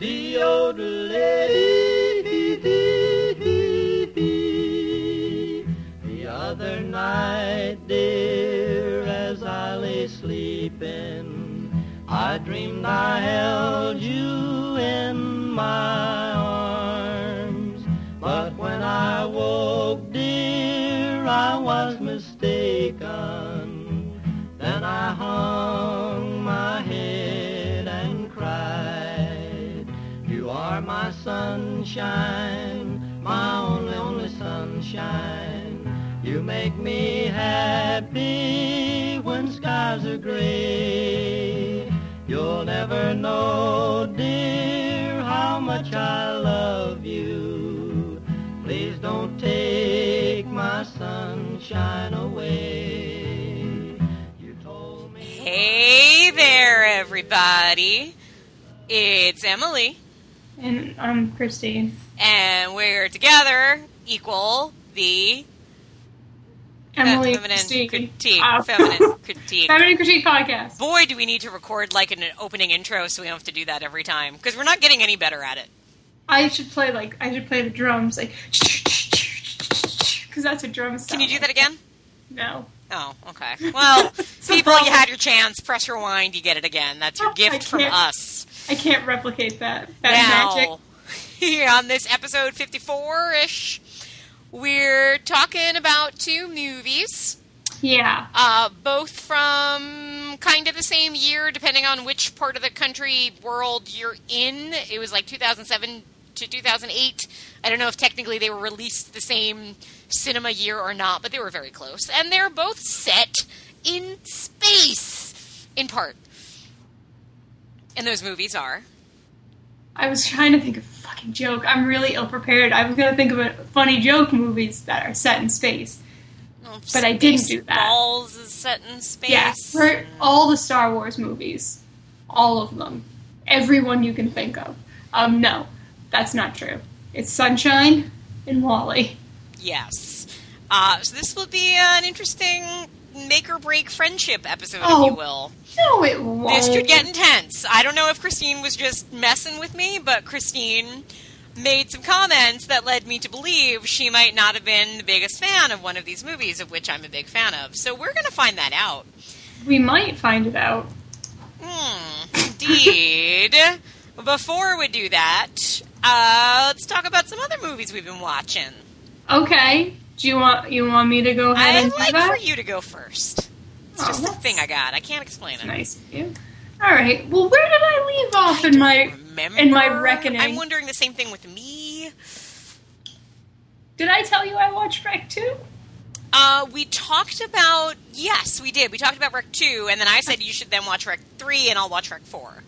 de-o-de-lay. The other night, dear, as I lay sleeping, I dreamed I held you in my arms. But when I woke, dear, I was sunshine, my only, only sunshine. You make me happy when skies are gray. You'll never know, dear, how much I love you. Please don't take my sunshine away. You told me. Hey there, everybody. It's Emily, And I'm Christine. and we're together equal the Emily feminine Christine. critique. Uh, Feminine critique. Feminine Critique Podcast. Boy, do we need to record like an opening intro so we don't have to do that every time because we're not getting any better at it. I should play like I should play the drums like because that's a drum sound. Can you do that again? No. Oh, okay. Well, people, you had your chance. Press rewind. You get it again. That's your gift from us. I can't replicate that. That magic. here on this episode 54 ish, we're talking about two movies, Yeah. uh, both from kind of the same year, depending on which part of the country world you're in. It was like 2007 to 2008. I don't know if technically they were released the same cinema year or not, but they were very close. And they're both set in space, in part. And those movies are. I was trying to think of a fucking joke. I'm really ill prepared. I was gonna think of a funny joke movies that are set in space. But I didn't do that. Balls is set in space. Yeah. For all the Star Wars movies, all of them, everyone you can think of. Um, no, that's not true. It's Sunshine and WALL-E. Yes. Uh, so this will be an interesting make or break friendship episode, Oh. if you will. No, it won't. This could get intense. I don't know if Christine was just messing with me, but Christine made some comments that led me to believe she might not have been the biggest fan of one of these movies, of which I'm a big fan of. So we're going to find that out. We might find it out. Hmm, indeed. Before we do that, uh, let's talk about some other movies we've been watching. Okay. Do you want you want me to go ahead I'd and do like that? for you to go first. It's Oh, just a thing I got. I can't explain it. Nice of you. All right. Well, where did I leave off in my? Remember? in my reckoning. I'm wondering the same thing with me. Did I tell you I watched Rec two? Uh, we talked about yes, we did. We talked about Rec two, and then I said you should then watch Rec three, and I'll watch Rec four.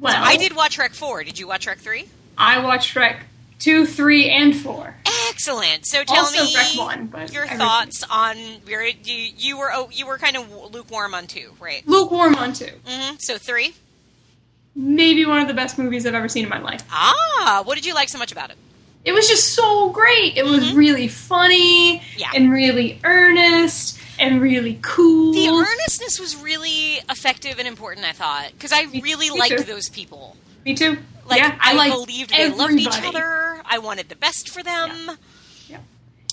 Well, So I did watch Rec four. Did you watch Rec three? I watched Rec two, three, and four. Excellent. So tell Also me Rec 1, but your everything. thoughts on your you, you were oh, you were kind of lukewarm on two, right? Lukewarm on two. hmm So three. Maybe one of the best movies I've ever seen in my life. Ah, what did you like so much about it? It was just so great. It was really funny Mm-hmm. Yeah. and really earnest and really cool. The earnestness was really effective and important. I thought because I Me- really me liked too. those people. Me too. Like yeah, I, I, believed they loved each other. I wanted the best for them. Yeah,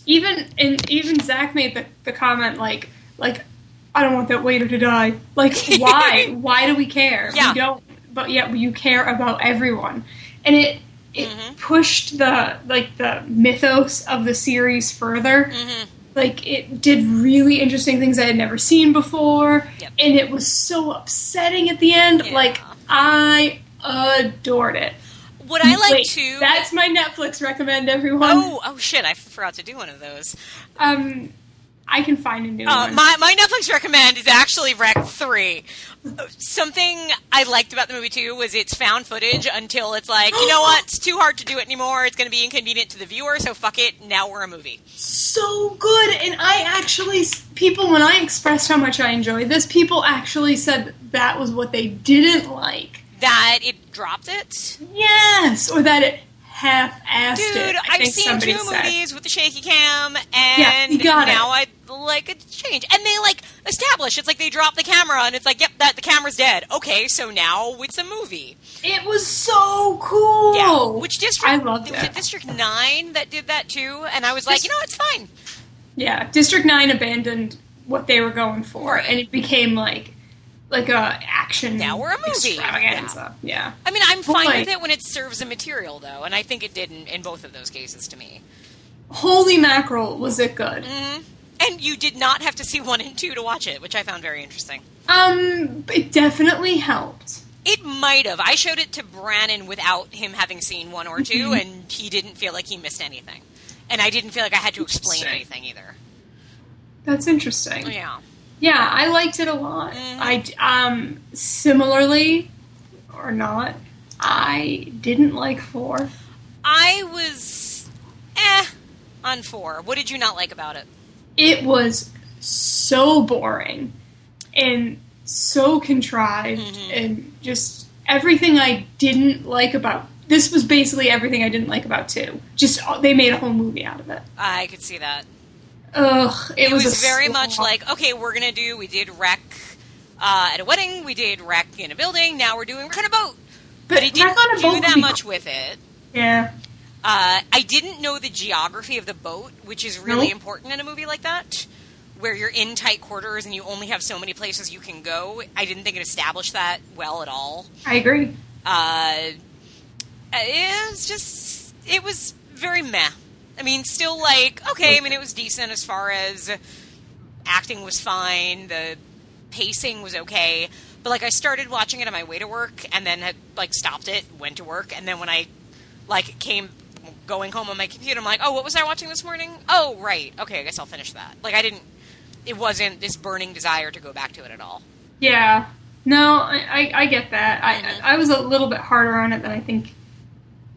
Even and even Zach made the, the comment like like I don't want that waiter to die. Like why? why do we care? Yeah. We don't. But yet you care about everyone, and it it Mhm. pushed the like the mythos of the series further. hmm Like it did really interesting things I had never seen before, Yep. and it was so upsetting at the end. Yeah. Like I adored it. What I like Wait, too. That's my Netflix recommend, everyone. oh, oh shit! I forgot to do one of those. Um, I can find a new Uh, one. my my Netflix recommend is actually Rec Three. Something I liked about the movie too was it's found footage until it's like, you know what? It's too hard to do it anymore. It's going to be inconvenient to the viewer, so fuck it. Now we're a movie. so good, and I actually people when I expressed how much I enjoyed this, people actually said that was what they didn't like. That it dropped it. Yes, or that it half-assed Dude, it. I I've seen two said. movies with the shaky cam, and it. now I like a change. And they like establish it's like they drop the camera, and it's like, yep, that the camera's dead. Okay, so now it's a movie. It was so cool. Yeah, which district? I loved was it. District Nine that did that too, and I was like, Dis- you know, it's fine. Yeah, District Nine abandoned what they were going for, Right. and it became like like a action. Now we're a movie. extravaganza. Yeah. I mean, I'm fine Boy. with it when it serves a material, though, and I think it did in, both of those cases to me. Holy mackerel, was it good? hmm And you did not have to see one and two to watch it, which I found very interesting. Um, it definitely helped. It might have. I showed it to Brannon without him having seen one or 2 Mm-hmm. and he didn't feel like he missed anything. And I didn't feel like I had to explain anything either. That's interesting. Yeah. Yeah, I liked it a lot. Mhm. I um similarly or not, I didn't like four. I was eh on four. What did you not like about it? It was so boring and so contrived Mhm. and just everything I didn't like about this was basically everything I didn't like about two. Just uh, they made a whole movie out of it. I could see that. Ugh, it, It, was, a very slog. much like, okay, we're gonna do. We did Rec uh, at a wedding. We did Rec in a building. Now we're doing Rec on a boat. But he didn't Rec on a do that much with it. Yeah, Uh, I didn't know the geography of the boat, which is really important in a movie like that, where you're in tight quarters and you only have so many places you can go. I didn't think it established that well at all. I agree. Uh, it was just, it was very meh. I mean, still like, okay, I mean, it was decent as far as acting was fine, the pacing was okay. But like, I started watching it on my way to work and then had like stopped it, went to work, and then when I like came going home on my computer, I'm like, oh, what was I watching this morning? Oh, right. Okay, I guess I'll finish that. Like, I didn't. It wasn't this burning desire to go back to it at all. Yeah. No, I, I, I get that. I mm-hmm. I was a little bit harder on it than I think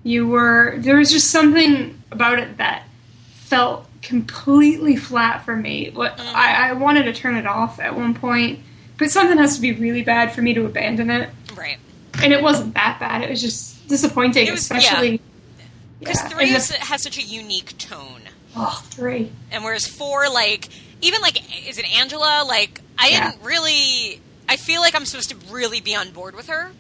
you were. There was just something about it that felt completely flat for me. What Mhm. I, I wanted to turn it off at one point, but something has to be really bad for me to abandon it. Right. And it wasn't that bad. It was just disappointing, was- especially. Because yeah. three the- has such a unique tone. oh, three. And whereas four, like, even like, is it Angela? Like, I Yeah. didn't really. I feel like I'm supposed to really be on board with her.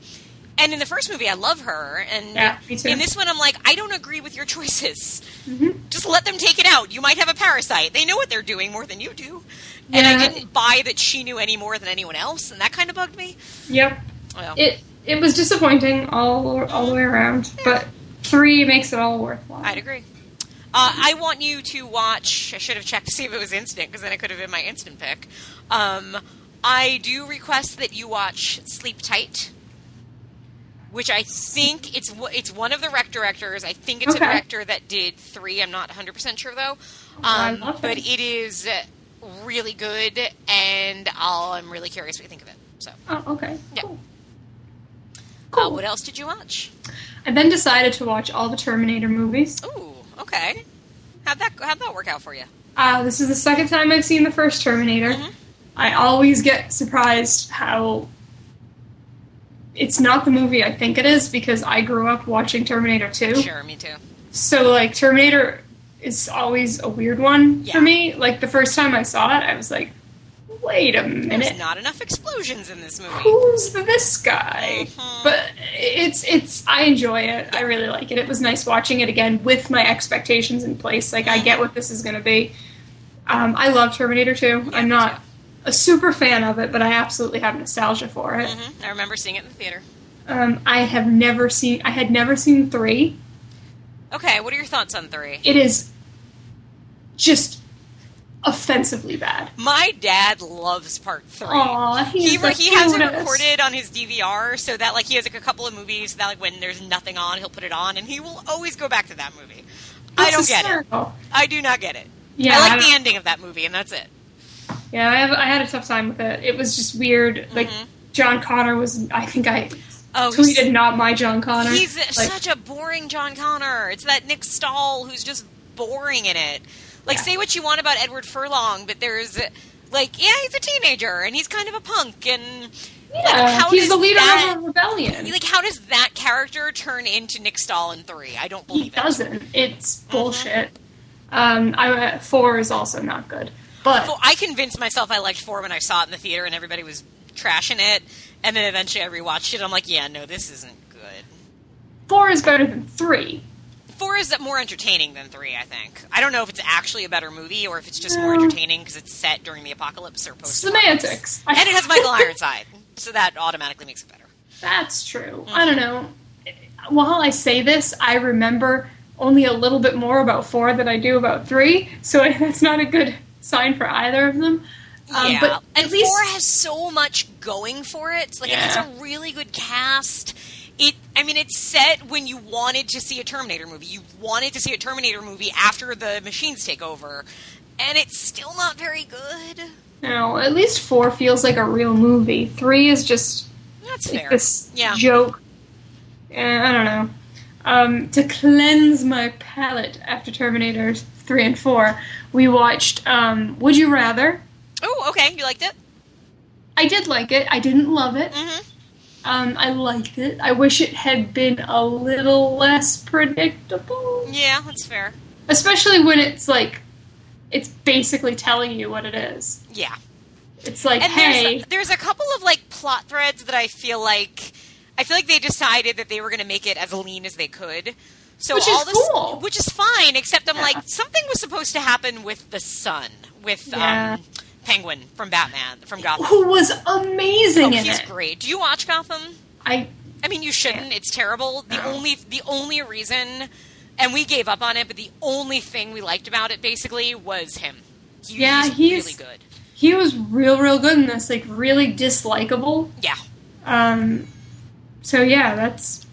And in the first movie, I love her. And Yeah, me too. in this one, I'm like, I don't agree with your choices. hmm Just let them take it out. You might have a parasite. They know what they're doing more than you do. And I Yeah. didn't buy that she knew any more than anyone else, and that kind of bugged me. Yep. Well, It it was disappointing all all the way around, but three makes it all worthwhile. I'd agree. Uh, I want you to watch. I should have checked to see if it was instant because then it could have been my instant pick. Um, I do request that you watch Sleep Tight, which I think it's it's one of the rec directors. I think it's Okay. a director that did three. I'm not 100 percent sure though. I Um, love but it is really good, and I'll, I'm really curious what you think of it. So, Oh, okay. Yeah. Cool. uh, Cool. what else did you watch? I then decided to watch all the Terminator movies. Ooh, okay. How'd that how'd that work out for you? Uh, this is the second time I've seen the first Terminator. Mhm. I always get surprised how it's not the movie I think it is because I grew up watching Terminator 2. Sure, me too. So, like, Terminator is always a weird one Yeah. for me. Like, the first time I saw it, I was like, wait a There's minute. not enough explosions in this movie. who's this guy? Mhm. But it's it's I enjoy it. I really like it. It was nice watching it again with my expectations in place. Like I get what this is going to be. Um, I love Terminator 2. Yeah, I'm not. A super fan of it, but I absolutely have nostalgia for it. Mhm. I remember seeing it in the theater. Um, I have never seen. I had never seen three. Okay, what are your thoughts on three? It is just offensively bad. My dad loves part three. Aw, he's he he has it recorded on his DVR so that like he has like a couple of movies that like when there's nothing on he'll put it on and he will always go back to that movie. I don't get it. I do not get it. Yeah, I I like don't- the ending of that movie and that's it. Yeah, I, have, I had a tough time with it. It was just weird. Like Mhm. John Connor was. I think I Oh, tweeted not my John Connor. He's Like, such a boring John Connor. It's that Nick Stahl who's just boring in it. Like, Yeah. say what you want about Edward Furlong, but there's like, yeah, he's a teenager and he's kind of a punk, and Yeah, how he's the leader that- of a rebellion. Like, how does that character turn into Nick Stahl in three? I don't he believe it. doesn't. It's bullshit. Um, I four is also not good, but Well, I convinced myself I liked four when I saw it in the theater, and everybody was trashing it. And then eventually I rewatched it. I'm like, yeah, no, this isn't good. four is better than three. Four is more entertaining than three, I think. I don't know if it's actually a better movie or if it's just more entertaining because it's set during the apocalypse or post. Semantics. And it has Michael Ironside, so that automatically makes it better. That's true. Mm. I don't know. While I say this, I remember only a little bit more about four than I do about three, so that's not a good sign for either of them. Um, yeah, but and at least four has so much going for it. Like it has a really good cast. It, I mean, it's set when you wanted to see a Terminator movie. You wanted to see a Terminator movie after the machines take over, and it's still not very good. No, at least four feels like a real movie. Three is just That's like fair. this Yeah. joke. Eh, I don't know. Um, to cleanse my palate after Terminator 3 and 4, we watched um, Would You Rather. Oh, okay. You liked it? I did like it. I didn't love it. hmm Um, I liked it. I wish it had been a little less predictable. Yeah, that's fair. Especially when it's like, it's basically telling you what it is. Yeah. It's like, And hey, there's there's a couple of like plot threads that I feel like I feel like they decided that they were going to make it as lean as they could. So Which is this, cool. which is fine, except I'm Yeah. like something was supposed to happen with the son, with Yeah. um, Penguin from Batman from Gotham. who was amazing Oh, in he's it. great. Do you watch Gotham? I I mean, you shouldn't. It's terrible. The No. only the only reason, and we gave up on it, but the only thing we liked about it basically was him. He, Yeah, he's, he's- really good. he was real, real good in this. Like really dislikable. Yeah. Um, so yeah, that's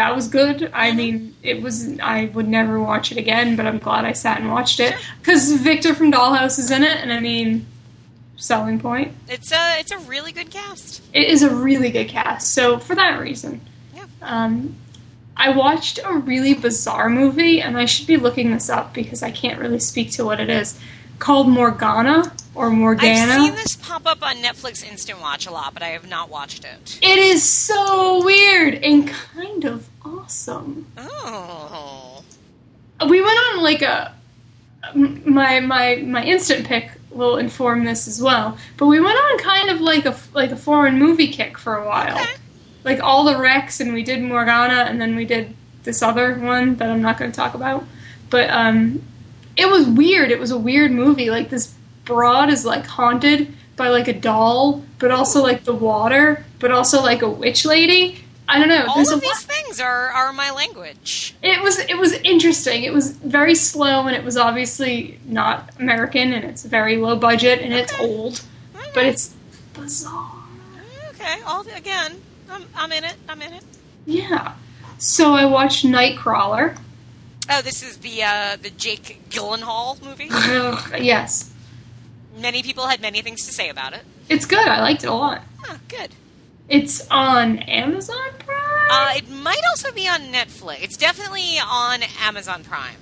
that was good. I mean, it was. I would never watch it again, but I'm glad I sat and watched it because Victor from Dollhouse is in it, and I mean, selling point. It's a it's a really good cast. It is a really good cast. So for that reason, Yeah. um, I watched a really bizarre movie, and I should be looking this up because I can't really speak to what it is. Called Morgana or Morgana. I've seen this pop up on Netflix Instant Watch a lot, but I have not watched it. It is so weird and kind of awesome. Oh. We went on like a my my my instant pick will inform this as well. But we went on kind of like a like a foreign movie kick for a while. Okay. Like all the Recs and we did Morgana and then we did this other one that I'm not going to talk about. But um it was weird. It was a weird movie. Like this broad is like haunted by like a doll, but also like the water, but also like a witch lady. I don't know. All There's of these lot- things are, are my language. it was it was interesting. It was very slow and it was obviously not American and it's very low budget and it's Okay. old, mm-hmm. but it's bizarre. Okay, all again, I'm, I'm in it. I'm in it. Yeah. So I watched Nightcrawler. Oh, this is the uh, the Jake Gyllenhaal movie. Yes. Many people had many things to say about it. It's good. I liked it a lot. Oh, good. It's on Amazon Prime. Uh, it might also be on Netflix. It's definitely on Amazon Prime.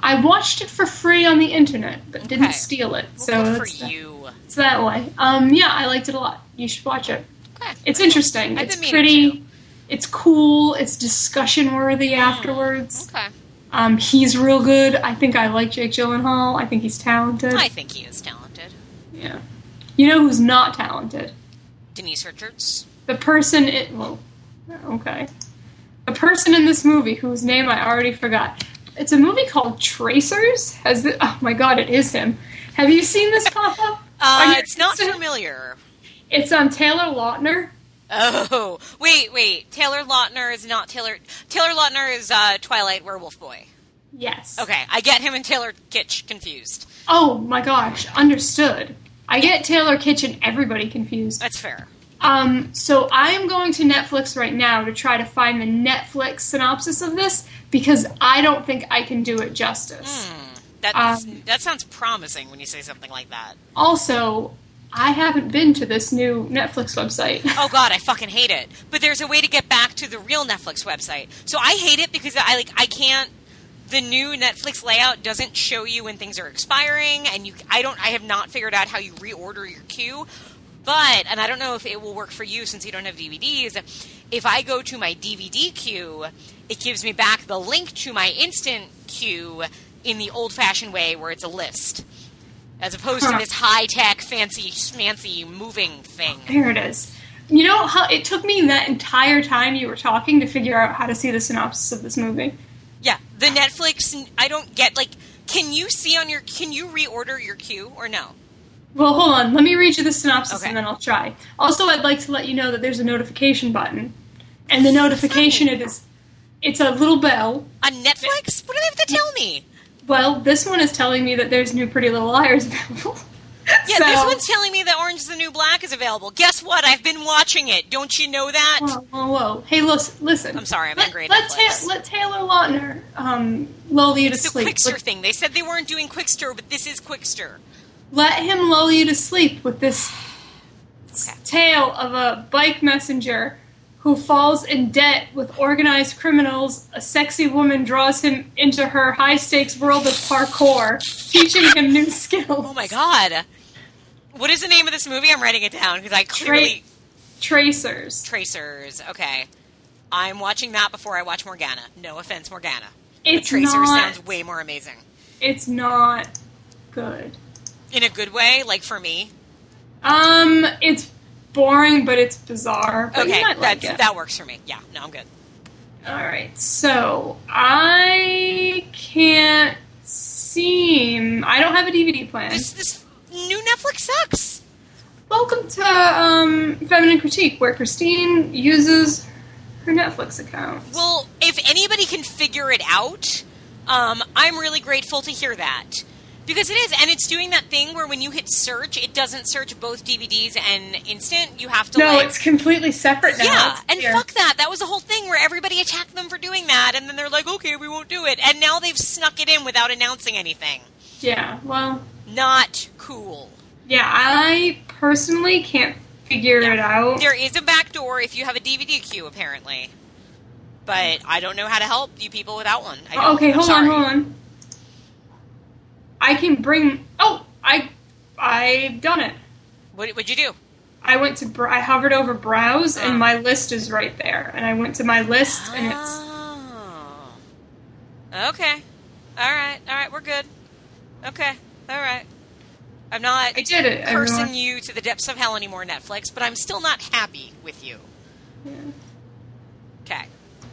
I watched it for free on the internet, but didn't Okay. steal it. Well, So good for it's, you. it's that way. Um, yeah, I liked it a lot. You should watch it. Okay. It's interesting. I've it's pretty. It's cool. It's discussion worthy afterwards. Okay. Um, he's real good. I think I like Jake Gyllenhaal. I think he's talented. I think he is talented. yeah. You know who's not talented? Denise Richards. The person. It, well, okay. The person in this movie whose name I already forgot. It's a movie called Tracers. Has the, oh my god, it is him. Have you seen this pop up? Uh, it's not familiar. It's on Taylor Lautner. Oh, wait, wait. Taylor Lautner is not Taylor. Taylor Lautner is uh, Twilight Werewolf Boy. Yes. Okay, I get him and Taylor Kitsch confused. Oh my gosh, understood. I get Taylor Kitchen everybody confused. That's fair. Um, so I am going to Netflix right now to try to find the Netflix synopsis of this because I don't think I can do it justice. That's, Um, that sounds promising when you say something like that. Also, I haven't been to this new Netflix website. Oh god, I fucking hate it. But there's a way to get back to the real Netflix website. So I hate it because I like I can't the new Netflix layout doesn't show you when things are expiring and you I don't I have not figured out how you reorder your queue. But, and I don't know if it will work for you since you don't have DVDs, if I go to my DVD queue, it gives me back the link to my instant queue in the old fashioned way where it's a list. As opposed to this high tech, fancy, fancy moving thing. There it is. You know how it took me that entire time you were talking to figure out how to see the synopsis of this movie? Yeah, the Netflix, I don't get, like, can you see on your, can you reorder your queue or no? Well, hold on. Let me read you the synopsis Okay. and then I'll try. Also, I'd like to let you know that there's a notification button. And the notification it is it's a little bell. On Netflix? What do they have to tell me? Well, this one is telling me that there's new Pretty Little Liars available. Yeah, So- this one's telling me that Orange is the New Black is available. Guess what? I've been watching it. Don't you know that? Whoa, whoa, whoa. Hey, listen. listen. I'm sorry, I'm let, angry at let, Ta- let Taylor Lautner um, lull you to It's the sleep. Qwikster Let, thing. They said they weren't doing Qwikster, but this is Qwikster. let him lull you to sleep with this Okay. tale of a bike messenger who falls in debt with organized criminals. A sexy woman draws him into her high stakes world of parkour, teaching him new skills. Oh my god. What is the name of this movie? I'm writing it down because I clearly. Tracers. Tracers. Okay. I'm watching that before I watch Morgana. No offense, Morgana. It's but Tracers not. sounds way more amazing. It's not good. In a good way, like for me. Um, it's boring, but it's bizarre. But Okay, like it. that works for me. Yeah, no, I'm good. All right, so I can't seem. I don't have a DVD plan. This this new Netflix sucks. Welcome to um, Feminine Critique, where Christine uses her Netflix account. Well, if anybody can figure it out, um, I'm really grateful to hear that. Because it is, and it's doing that thing where when you hit search, it doesn't search both DVDs and instant. You have to no, like, it's completely separate now. yeah, and fuck that. That was the whole thing where everybody attacked them for doing that, and then they're like, okay, we won't do it, and now they've snuck it in without announcing anything. Yeah, well, Not cool. yeah, I personally can't figure it out. There is a back door if you have a DVD queue, apparently, but I don't know how to help you people without one. I oh, don't. Oh, okay, I'm hold sorry. on, hold on. I can bring. Oh, I, I've done it. What would you do? I went to. I hovered over browse, Oh. and my list is right there. And I went to my list, and it's. Oh. Okay. All right. All right. We're good. Okay. All right. I'm not I did it. cursing everyone. you to the depths of hell anymore, Netflix, but I'm still not happy with you. Yeah. Okay.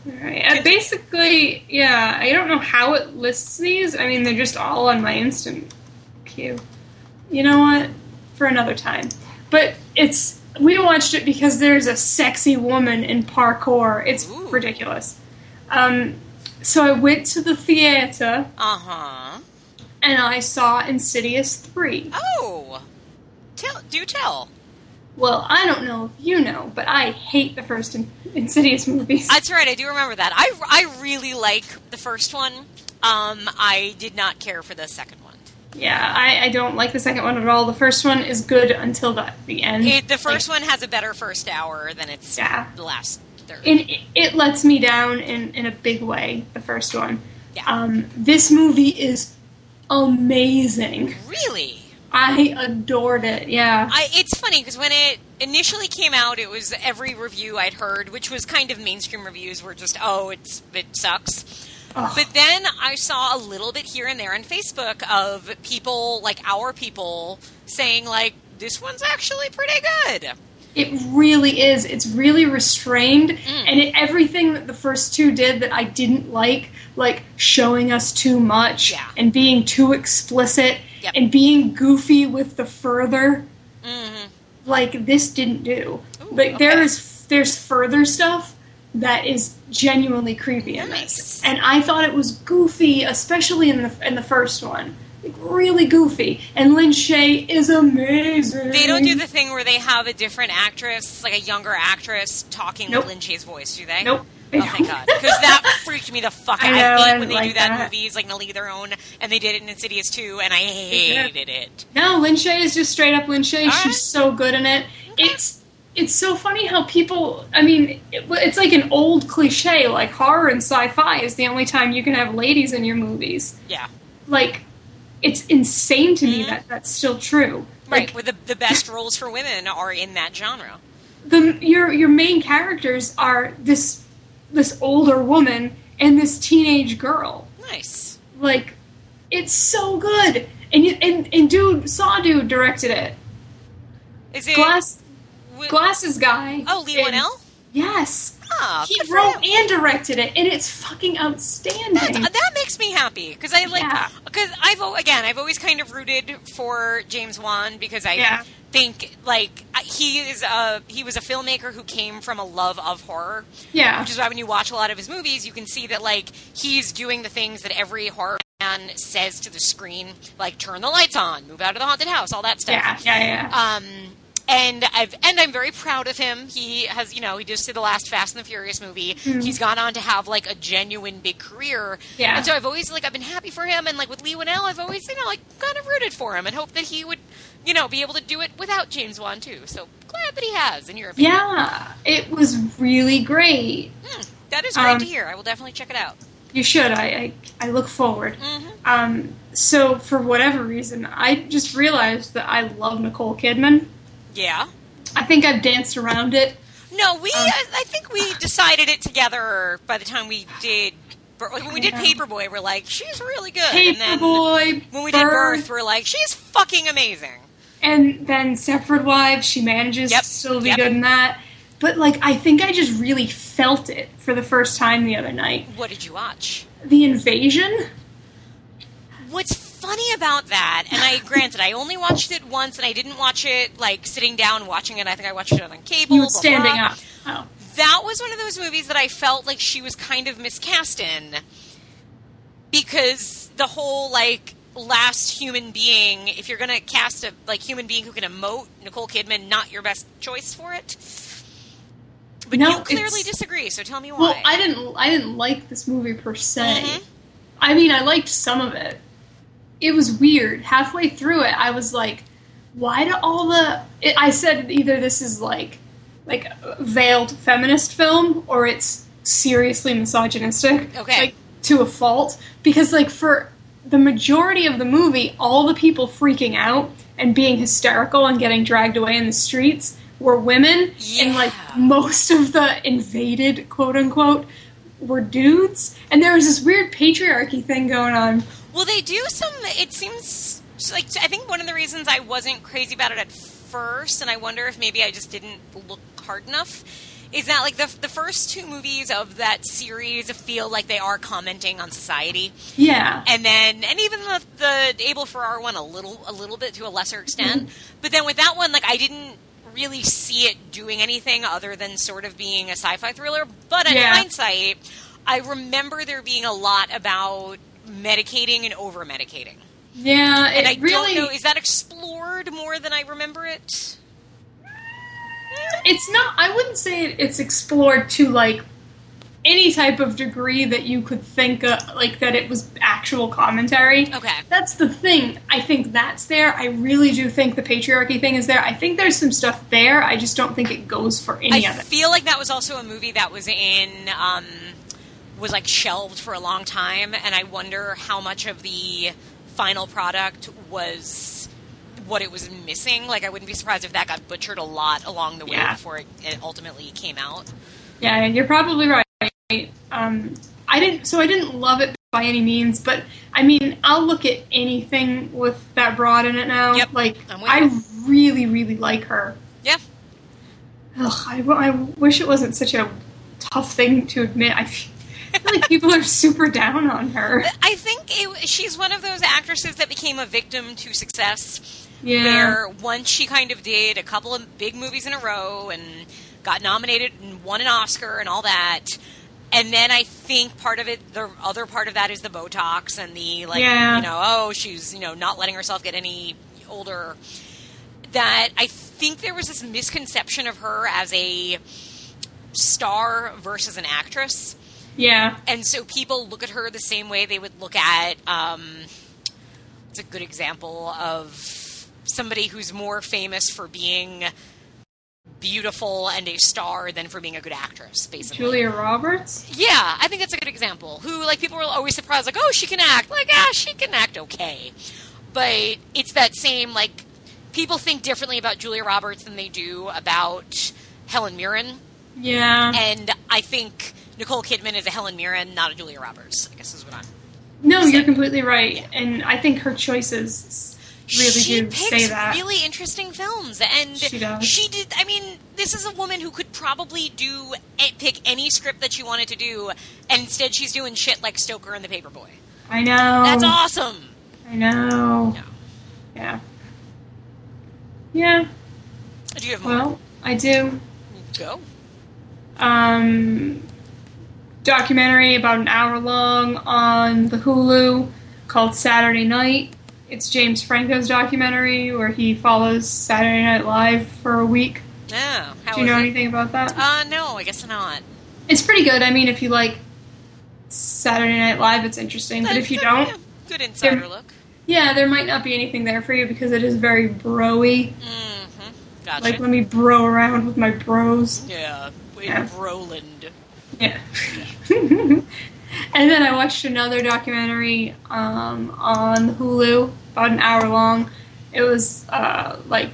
All right. Uh, basically, yeah. I don't know how it lists these. I mean, they're just all on my instant queue. You know what? For another time. But it's we watched it because there's a sexy woman in parkour. It's Ooh. ridiculous. Um, so I went to the theater Uh huh. and I saw Insidious three. Oh. Tell. Do tell. Well, I don't know if you know, but I hate the first In- Insidious movies. That's right. I do remember that. I I really like the first one. Um, I did not care for the second one. yeah, I, I don't like the second one at all. The first one is good until the the end. It, the first Like, one has a better first hour than its Yeah. the last third. and it, it lets me down in, in a big way. The first one. Yeah. Um, this movie is amazing. really. I adored it. Yeah. I, it's funny because when it initially came out, it was every review I'd heard, which was kind of mainstream reviews, were just, "Oh, it's it sucks." But then I saw a little bit here and there on Facebook of people like our people saying like, "This one's actually pretty good." It really is. It's really restrained, Mm. and it, everything that the first two did that I didn't like, like showing us too much Yeah. and being too explicit Yep. and being goofy with the further, hmm like this didn't do. Ooh, but there okay. is there's further stuff that is genuinely creepy in Nice. this, and I thought it was goofy, especially in the in the first one. Like, really goofy, and Lin Shaye is amazing. They don't do the thing where they have a different actress, like a younger actress, talking Nope. with Lin Shaye's voice. Do they? Nope. Oh, thank God. Because that freaked me the fuck I out. know, I I hate when they like do that in movies, like League Their Own, and they did it in Insidious 2, and I hated it. No, Lin Shaye is just straight up Lin Shaye. All She's right. so good in it. It's it's so funny how people. I mean, it, it's like an old cliche. Like horror and sci-fi is the only time you can have ladies in your movies. Yeah. Like, it's insane to me Mhm. that that's still true. Right, Like, where the the best roles for women are in that genre. the your your main characters are this this older woman and this teenage girl. Nice. Like, it's so good. And you, and and dude, Saw dude directed it. Is it Glass wi- Glasses guy. Oh, Lee And-. Yes. Ah, he wrote and directed it, and it's fucking outstanding. That's, that makes me happy because I like Yeah. because I've again I've always kind of rooted for James Wan because I Yeah. Think like he is a he was a filmmaker who came from a love of horror, yeah. which is why when you watch a lot of his movies, you can see that like he's doing the things that every horror fan says to the screen, like turn the lights on, move out of the haunted house, all that stuff. yeah, yeah, yeah. Um, and I've and I'm very proud of him. He has, you know, he just did the last Fast and the Furious movie. He's gone on to have like a genuine big career. Yeah. And so I've always like I've been happy for him. And like with Leigh Whannell, I've always you know like kind of rooted for him and hope that he would, you know, be able to do it without James Wan too. So glad that he has. In your opinion, yeah, it was really great. Hmm, that is great Um, to hear. I will definitely check it out. You should. I I, I look forward. hmm Um, so for whatever reason, I just realized that I love Nicole Kidman. Yeah. I think I've danced around it. No, we. Um, I, I think we decided it together by the time we did. When we did Paperboy, we're like, she's really good. Paperboy, when we did Birth, we're like, she's fucking amazing. And then Stepford Wives, she manages Yep, to still be yep. good in that. But like, I think I just really felt it for the first time the other night. What did you watch? The invasion. What's funny about that, and I granted, I only watched it once, and I didn't watch it like sitting down watching it. I think I watched it on cable. You were standing blah. up. Oh. That was one of those movies that I felt like she was kind of miscast in because the whole like last human being if you're going to cast a like human being who can emote nicole kidman not your best choice for it but No, you clearly disagree so tell me why Well, I didn't. I didn't like this movie per se. Mhm. I mean, I liked some of it. It was weird. Halfway through it, I was like, "Why do all the?" It, I said either this is like, like a veiled feminist film, or it's seriously misogynistic. Okay. Like to a fault, because like for the majority of the movie, all the people freaking out and being hysterical and getting dragged away in the streets were women, and like most of the invaded quote unquote were dudes, and there was this weird patriarchy thing going on. Well, they do some. It seems like I think one of the reasons I wasn't crazy about it at first, and I wonder if maybe I just didn't look hard enough, is that like the the first two movies of that series feel like they are commenting on society, Yeah, and then and even the the Abel Ferrara one a little a little bit to a lesser extent, mm-hmm. but then with that one, like I didn't really see it doing anything other than sort of being a sci-fi thriller. But in Yeah. hindsight, I remember there being a lot about medicating and over medicating. yeah. It And I really, don't know, is that explored more than I remember it? It's not. I wouldn't say it, it's explored to like any type of degree that you could think of, like that it was actual commentary. Okay. That's the thing. I think that's there. I really do think the patriarchy thing is there. I think there's some stuff there. I just don't think it goes for any I of it. I feel like that was also a movie that was in um, was like shelved for a long time, and I wonder how much of the final product was what it was missing. Like, I wouldn't be surprised if that got butchered a lot along the way Yeah. before it, it ultimately came out. Yeah, you're probably right. Um, I didn't, so I didn't love it by any means, but I mean, I'll look at anything with that broad in it now. Yep, Like, I'm with I you. really, really like her. Yeah, Ugh, I, w- I wish it wasn't such a tough thing to admit. I feel like people are super down on her. I think it, she's one of those actresses that became a victim to success. Yeah. where once she kind of did a couple of big movies in a row and got nominated and won an Oscar and all that. And then I think part of it, the other part of that is the Botox and the like, Yeah. you know, oh, she's you know not letting herself get any older. That I think there was this misconception of her as a star versus an actress Yeah. and so people look at her the same way they would look at um, it's a good example of somebody who's more famous for being beautiful and a star than for being a good actress basically Julia Roberts? yeah i think that's a good example who like people were always surprised like oh she can act like ah she can act okay but it's that same like people think differently about Julia Roberts than they do about Helen Mirren, Yeah. and I think Nicole Kidman is a Helen Mirren, not a Julia Roberts. I guess is what I'm. no, you're completely right, and I think her choices really she do picks say that. really interesting films, and She does. she did. I mean, this is a woman who could probably do pick any script that she wanted to do, and instead she's doing shit like Stoker and the Paperboy. I know. That's awesome. I know. Yeah. Yeah. Yeah. Do you have more? Well, I do. Go. Um, documentary about an hour long on the Hulu called Saturday Night. It's James Franco's documentary where he follows Saturday Night Live for a week. No. How Do you know it? anything about that? Uh, no, I guess not. It's pretty good. I mean, if you like Saturday Night Live, it's interesting. But if you don't, yeah, good insider there- look. yeah, there might not be anything there for you because it is very broy. Mm-hmm. Gotcha. Like, let me bro around with my bros. yeah, in Yeah. Roland. Yeah. and then I watched another documentary um, on Hulu, about an hour long. It was uh, like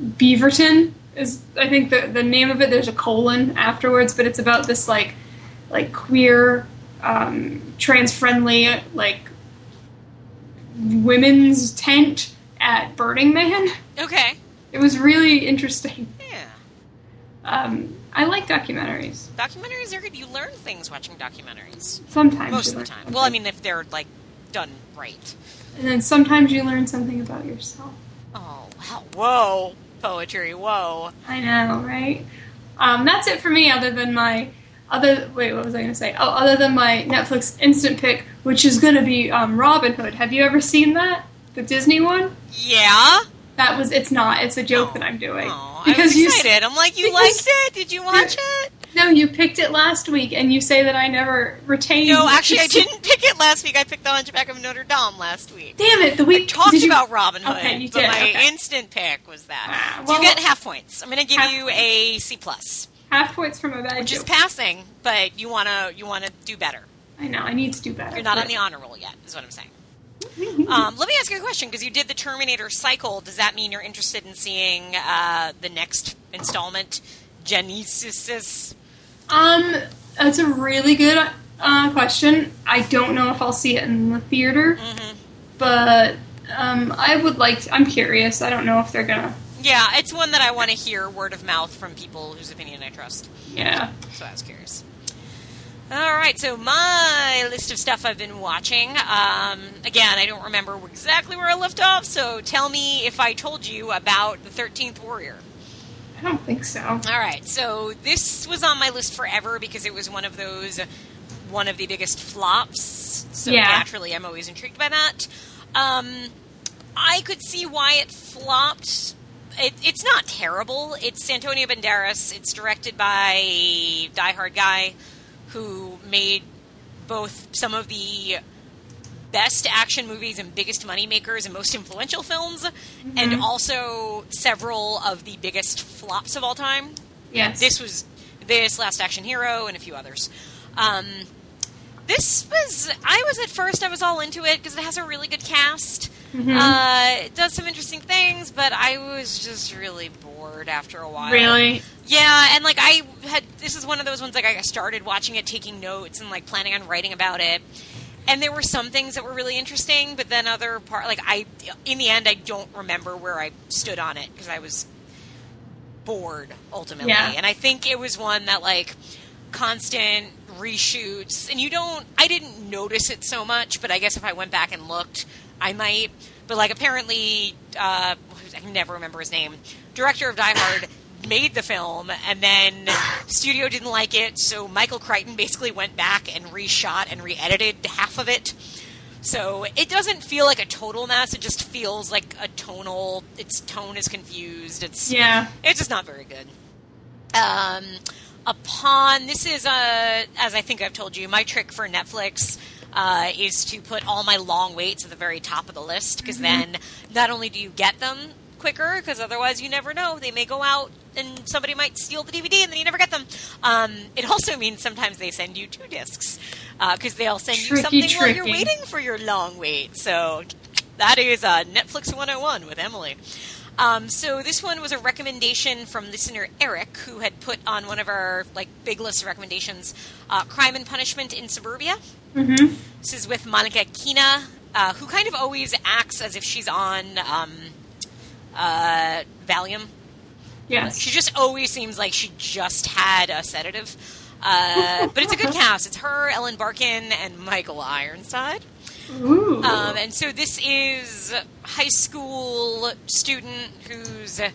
Beaverton is I think the the name of it. There's a colon afterwards, but it's about this like like queer, um, trans friendly like women's tent at Burning Man. Okay. It was really interesting. Yeah. Um, I like documentaries. Documentaries are good. You learn things watching documentaries. Sometimes Most of the time. something. Well, I mean, if they're like done right. And then sometimes you learn something about yourself. Oh wow! Whoa, poetry! Whoa. I know, right? Um, that's it for me. Other than my other wait, what was I going to say? Oh, other than my Netflix instant pick, which is going to be um, Robin Hood. Have you ever seen that? The Disney one? Yeah. That was. It's not. It's a joke Oh. that I'm doing Oh, I was you. excited. I'm like, you because- liked it? Did you watch it? No, you picked it last week, and you say that I never retained. No, actually, I didn't pick it last week. I picked The Hunchback of Notre Dame last week. Damn it! The week Talked you- about Robin Hood, Okay, you but did, my okay. instant pick was that. Ah, so you get half points. I'm going to give you a C plus, half points from a bad which is passing, but you want to you want to do better. I know. I need to do better. You're not on the honor roll yet, is what I'm saying. Um, let me ask you a question because you did the Terminator cycle. Does that mean you're interested in seeing uh, the next installment, Genisys? Um, that's a really good uh, question. I don't know if I'll see it in the theater, Mm-hmm. but um, I would like. To, I'm curious. I don't know if they're gonna. Yeah, it's one that I want to hear word of mouth from people whose opinion I trust. Yeah. So I was curious. All right, so my list of stuff I've been watching. Um, again, I don't remember exactly where I left off, so tell me if I told you about the Thirteenth Warrior. I don't think so. All right, so this was on my list forever because it was one of those, one of the biggest flops. So Yeah. naturally, I'm always intrigued by that. Um, I could see why it flopped. It, it's not terrible. It's Antonio Banderas. It's directed by Die Hard guy who made both some of the best action movies and biggest money makers and most influential films, and also several of the biggest flops of all time. Yes. This was this Last Action Hero and a few others. Um, this was I was at first I was all into it because it has a really good cast. Uh, it does some interesting things, but I was just really bored after a while. really. Yeah, and like I had this is one of those ones like I started watching it, taking notes, and like planning on writing about it. And there were some things that were really interesting, but then other part like I in the end I don't remember where I stood on it because I was bored ultimately. Yeah. And I think it was one that like constant reshoots and you don't I didn't notice it so much, but I guess if I went back and looked, I might. But like apparently uh I can never remember his name. Director of Die Hard made the film and then studio didn't like it, so Michael Crichton basically went back and reshot and re-edited half of it. So it doesn't feel like a total mess. It just feels like a tonal. Its tone is confused. It's Yeah. it's just not very good. Um, upon this is uh, as I think I've told you, my trick for Netflix uh, is to put all my long waits at the very top of the list because then not only do you get them quicker because otherwise you never know they may go out and somebody might steal the DVD and then you never get them. Um, it also means sometimes they send you two discs because they'll send you Tricky, something while you're waiting for your long wait. So that is uh, Netflix 101 with Emily. Um, so this one was a recommendation from listener Eric, who had put on one of our like big list of recommendations, uh, "Crime and Punishment in Suburbia." Mm-hmm. This is with Monica Keena, uh, who kind of always acts as if she's on um, uh, Valium. Yes. She just always seems like she just had a sedative. Uh, but it's a good cast. It's her, Ellen Barkin, and Michael Ironside. Um, and so this is high school student who's, uh,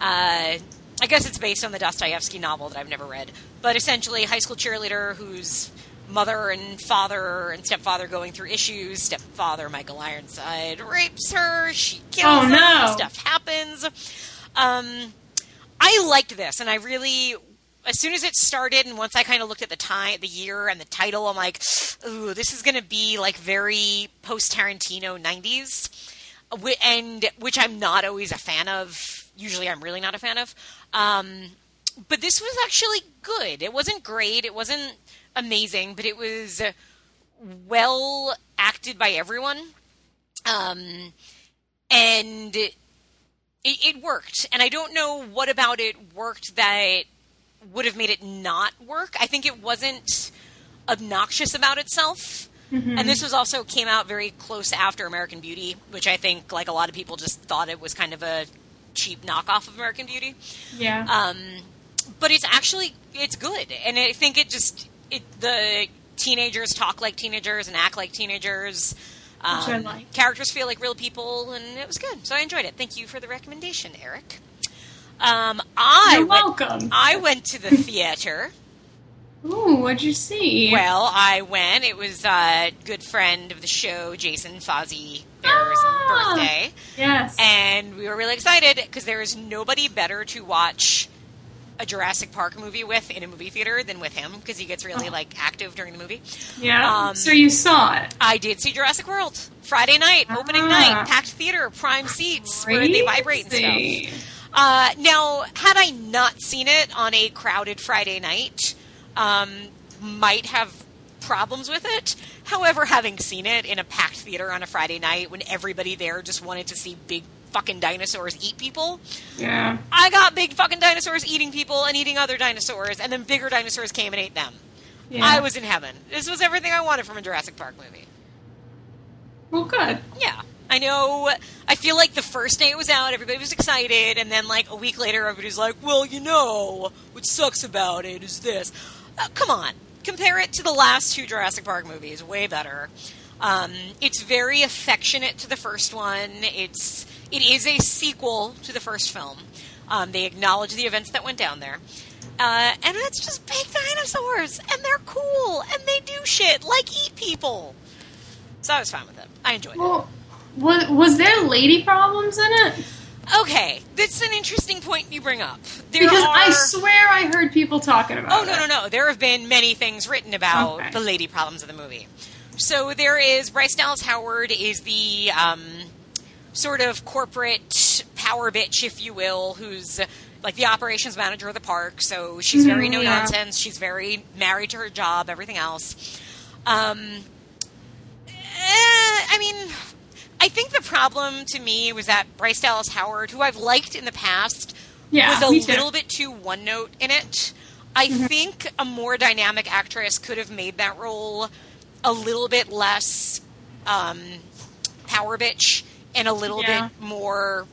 I guess it's based on the Dostoevsky novel that I've never read, but essentially high school cheerleader whose mother and father and stepfather going through issues. Stepfather Michael Ironside rapes her. She kills Oh, him. no. Stuff happens. Um, I liked this, and I really as soon as it started and once I kind of looked at the time, the year and the title, I'm like, ooh, this is going to be like very post Tarantino 90s, and which I'm not always a fan of. Usually, I'm really not a fan of. Um, but this was actually good. It wasn't great. It wasn't amazing, but it was well acted by everyone. Um, and it, it worked. And I don't know what about it worked that would have made it not work. I think it wasn't obnoxious about itself. And this was also came out very close after American Beauty, which I think like a lot of people just thought it was kind of a cheap knockoff of American Beauty. yeah. Um, but it's actually it's good, and I think it just it the teenagers talk like teenagers and act like teenagers. Um, like. Characters feel like real people, and it was good. So I enjoyed it. Thank you for the recommendation, Eric. Um, I You're went, welcome. I went to the theater. Ooh, what'd you see? Well, I went. It was a good friend of the show, Jason Fozzie Bear's Ah. birthday. yes. And we were really excited because there is nobody better to watch a Jurassic Park movie with in a movie theater than with him because he gets really Oh. like active during the movie. yeah. um, so you saw it. I did see Jurassic World Friday night, opening Ah. night, packed theater, prime seats where they vibrate and stuff. Uh, now, had I not seen it on a crowded Friday night, um, might have problems with it. However, having seen it in a packed theater on a Friday night when everybody there just wanted to see big fucking dinosaurs eat people, Yeah. I got big fucking dinosaurs eating people and eating other dinosaurs, and then bigger dinosaurs came and ate them. Yeah. I was in heaven. This was everything I wanted from a Jurassic Park movie. Well, good. Yeah. I know. I feel like the first day it was out, everybody was excited, and then like a week later, everybody's like, "Well, you know, what sucks about it is this." Uh, come on, compare it to the last two Jurassic Park movies. Way better. Um, it's very affectionate to the first one. It's it is a sequel to the first film. Um, they acknowledge the events that went down there. Uh, and it's just big dinosaurs, and they're cool, and they do shit like eat people. So I was fine with it. I enjoyed it. Was, was there lady problems in it? Okay, that's an interesting point you bring up. There Because are, I swear I heard people talking about Oh it. no no no! There have been many things written about Okay. the lady problems of the movie. So there is Bryce Dallas Howard is the um, sort of corporate power bitch, if you will, who's like the operations manager of the park. So she's very Mhm, no yeah. nonsense. She's very married to her job, everything else. Um, eh, I mean, I think the problem to me was that Bryce Dallas Howard, who I've liked in the past, Yeah, was a little bit too one note in it. I Mm-hmm. think a more dynamic actress could have made that role a little bit less um, power bitch and a little Yeah. bit more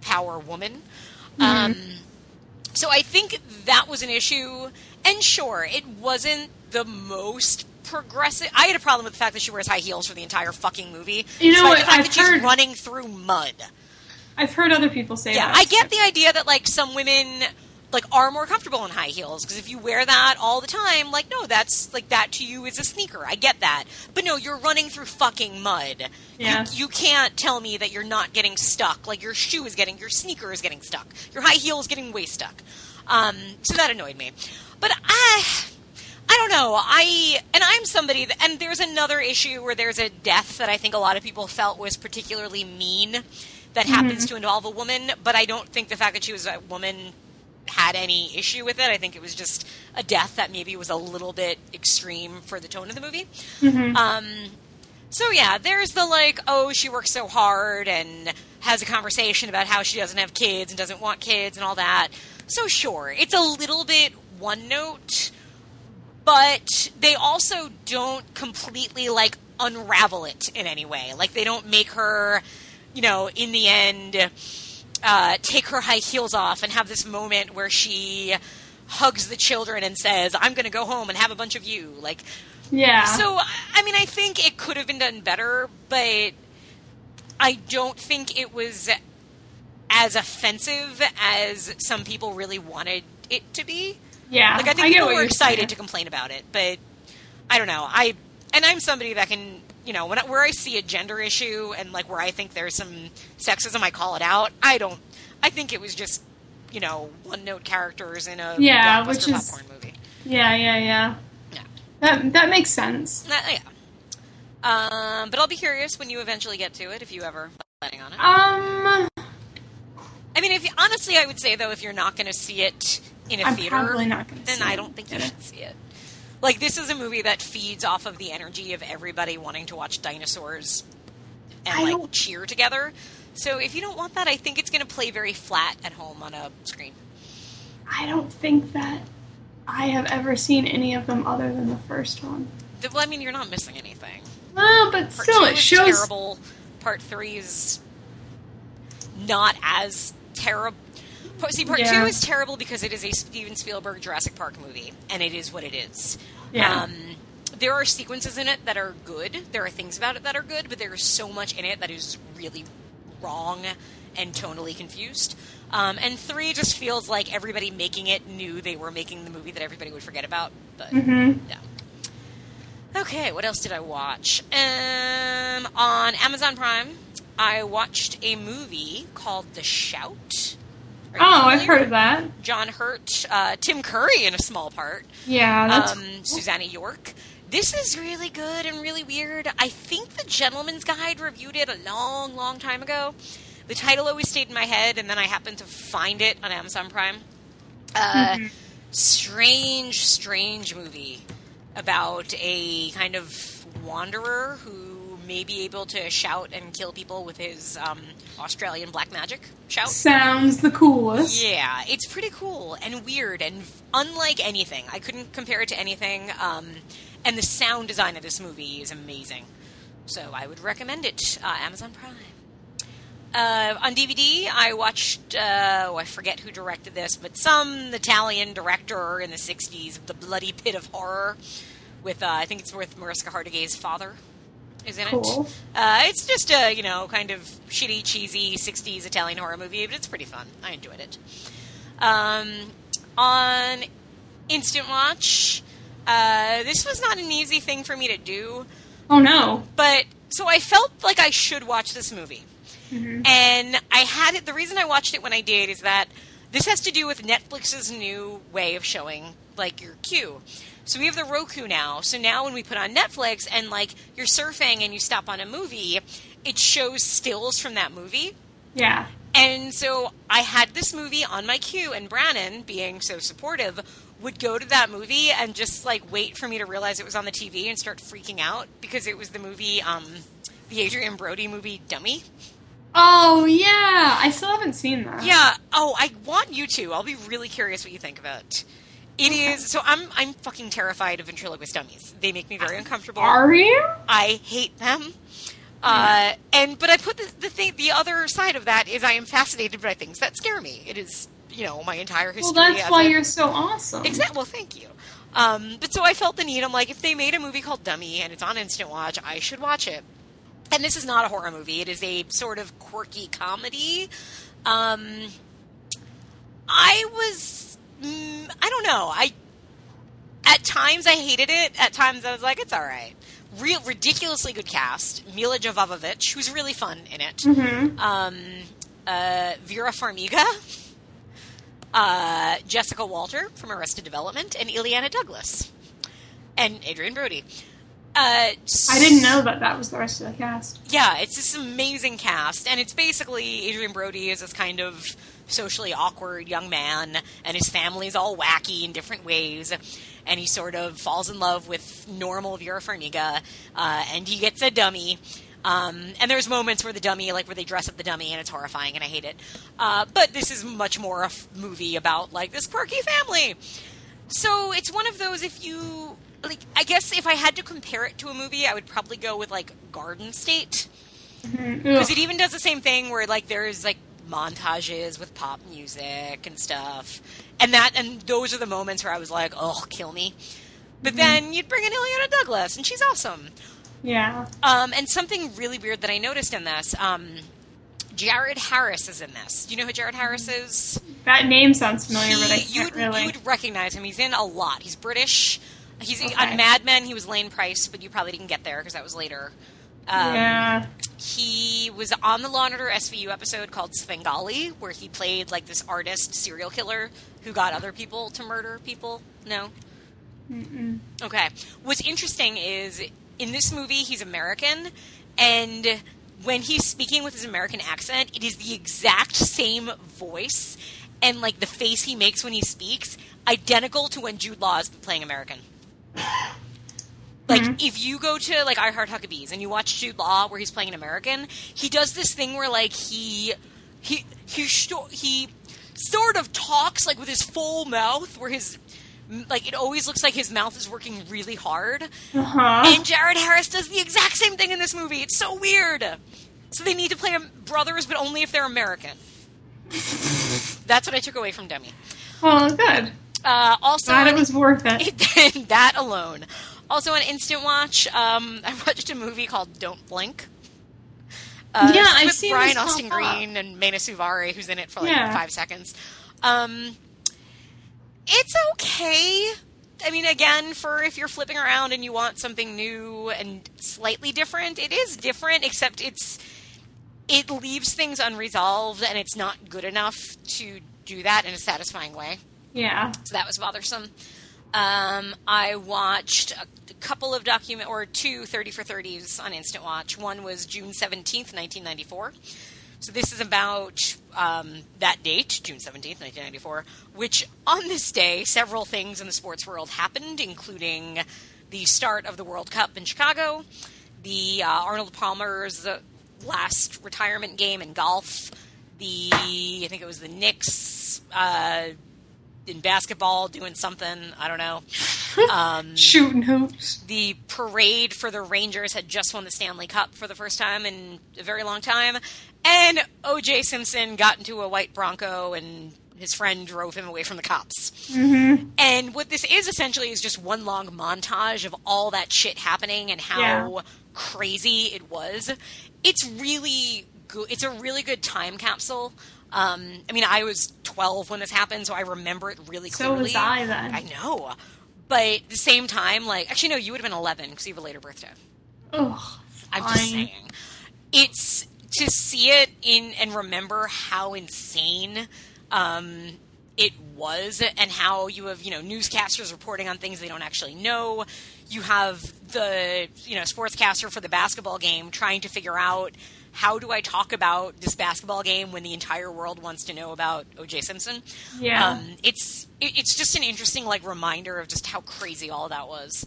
power woman. Mm-hmm. Um, so I think that was an issue. And sure, it wasn't the most progressive. I had a problem with the fact that she wears high heels for the entire fucking movie. You know what, The fact I've that she's heard- running through mud. I've heard other people say Yeah, that. I get the idea that like some women like are more comfortable in high heels because if you wear that all the time, like no, that's like that to you is a sneaker. I get that, but no, you're running through fucking mud. Yeah. You, you can't tell me that you're not getting stuck. Like your shoe is getting, your sneaker is getting stuck, your high heel is getting way stuck. Um, so that annoyed me. But I. I don't know. I and I'm somebody that, and there's another issue where there's a death that I think a lot of people felt was particularly mean that happens to involve a woman, but I don't think the fact that she was a woman had any issue with it. I think it was just a death that maybe was a little bit extreme for the tone of the movie. Um, so yeah, there's the like, oh, she works so hard, and has a conversation about how she doesn't have kids and doesn't want kids and all that. So sure, it's a little bit one note, but they also don't completely like unravel it in any way. Like they don't make her, you know, in the end uh, take her high heels off and have this moment where she hugs the children and says, "I'm going to go home and have a bunch of you." Like Yeah. so, I mean, I think it could have been done better, but I don't think it was as offensive as some people really wanted it to be. Yeah. Like, I think get people were excited saying. to complain about it, but I don't know. I and I'm somebody that can, you know, when I, where I see a gender issue and like where I think there's some sexism, I call it out. I don't. I think it was just, you know, one note characters in a Yeah, which is- popcorn movie. Yeah, yeah, yeah. Yeah. That that makes sense. Uh, yeah. Um, but I'll be curious when you eventually get to it, if you ever planning on it. Um, I mean, if you, honestly, I would say though, if you're not going to see it in a I'm theater, probably not then I don't think you should see it. Like this is a movie that feeds off of the energy of everybody wanting to watch dinosaurs and I like don't- cheer together. So if you don't want that, I think it's going to play very flat at home on a screen. I don't think that I have ever seen any of them other than the first one. The- Well, I mean, you're not missing anything. Well, but Part still, it shows. terrible. Part three is not as terrible. See, part Yeah. two is terrible because it is a Steven Spielberg Jurassic Park movie, and it is what it is. Yeah. Um, there are sequences in it that are good. There are things about it that are good, but there is so much in it that is really wrong and tonally confused. Um, and three just feels like everybody making it knew they were making the movie that everybody would forget about. But hmm yeah. Okay, what else did I watch? Um, on Amazon Prime, I watched a movie called The Shout. Are Oh, I've heard of that. John Hurt, uh, Tim Curry in a small part, Yeah, that's. um, Susannah York. This is really good and really weird. I think the Gentleman's Guide reviewed it a long, long time ago. The title always stayed in my head, and then I happened to find it on Amazon Prime. Uh, Mhm. Strange, strange movie about a kind of wanderer who may be able to shout and kill people with his um, Australian black magic shout. Sounds the coolest. Yeah, it's pretty cool and weird and unlike anything. I couldn't compare it to anything. Um, and the sound design of this movie is amazing. So I would recommend it. Uh, Amazon Prime. Uh, on DVD, I watched, uh, oh, I forget who directed this, but some Italian director in the 60s, The Bloody Pit of Horror, with, uh, I think it's with Mariska Hargitay's father is in Cool. it. Uh, it's just a, you know, kind of shitty, cheesy 60s Italian horror movie, but it's pretty fun. I enjoyed it. Um, on Instant Watch, uh, this was not an easy thing for me to do, Oh no. but so I felt like I should watch this movie. Mhm. And I had it. The reason I watched it when I did is that this has to do with Netflix's new way of showing like your queue. So we have the Roku now. So now when we put on Netflix and like you're surfing and you stop on a movie, it shows stills from that movie. Yeah. And so I had this movie on my queue, and Brannon, being so supportive, would go to that movie and just like wait for me to realize it was on the TV and start freaking out because it was the movie, um, the Adrien Brody movie Dummy. Oh yeah. I still haven't seen that. Yeah. Oh, I want you to. I'll be really curious what you think of it. It is so. I'm I'm fucking terrified of ventriloquist dummies. They make me very uncomfortable. Are you? I hate them. Uh, and but I put the, the thing. The other side of that is I am fascinated by things that scare me. It is you know my entire history. Well, that's why a- you're so awesome. Exactly. Well, thank you. Um, but so I felt the need. I'm like, if they made a movie called Dummy and it's on Instant Watch, I should watch it. And this is not a horror movie. It is a sort of quirky comedy. Um, I was, mm, I don't know. I at times I hated it. At times I was like, it's all right. Real ridiculously good cast. Milla Jovovich, who's really fun in it. hmm Um, uh, Vera Farmiga, uh, Jessica Walter from Arrested Development, and Illeana Douglas, and Adrien Brody. Uh, I didn't know that that was the rest of the cast. yeah, it's this amazing cast, and it's basically Adrien Brody is this kind of socially awkward young man, and his family's all wacky in different ways, and he sort of falls in love with normal Vera Farmiga, uh, and he gets a dummy. Um, and there's moments where the dummy, like where they dress up the dummy, and it's horrifying, and I hate it. Uh, but this is much more a f- movie about like this quirky family. So it's one of those. If you like, I guess if I had to compare it to a movie, I would probably go with like Garden State because it even does the same thing where like there's like montages with pop music and stuff, and that and those are the moments where I was like, oh, kill me. But then you'd bring in Illeana Douglas, and she's awesome. Yeah. Um, and something really weird that I noticed in this, um, Jared Harris is in this. Do you know who Jared Harris is? That name sounds familiar, but I you, can't would, really. you would recognize him. He's in a lot. He's British. He's Okay. on Mad Men. He was Lane Price, but you probably didn't get there because that was later. Um, yeah. He was on the Law and Order SVU episode called Svengali, where he played like this artist serial killer who got other people to murder people. No. Mm-mm. Okay. What's interesting is in this movie he's American, and when he's speaking with his American accent, it is the exact same voice and like the face he makes when he speaks, identical to when Jude Law is playing American. Like Mhm. if you go to like I Heart Huckabees and you watch Jude Law where he's playing an American, he does this thing where like he he he he sort of talks like with his full mouth where his like it always looks like his mouth is working really hard. Uh huh. And Jared Harris does the exact same thing in this movie. It's so weird. So they need to play brothers, but only if they're American. That's what I took away from Dummy. Well, good. Uh, also, Glad it was worth it. it, that alone. Also, on Instant Watch, um, I watched a movie called Don't Blink. Uh, Yeah, I've with seen Brian Austin. Green and Mena Suvari, who's in it for like Yeah. five seconds. Um, it's okay. I mean, again, for if you're flipping around and you want something new and slightly different, it is different, except it's it leaves things unresolved and it's not good enough to do that in a satisfying way. Yeah. So that was bothersome. Um, I watched a couple of document or two 30 for 30s on Instant Watch. One was June 17th, 1994. So this is about um, that date, June 17th, 1994, which on this day, several things in the sports world happened, including the start of the World Cup in Chicago, the uh, Arnold Palmer's last retirement game in golf, the, I think it was the Knicks, uh, in basketball doing something. I don't know. Um, Shooting hoops. the parade for the Rangers had just won the Stanley Cup for the first time in a very long time, and O.J. Simpson got into a white Bronco and. His friend drove him away from the cops. Mm-hmm. And what this is essentially is just one long montage of all that shit happening and how Yeah. crazy it was. It's really good. It's a really good time capsule. Um, I mean, I was 12 when this happened, so I remember it really clearly. So was I then. I know. But at the same time, like, actually, no, you would have been 11 because you have a later birthday. Ugh. I'm just saying. It's to see it in and remember how insane um, it was and how you have, you know, newscasters reporting on things they don't actually know. You have the, you know, sportscaster for the basketball game trying to figure out how do I talk about this basketball game when the entire world wants to know about OJ Simpson. Yeah. Um, it's it, it's just an interesting like reminder of just how crazy all that was.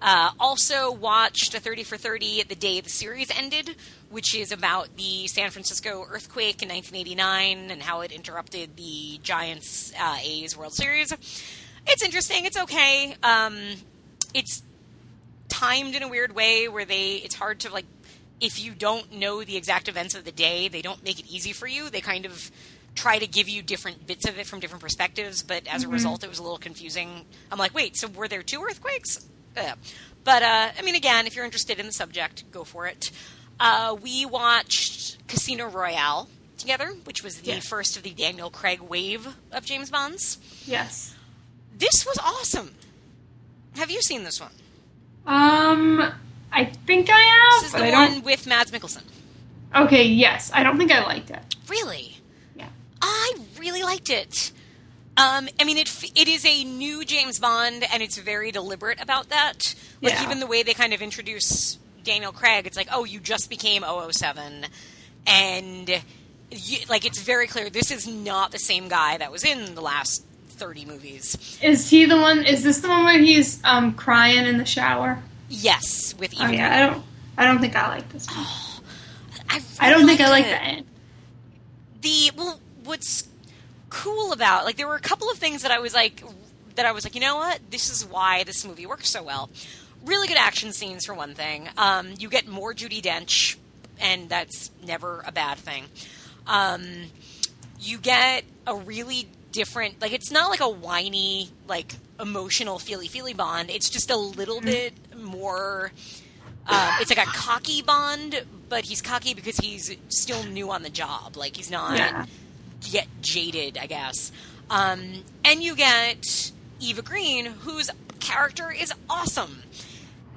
Uh, also watched a 30 for 30 the day the series ended, which is about the San Francisco earthquake in 1989 and how it interrupted the Giants uh, A's World Series. It's interesting. It's okay. Um, it's timed in a weird way where they it's hard to like if you don't know the exact events of the day, they don't make it easy for you. They kind of try to give you different bits of it from different perspectives, but as a result, it was a little confusing. I'm like, wait, so were there two earthquakes? Yeah. But uh, I mean, again, if you're interested in the subject, go for it. Uh, we watched Casino Royale together, which was the Yes. first of the Daniel Craig wave of James Bonds. yes. This was awesome. Have you seen this one? Um, I think I have, This is the one with Mads Mikkelsen. Okay, yes. I don't think I liked it. Really? Yeah. I really liked it. Um, I mean, it it is a new James Bond, and it's very deliberate about that. Like Yeah. even the way they kind of introduce Daniel Craig, it's like, oh, you just became 007, and you, like it's very clear this is not the same guy that was in the last thirty movies. Is he the one? Is this the one where he's um crying in the shower? Yes, with Oh yeah, I don't. I don't think I like this one. I, I don't think I like it. end. the well what's cool about like there were a couple of things that i was like that i was like you know what this is why this movie works so well really good action scenes for one thing um, you get more judi dench and that's never a bad thing um, you get a really different like it's not like a whiny like emotional feely feely bond. It's just a little bit more uh, it's like a cocky bond but he's cocky because he's still new on the job. Like he's not Yeah. yet jaded i guess. Um, and you get eva green whose character is awesome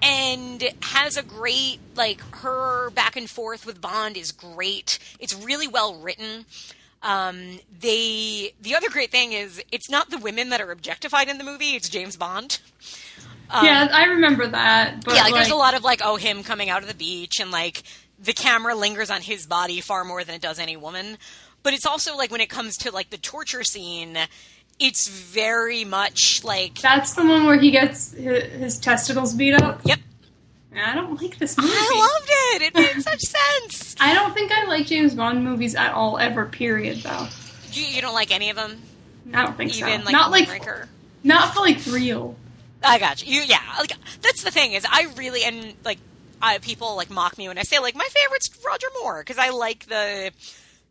and has a great like her back and forth with bond is great. It's really well written um, they the other great thing is it's not the women that are objectified in the movie it's james bond yeah, I remember that. But yeah, like, like, there's a lot of like, oh, him coming out of the beach, and like the camera lingers on his body far more than it does any woman. But it's also like when it comes to like the torture scene, it's very much like, That's the one where he gets his, his testicles beat up. yep, I don't like this movie. I loved it. It made such sense. I don't think I like James Bond movies at all, ever. Period. Though You, you don't like any of them, I don't think even so. like not like Moonraker? not for like real. I got you. you. Yeah, like that's the thing is, I really and like I, people like mock me when I say like my favorite's Roger Moore because I like the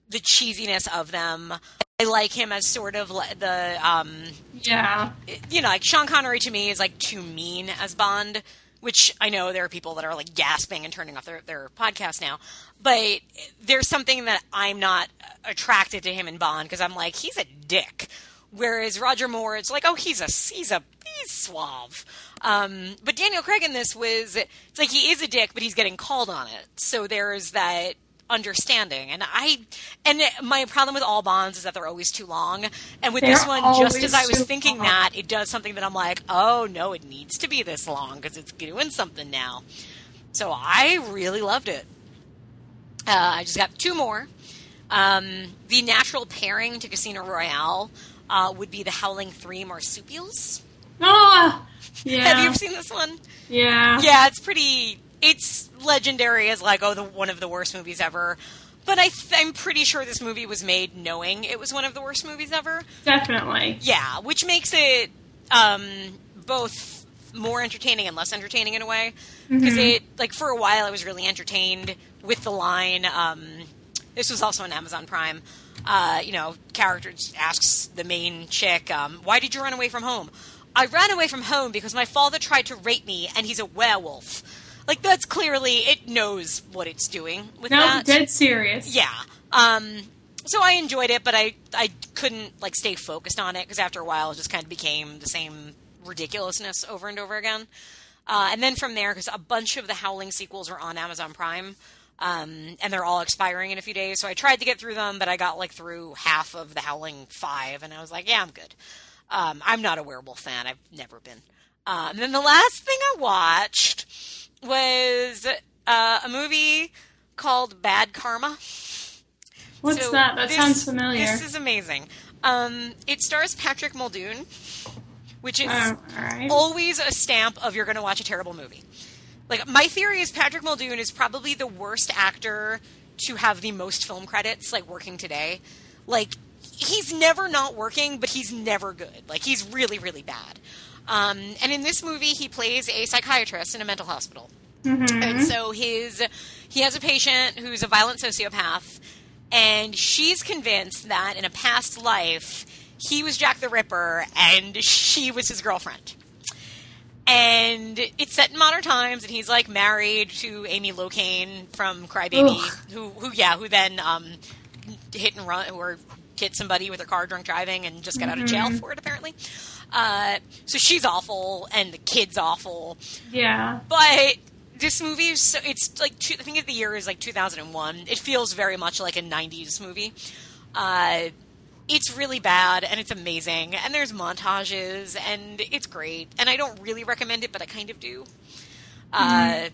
the cheesiness of them. I like him as sort of the um, Yeah, you know, like Sean Connery to me is like too mean as Bond, which I know there are people that are like gasping and turning off their, their podcast now. But there's something that I'm not attracted to him in Bond because I'm like, he's a dick. Whereas Roger Moore, it's like, oh, he's a he's a he's suave. Um, but Daniel Craig in this was it's like he is a dick, but he's getting called on it. So there's that understanding. And i and my problem with all bonds is that they're always too long. And with this They're one just as i was thinking long. that it does something that i'm like oh no it needs to be this long because it's doing something now. So i really loved it. Uh, i just got two more. Um, the natural pairing to casino royale uh, would be the howling three marsupials. Oh, yeah, have you ever seen this one? Yeah, yeah, it's pretty. It's legendary as like oh, the one of the worst movies ever. But I th- I'm pretty sure this movie was made knowing it was one of the worst movies ever. definitely. Yeah, which makes it um, both more entertaining and less entertaining in a way. Because it like for a while I was really entertained with the line. Um, this was also on Amazon Prime. Uh, you know, character asks the main chick, um, "Why did you run away from home?" I ran away from home because my father tried to rape me, and he's a werewolf. Like that's clearly it knows what it's doing with No, that. dead serious. Yeah. Um, so I enjoyed it, but I I couldn't like stay focused on it because after a while it just kind of became the same ridiculousness over and over again. Uh, and then from there, because a bunch of the Howling sequels are on Amazon Prime, um, and they're all expiring in a few days. So I tried to get through them, but I got like through half of the Howling five, and I was like, yeah, I'm good. Um, I'm not a werewolf fan. I've never been. Uh, and then the last thing I watched was uh, a movie called Bad Karma. What's So that? That this- sounds familiar. This is amazing. Um, it stars Patrick Muldoon, which is Oh, right. always a stamp of you're going to watch a terrible movie. Like my theory is Patrick Muldoon is probably the worst actor to have the most film credits like working today. Like he's never not working, but he's never good. Like he's really really bad. Um, and in this movie, he plays a psychiatrist in a mental hospital. And so his he has a patient who's a violent sociopath, and she's convinced that in a past life he was Jack the Ripper and she was his girlfriend. And it's set in modern times, and he's like married to Amy Locane from Crybaby, Ugh. who who yeah, who then um, hit and run or hit somebody with her car drunk driving and just got out of jail for it apparently. Uh, so she's awful, and the kid's awful. yeah. But this movie is so, it's like two, I think the year is like 2001. It feels very much like a 90s movie. Uh, it's really bad and it's amazing and there's montages and it's great and I don't really recommend it but I kind of do. Uh,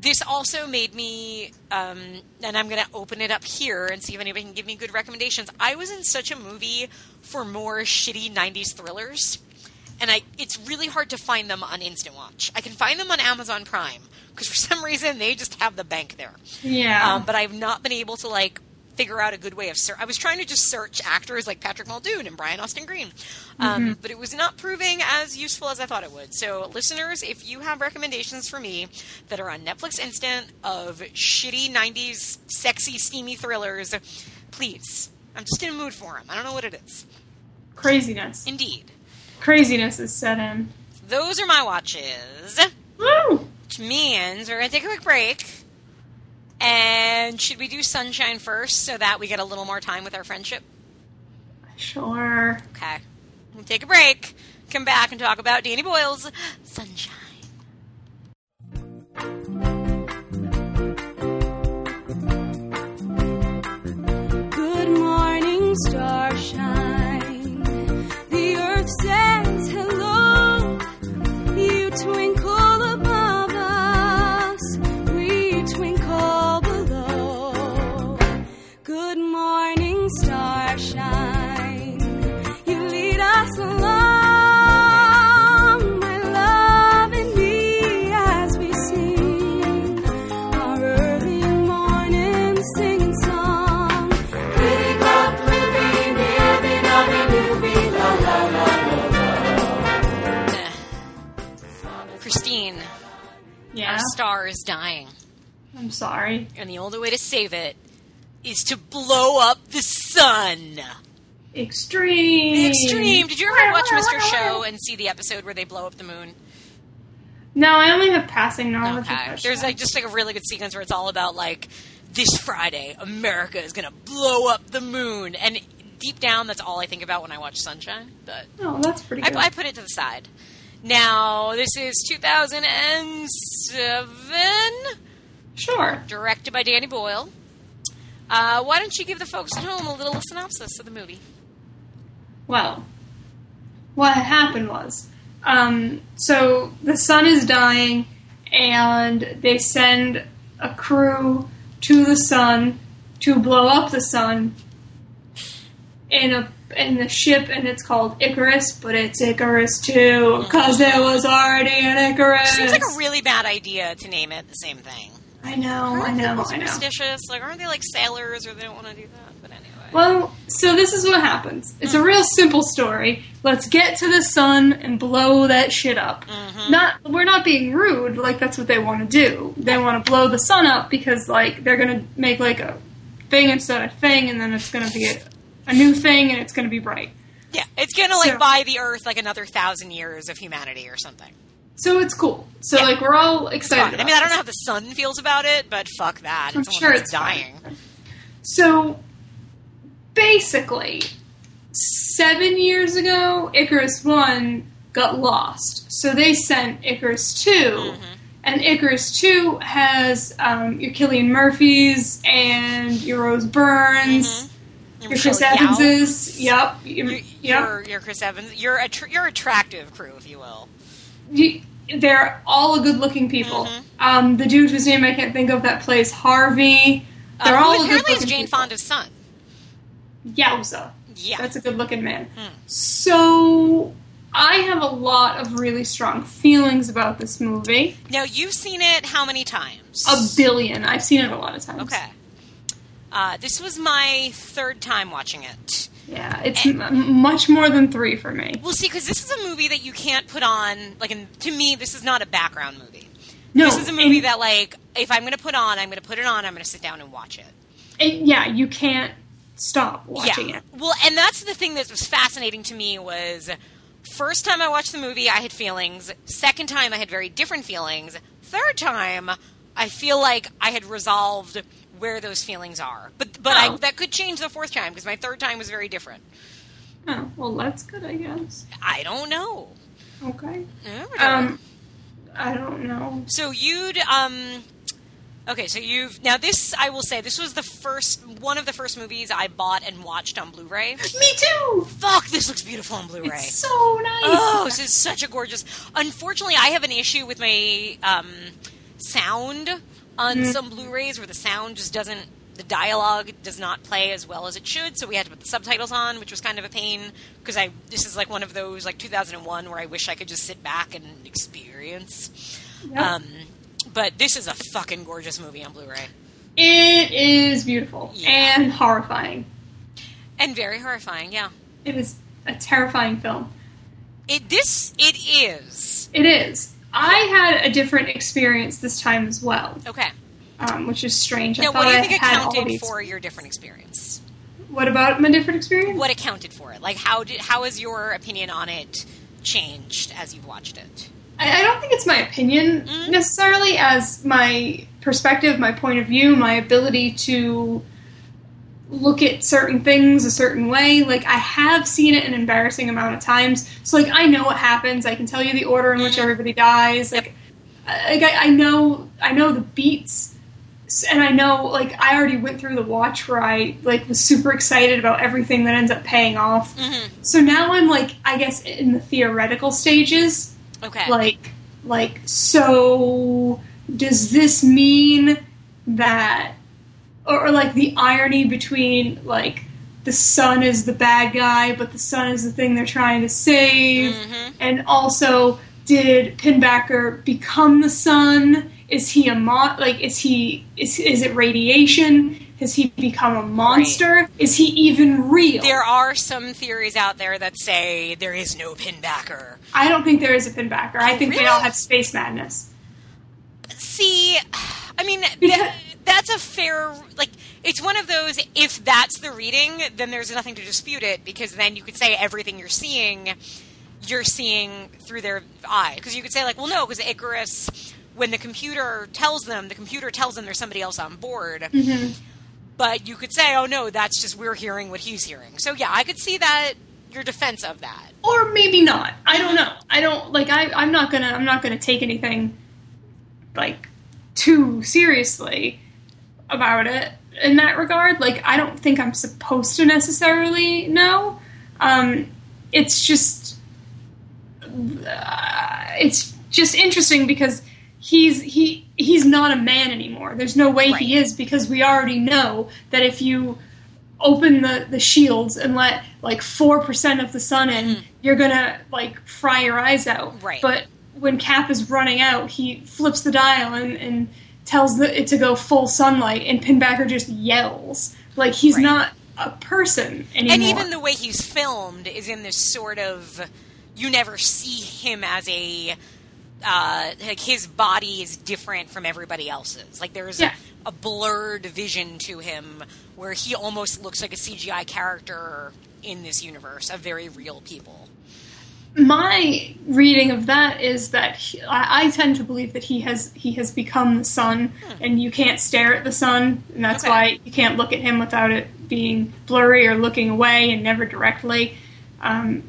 this also made me, um, and I'm going to open it up here and see if anybody can give me good recommendations. I was in such a movie for more shitty 90s thrillers, and I it's really hard to find them on Instant Watch. I can find them on Amazon Prime because for some reason they just have the bank there. Yeah. Um, but I've not been able to like figure out a good way of search. I was trying to just search actors like Patrick Muldoon and Brian Austin Green, um, but it was not proving as useful as I thought it would. So, listeners, if you have recommendations for me that are on Netflix Instant of shitty '90s sexy steamy thrillers, please. I'm just in a mood for them. I don't know what it is. Craziness. Indeed, Craziness is set in. those are my watches. Woo! Which means we're going to take a quick break. And should we do Sunshine first so that we get a little more time with our friendship? Sure. Okay. We'll take a break, come back and talk about Danny Boyle's Sunshine. Good morning, starshine. Save it is to blow up the sun. Extreme. Extreme. Did you ever watch Mr. Show and see the episode where they blow up the moon? No, I only have passing knowledge Okay. There's like just like a really good sequence where it's all about like this Friday, America is gonna blow up the moon, and deep down, that's all I think about when I watch Sunshine. But Oh, that's pretty I. I put it to the side. Now this is 2007, sure. directed by Danny Boyle. Uh, why don't you give the folks at home a little synopsis of the movie? Well, what happened was, um, so the sun is dying, and they send a crew to the sun to blow up the sun in a in the ship, and it's called Icarus, but it's Icarus too because there was already an Icarus. Seems like a really bad idea to name it the same thing. I know, I know, people I know. superstitious? Like, aren't they like sailors, or they don't want to do that? But anyway. Well, so this is what happens. It's a real simple story. Let's get to the sun and blow that shit up. Mm-hmm. Not we're not being rude, like that's what they want to do. They want to blow the sun up because like they're going to make like a thing instead of thing and then it's going to be a, a new thing and it's going to be bright. Yeah, it's gonna like So- buy the Earth like another thousand years of humanity or something. So it's cool. So Yeah. like we're all excited. I mean, I don't know how the sun feels about it, but fuck that. I'm It's sure it's that's fine. dying. So basically, seven years ago, Icarus 1 got lost. So they sent Icarus 2. Mm-hmm. And Icarus 2 has um, your Cillian Murphys and your Rose Byrnes, Your your Chris. Evanses. Yep. You're, Yep. you're, you're Chris Evans. You're a tr- you're attractive crew, if you will. You- They're all good looking people. Mhm. Um, the dude whose name I can't think of that plays Harvey. They're Uh, all good apparently is Jane people. Fonda's son. Yowza. Yeah. That's a good looking man. Hmm. So I have a lot of really strong feelings about this movie. now you've seen it how many times? A billion. I've seen it a lot of times. Okay. Uh, this was my third time watching it. Yeah, it's m- much more than three for me. Well, see, because this is a movie that you can't put on. Like, in, to me, this is not a background movie. No, this is a movie and- that, like, if I'm going to put on, I'm going to put it on. I'm going to sit down and watch it. and yeah, you can't stop watching yeah. it. Well, and that's the thing that was fascinating to me was first time I watched the movie, I had feelings. Second time, I had very different feelings. Third time, I feel like I had resolved where those feelings are. But but I, Oh. that could change the fourth time because my third time was very different. Oh, well, that's good, I guess. I don't know. Okay. Um, I don't know. So you'd um okay, so you've now this I will say this was the first one of the first movies I bought and watched on Blu-ray. Me too. Fuck, this looks beautiful on Blu-ray. It's so nice. Oh, this is such a gorgeous. Unfortunately, I have an issue with my um, sound on Mm-hmm. some Blu-rays where the sound just doesn't the dialogue does not play as well as it should, so we had to put the subtitles on, which was kind of a pain because I this is like one of those like 2001 where I wish I could just sit back and experience. Yep. Um, but this is a fucking gorgeous movie on Blu-ray it is beautiful Yeah. and horrifying. and very horrifying. Yeah, It is a terrifying film. it this it is It is. I had a different experience this time as well, okay. um, which is strange. I Now, thought what do you think accounted for your different experience? What about my different experience? What accounted for it? Like how did how has your opinion on it changed as you've watched it? I, I don't think it's my opinion Mhm. necessarily as my perspective, my point of view, my ability to look at certain things a certain way. Like I have seen it an embarrassing amount of times, so like I know what happens. I can tell you the order in which Mhm. everybody dies. Like, I- like I, I know, I know the beats. And I know, like, I already went through the watch where I like was super excited about everything that ends up paying off. Mm-hmm. So now I'm like, I guess in the theoretical stages, Okay. like like so does this mean that or, or like the irony between like the sun is the bad guy but the sun is the thing they're trying to save. Mhm. and also did pinbacker become the sun? Is he a mo- like is he is, is it radiation? Has he become a monster? Is he even real? There are some theories out there that say there is no pinbacker. i don't think there is a pinbacker. I think they all have space madness. See, I mean, Yeah. Th- that's a fair like. It's one of those. If that's the reading, then there's nothing to dispute it because then you could say everything you're seeing, you're seeing through their eye. Because you could say like, well, no, because Icarus, when the computer tells them, the computer tells them there's somebody else on board. Mm-hmm. But you could say, oh no, that's just we're hearing what he's hearing. So yeah, I could see that your defense of that. or maybe not. I don't know. I don't like. I I'm not gonna. I'm not gonna take anything like too seriously about it in that regard. Like I don't think I'm supposed to necessarily know. Um, it's just uh, it's just interesting because he's he he's not a man anymore. There's no way he is because we already know that if you open the, the shields and let like four percent of the sun in, you're gonna like fry your eyes out. Right. But when Cap is running out, he flips the dial and, and tells the, it to go full sunlight, and Pinbacker just yells like he's Right. not a person anymore. And even the way he's filmed is in this sort of you never see him as a uh, like his body is different from everybody else's. Like there's Yeah. a, a blurred vision to him where he almost looks like a CGI character in this universe of very real people. My reading of that is that he, I, I tend to believe that he has he has become the sun, and you can't stare at the sun, and that's Hmm. Okay. why you can't look at him without it being blurry or looking away and never directly. Um,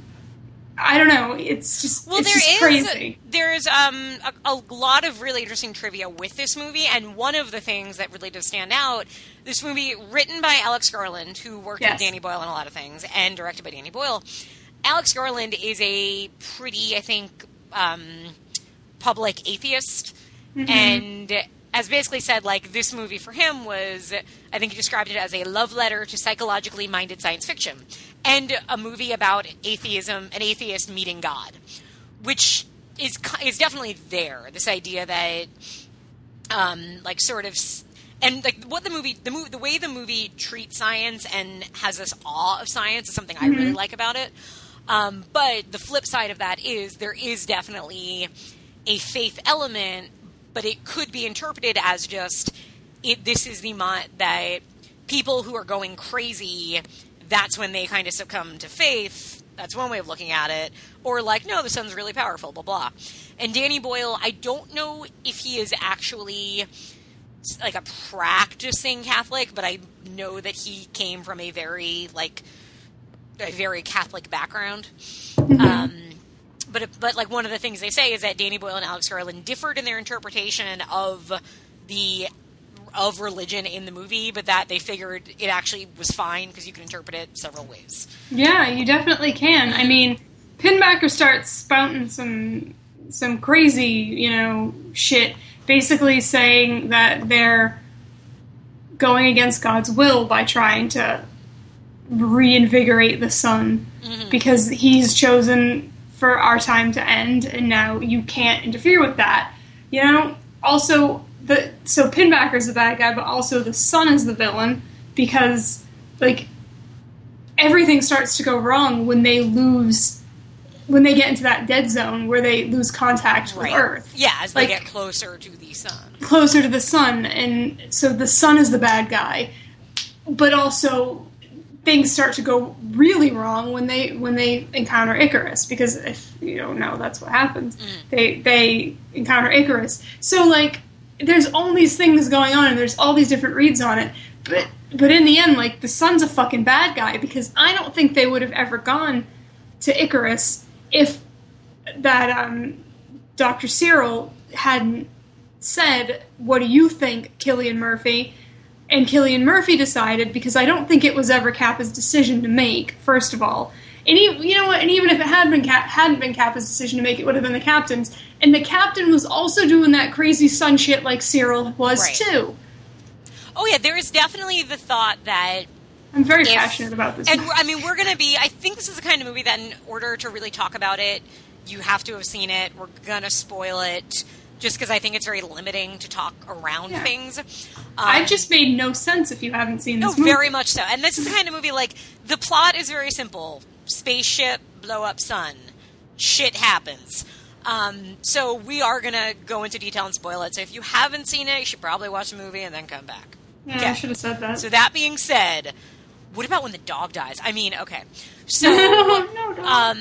I don't know. It's just Well, it's there just is crazy. there's um a, a lot of really interesting trivia with this movie, and one of the things that really does stand out, this movie written by Alex Garland, who worked Yes. with Danny Boyle on a lot of things, and directed by Danny Boyle. Alex Garland is a pretty, I think, um, public atheist, and has basically said like this movie for him was, I think he described it as a love letter to psychologically minded science fiction, and a movie about atheism, an atheist meeting God, which is is definitely there. This idea that um, like sort of and like what the movie the movie the way the movie treats science and has this awe of science is something I really like about it. Um, but the flip side of that is there is definitely a faith element, but it could be interpreted as just it. This is the mo- that people who are going crazy. That's when they kind of succumb to faith. That's one way of looking at it. Or like, no, the sun's really powerful. Blah blah. And Danny Boyle, I don't know if he is actually like a practicing Catholic, but I know that he came from a very like a very Catholic background. Um, but but like one of the things they say is that Danny Boyle and Alex Garland differed in their interpretation of the of religion in the movie, but that they figured it actually was fine because you can interpret it several ways. Yeah, you definitely can. I mean, Pinbacker starts spouting some some crazy, you know, shit. Basically saying that they're going against God's will by trying to reinvigorate the sun mm-hmm. because he's chosen for our time to end and now you can't interfere with that. You know? Also the so Pinbacker's the bad guy, but also the sun is the villain because like everything starts to go wrong when they lose when they get into that dead zone where they lose contact with Earth Yeah, as they Like- get closer to the sun. closer to the sun, and so the sun is the bad guy. But also, things start to go really wrong when they when they encounter Icarus, because if you don't know, that's what happens. They they encounter Icarus. So like, there's all these things going on, and there's all these different reads on it. But but in the end, like the sun's a fucking bad guy because I don't think they would have ever gone to Icarus if that um, Dr. Searle hadn't said, "What do you think, Cillian Murphy?" And Cillian Murphy decided because I don't think it was ever Capa's decision to make. First of all, and even, you know what? And even if it had been Cap, hadn't been Capa's decision to make, it would have been the captain's. And the captain was also doing that crazy sun shit like Searle was Right. too. Oh yeah, there is definitely the thought that I'm very If- passionate about this. And I mean, we're going to be. I think this is the kind of movie that, in order to really talk about it, you have to have seen it. We're going to spoil it, just because I think it's very limiting to talk around Yeah. things. Um, I just made no sense if you haven't seen no, this movie. very much so. And this is the kind of movie like the plot is very simple: spaceship blow up sun, shit happens. Um, so we are going to go into detail and spoil it. So if you haven't seen it, you should probably watch the movie and then come back. Yeah, Okay. I should have said that. So that being said, what about when the dog dies? I mean, okay. So no, no. um,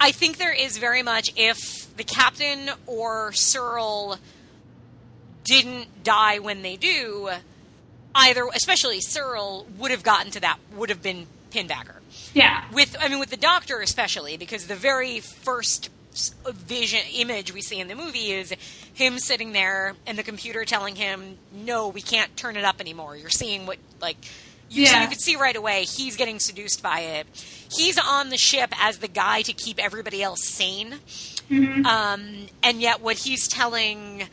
I think there is very much if the captain or Searle didn't die when they do, either, especially Searle, would have gotten to that, would have been Pinbacker. yeah, With, I mean, with the doctor especially, because the very first vision image we see in the movie is him sitting there and the computer telling him, "No, we can't turn it up anymore. You're seeing what like." You, So you could see right away he's getting seduced by it. He's on the ship as the guy to keep everybody else sane, um, and yet what he's telling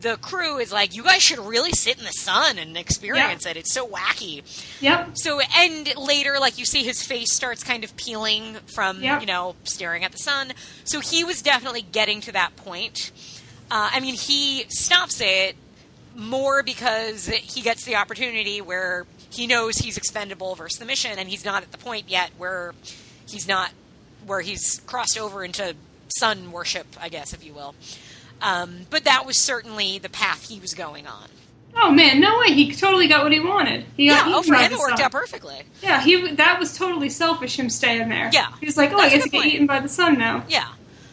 the crew is like, "You guys should really sit in the sun and experience it. It's so wacky." yep, So, and later, like you see his face starts kind of peeling from, Yep. you know, staring at the sun. So he was definitely getting to that point. Uh, I mean, he stops it more because he gets the opportunity where he knows he's expendable versus the mission, and he's not at the point yet where he's not, where he's crossed over into sun worship, I guess, if you will. Um, but that was certainly the path he was going on. Oh man, no way! He totally got what he wanted. He Yeah, got oh, for him it worked sun. out perfectly. Yeah, he that was totally selfish. Him staying there. Yeah. he was like, "Oh, I That's get to get eaten by the sun now." Yeah.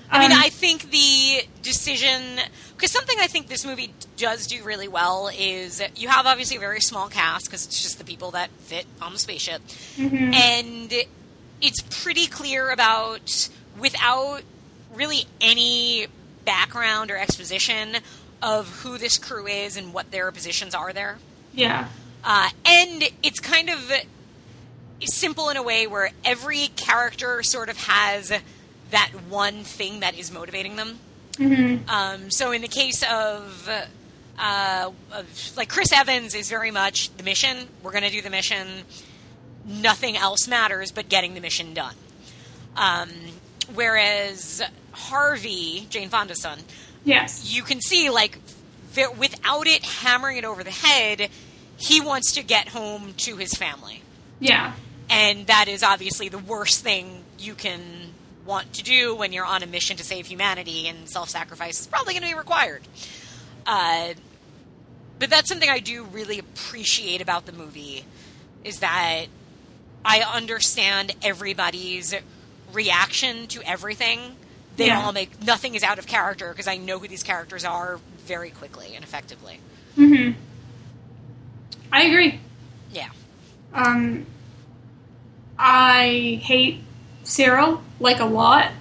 I mean, Um, I think the decision because something I think this movie does do really well is you have obviously a very small cast because it's just the people that fit on the spaceship, and it's pretty clear about without really any background or exposition of who this crew is and what their positions are there. Yeah, Uh, and it's kind of simple in a way where every character sort of has that one thing that is motivating them. Um, so in the case of, uh, of like Chris Evans is very much the mission. We're going to do the mission. Nothing else matters but getting the mission done. Um, whereas Harvey, Jane Fonda's son, yes, you can see like without it hammering it over the head, he wants to get home to his family, yeah, and that is obviously the worst thing you can want to do when you're on a mission to save humanity, and self-sacrifice is probably going to be required. Uh, but that's something I do really appreciate about the movie is that I understand everybody's reaction to everything. They Yeah. all make nothing is out of character because I know who these characters are very quickly and effectively. I agree. Yeah. Um, I hate Searle like a lot.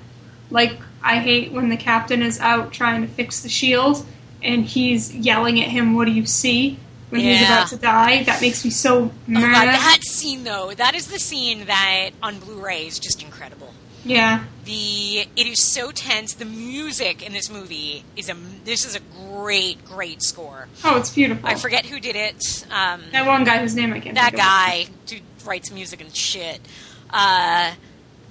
Like I hate when the captain is out trying to fix the shield and he's yelling at him, "What do you see?" When he's about to die. That makes me so Oh, God, mad. that scene though, that is the scene that on Blu-ray is just incredible. yeah, The it is so tense. The music in this movie is a this is a great great score. Oh, it's beautiful. I forget who did it. Um, that one guy whose name I can't. that guy who writes music and shit. Uh,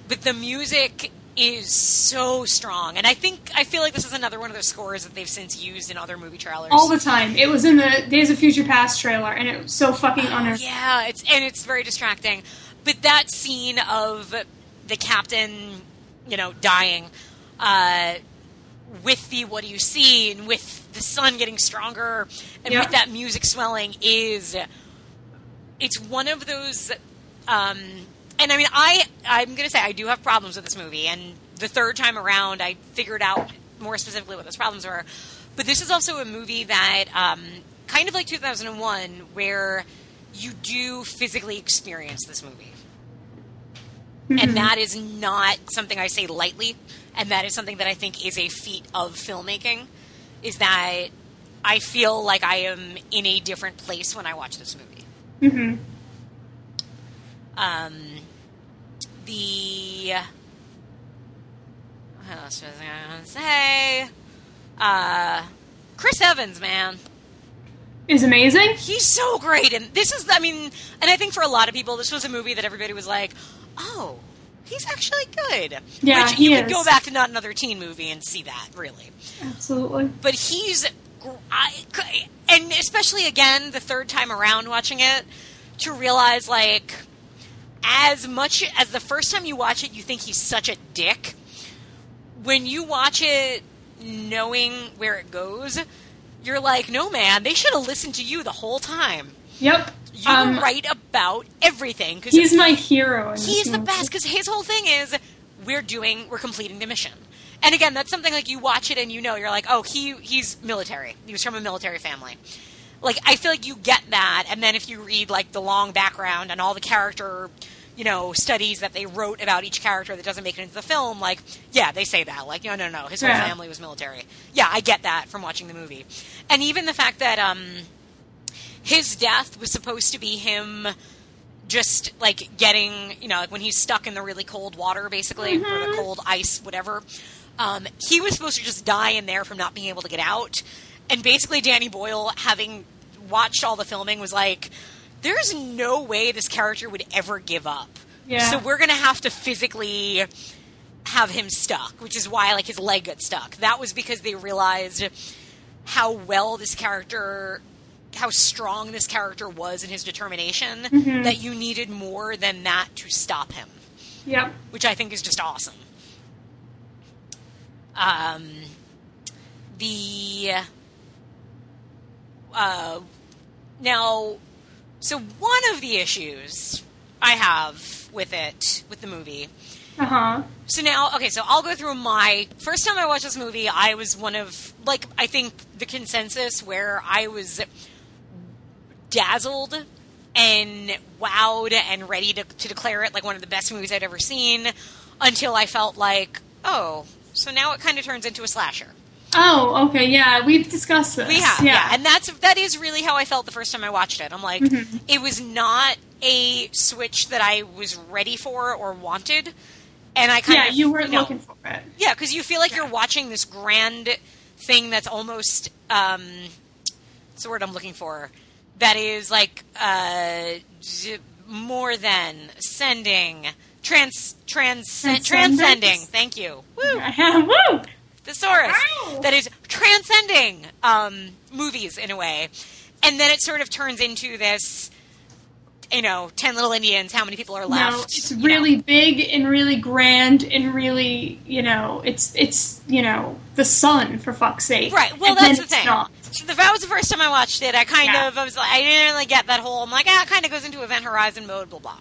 but the music is so strong, and I think I feel like this is another one of those scores that they've since used in other movie trailers. all the time. It was in the Days of Future Past trailer, and it was so fucking unearned. yeah, it's and it's very distracting. But that scene of the captain, you know, dying, uh, with the what do you see, and with the sun getting stronger, and Yeah. with that music swelling is, it's one of those. Um, and I mean, I I'm gonna say I do have problems with this movie, and the third time around, I figured out more specifically what those problems were. But this is also a movie that, um, kind of like 2001, where you do physically experience this movie. And that is not something I say lightly, and that is something that I think is a feat of filmmaking. Is that I feel like I am in a different place when I watch this movie. hmm Um, the what else was I going to say? Uh, Chris Evans, man, Is amazing. he's so great, and this is, I mean, and I think for a lot of people, this was a movie that everybody was like, "Oh, he's actually good." Yeah, Which he you could is. go back to not another teen movie and see that, really. Absolutely. but he's I, and especially again the third time around watching it to realize like as much as the first time you watch it you think he's such a dick when you watch it knowing where it goes you're like no man they should have listened to you the whole time Yep. You Um, were right about everything because He's my hero. He's the best because his whole thing is we're doing we're completing the mission. And again that's something like you watch it and you know you're like oh he he's military. He was from a military family. Like i feel like you get that and then if you read like the long background and all the character you know studies that they wrote about each character that doesn't make it into the film like yeah they say that. Like no no no his whole Yeah. family was military. Yeah i get that from watching the movie. And even the fact that um his death was supposed to be him just like getting you know like when he's stuck in the really cold water basically or the cold ice whatever. Um, he was supposed to just die in there from not being able to get out. And basically danny boyle having watched all the filming was like there's no way this character would ever give up. Yeah. so we're gonna have to physically have him stuck which is why like his leg got stuck. That was because they realized how well this character how strong this character was in his determination that you needed more than that to stop him Yep. which i think is just awesome um the uh now so one of the issues i have with it with the movie Uh huh. so now, okay, so I'll go through my first time I watched this movie. I was one of like I think the consensus where I was dazzled and wowed and ready to, to declare it like one of the best movies I'd ever seen until I felt like, oh, so now it kind of turns into a slasher. Oh, okay. Yeah, we've discussed this. We have, yeah. Yeah. and that's that is really how I felt the first time I watched it. I'm like, Mm-hmm. it was not a switch that I was ready for or wanted, and I kind yeah, of you weren't know, looking for it. yeah, because you feel like you're watching this grand thing that's almost um, what's the word I'm looking for? That is like uh, more than sending, trans, trans, transcending. Thank you. Woo, Woo! thesaurus. Ow! That is transcending um, movies in a way, and then it sort of turns into this. You know, ten little Indians. How many people are left? No, it's you know. really big and really grand and really, you know, it's it's you know the sun for fuck's sake. Right. Well, And that's the thing. not. So the, that was the first time I watched it. I kind Yeah. of, I was like, I didn't really get that whole. I'm like, ah, it kind of goes into Event Horizon mode, blah blah.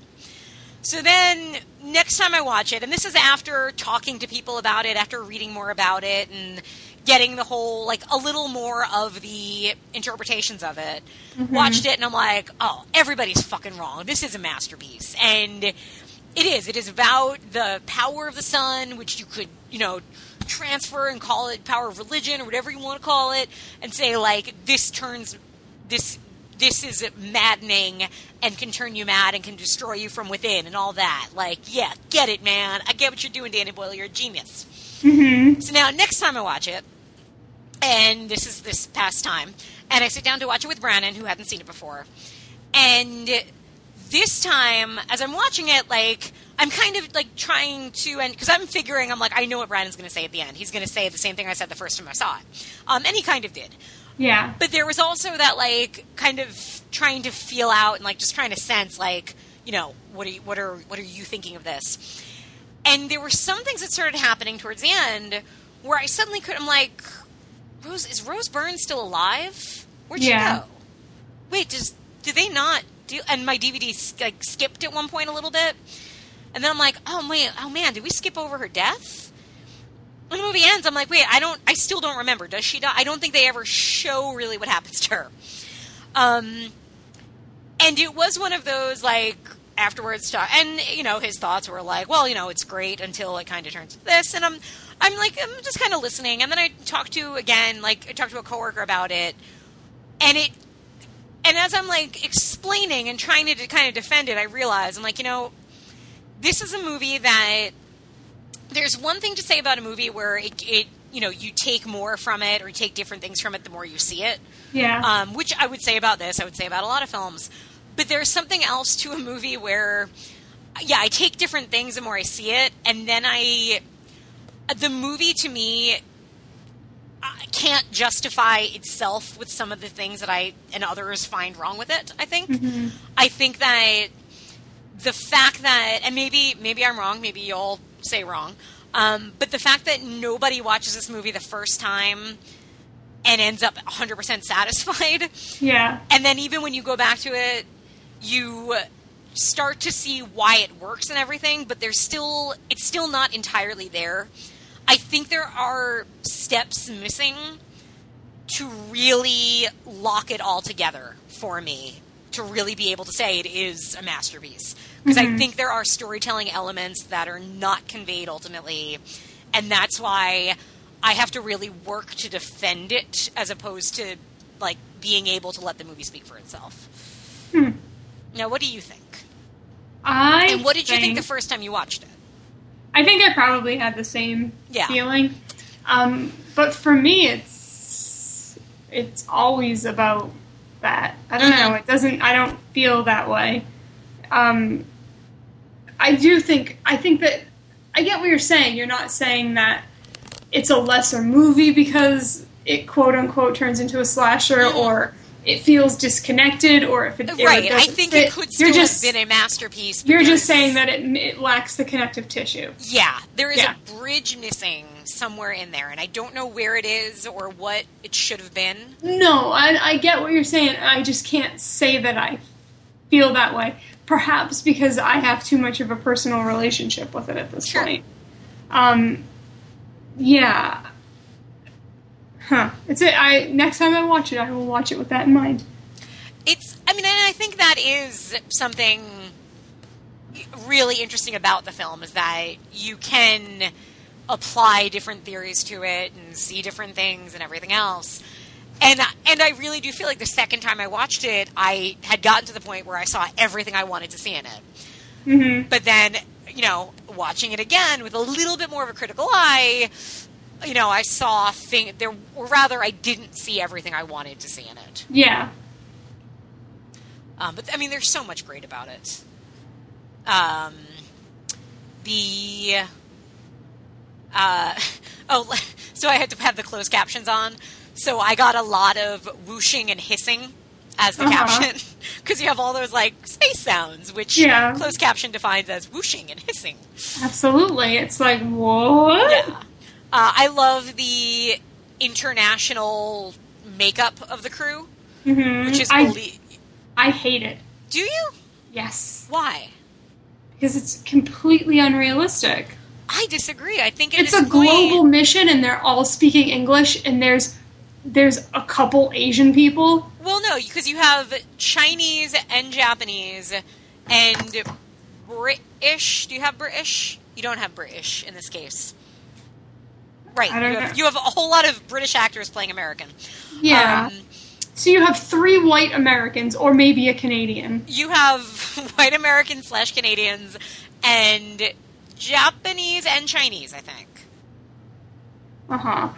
So then next time I watch it, and this is after talking to people about it, after reading more about it, and getting the whole like a little more of the interpretations of it. Watched it, and I'm like, oh, everybody's fucking wrong. This is a masterpiece, and it is. It is about the power of the sun, which you could, you know, transfer and call it power of religion or whatever you want to call it, and say like this turns this this is maddening and can turn you mad and can destroy you from within and all that. Like, yeah, get it, man. I get what you're doing, Danny Boyle. You're a genius. hmm So now, next time I watch it, and this is this past time, and I sit down to watch it with Brandon, who hadn't seen it before, and this time, as I'm watching it, like I'm kind of like trying to, and because I'm figuring, I'm like, I know what Brandon's going to say at the end. He's going to say the same thing I said the first time I saw it, um, and he kind of did. Yeah. But there was also that like kind of trying to feel out and like just trying to sense like you know what are you, what are what are you thinking of this? And there were some things that started happening towards the end where I suddenly could. I'm like, Rose is Rose Byrne still alive? Where'd Yeah. she go? Wait, does do they not do? And my DVD like skipped at one point a little bit, and then I'm like, oh wait, oh man, did we skip over her death? When the movie ends, I'm like, wait, I don't, I still don't remember. Does she die? I don't think they ever show really what happens to her. Um, and it was one of those like afterwards talk, and you know his thoughts were like, well, you know, it's great until it kind of turns to this, and I'm, I'm like, I'm just kind of listening, and then I talked to again, like I talked to a coworker about it, and it, and as I'm like explaining and trying to kind of defend it, I realize I'm like, you know, this is a movie that there's one thing to say about a movie where it, it you know you take more from it or you take different things from it the more you see it Yeah. um, which i would say about this i would say about a lot of films but there's something else to a movie where yeah i take different things the more i see it and then i the movie to me uh, can't justify itself with some of the things that i and others find wrong with it i think. I think that the fact that and maybe maybe i'm wrong maybe you'll say wrong um, but the fact that nobody watches this movie the first time and ends up 100% satisfied. Yeah. and then even when you go back to it you start to see why it works and everything but there's still it's still not entirely there i think there are steps missing to really lock it all together for me to really be able to say it is a masterpiece. Because i mm-hmm. think there are storytelling elements that are not conveyed ultimately and that's why i have to really work to defend it as opposed to like being able to let the movie speak for itself. Hmm. Now what do you think? I and what did you think think the first time you watched it I think I probably had the same Yeah. feeling. Um, but for me, it's it's always about that. I don't Mhm. know. It doesn't. I don't feel that way. Um, I do think. I think that I get what you're saying. You're not saying that it's a lesser movie because it quote unquote turns into a slasher Mhm. or it feels disconnected or if it or it right i think fit. it could still you're just have been a masterpiece you're just saying that it, it lacks the connective tissue. Yeah, there is Yeah. a bridge missing somewhere in there, and I don't know where it is or what it should have been. No, I, I get what you're saying. I just can't say that I feel that way. Perhaps because I have too much of a personal relationship with it at this Sure. point. Um, yeah. Huh. It's it. I next time I watch it, I will watch it with that in mind. It's, I mean, and I think that is something really interesting about the film is that you can apply different theories to it and see different things and everything else. And and I really do feel like the second time I watched it, I had gotten to the point where I saw everything I wanted to see in it. hmm But then, you know, watching it again with a little bit more of a critical eye, you know, I saw thing there, or rather, I didn't see everything I wanted to see in it. Yeah. Um, but I mean, there's so much great about it. Um, the uh, oh, so I had to have the closed captions on, so I got a lot of whooshing and hissing as the Uh-huh. caption because you have all those like space sounds, which Yeah. closed caption defines as whooshing and hissing. Absolutely. It's like what? Yeah. Uh, I love the international makeup of the crew, hmm which is I I hate it. Do you? Yes, Why? because it's completely unrealistic. I disagree. I think at it's a global mission and they're all speaking english and there's there's a couple asian people Well, no, because you have Chinese and Japanese and British. Do you have British? You don't have British in this case. Right. I don't you, have, know. you have a whole lot of British actors playing American. yeah Um, So you have three white Americans, or maybe a Canadian. You have white Americans slash Canadians and Japanese and Chinese, I think. Uh huh.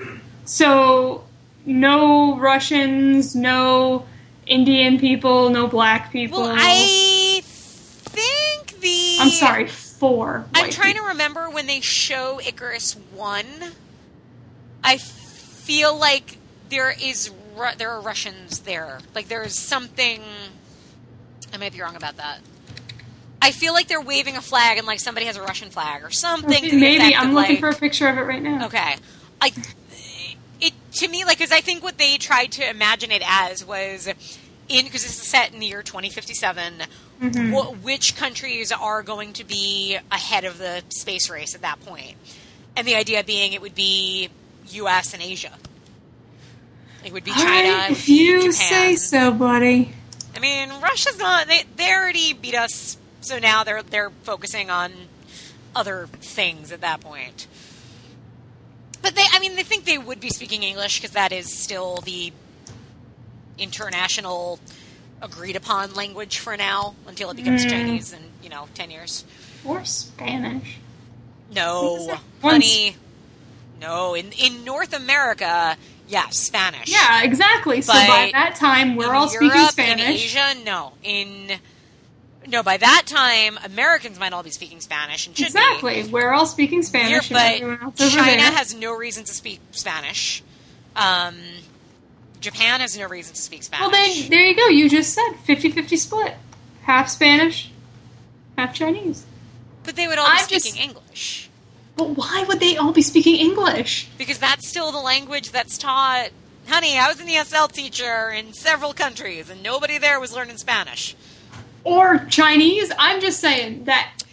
So no Russians, no Indian people, no black people. Well, I think the. I'm sorry, four. I'm trying people. to remember when they show Icarus one. I feel like there is Ru- there are Russians there. Like there is something. I might be wrong about that. I feel like they're waving a flag and like somebody has a Russian flag or something. to Maybe I'm looking like- for a picture of it right now. Okay, I it to me like because I think what they tried to imagine it as was in because this is set in the year 2057. Mm-hmm. wh- which countries are going to be ahead of the space race at that point? And the idea being it would be U.S. and Asia. It would be All China. right, if you Japan. say so, buddy. I mean, Russia's not. They they already beat us, so now they're they're focusing on other things at that point. But they, I mean, they think they would be speaking English because that is still the international agreed upon language for now until it becomes Mm. Chinese in you know ten years. Or Spanish. No, honey, no. In in North America, yeah, Spanish. Yeah, exactly. So by that time, we're all speaking Spanish. In Asia, no. In no, by that time, Americans might all be speaking Spanish and should Exactly. We're all speaking. Spanish, Europe, and but China has no reason to speak Spanish. Um, Japan has no reason to speak Spanish. well, then there you go. You just said 50-50 split, half Spanish, half Chinese. but they would all be I'm just- speaking English But why would they all be speaking English? because that's still the language that's taught. Honey, I was an ESL teacher in several countries, and nobody there was learning Spanish. Or Chinese? I'm just saying that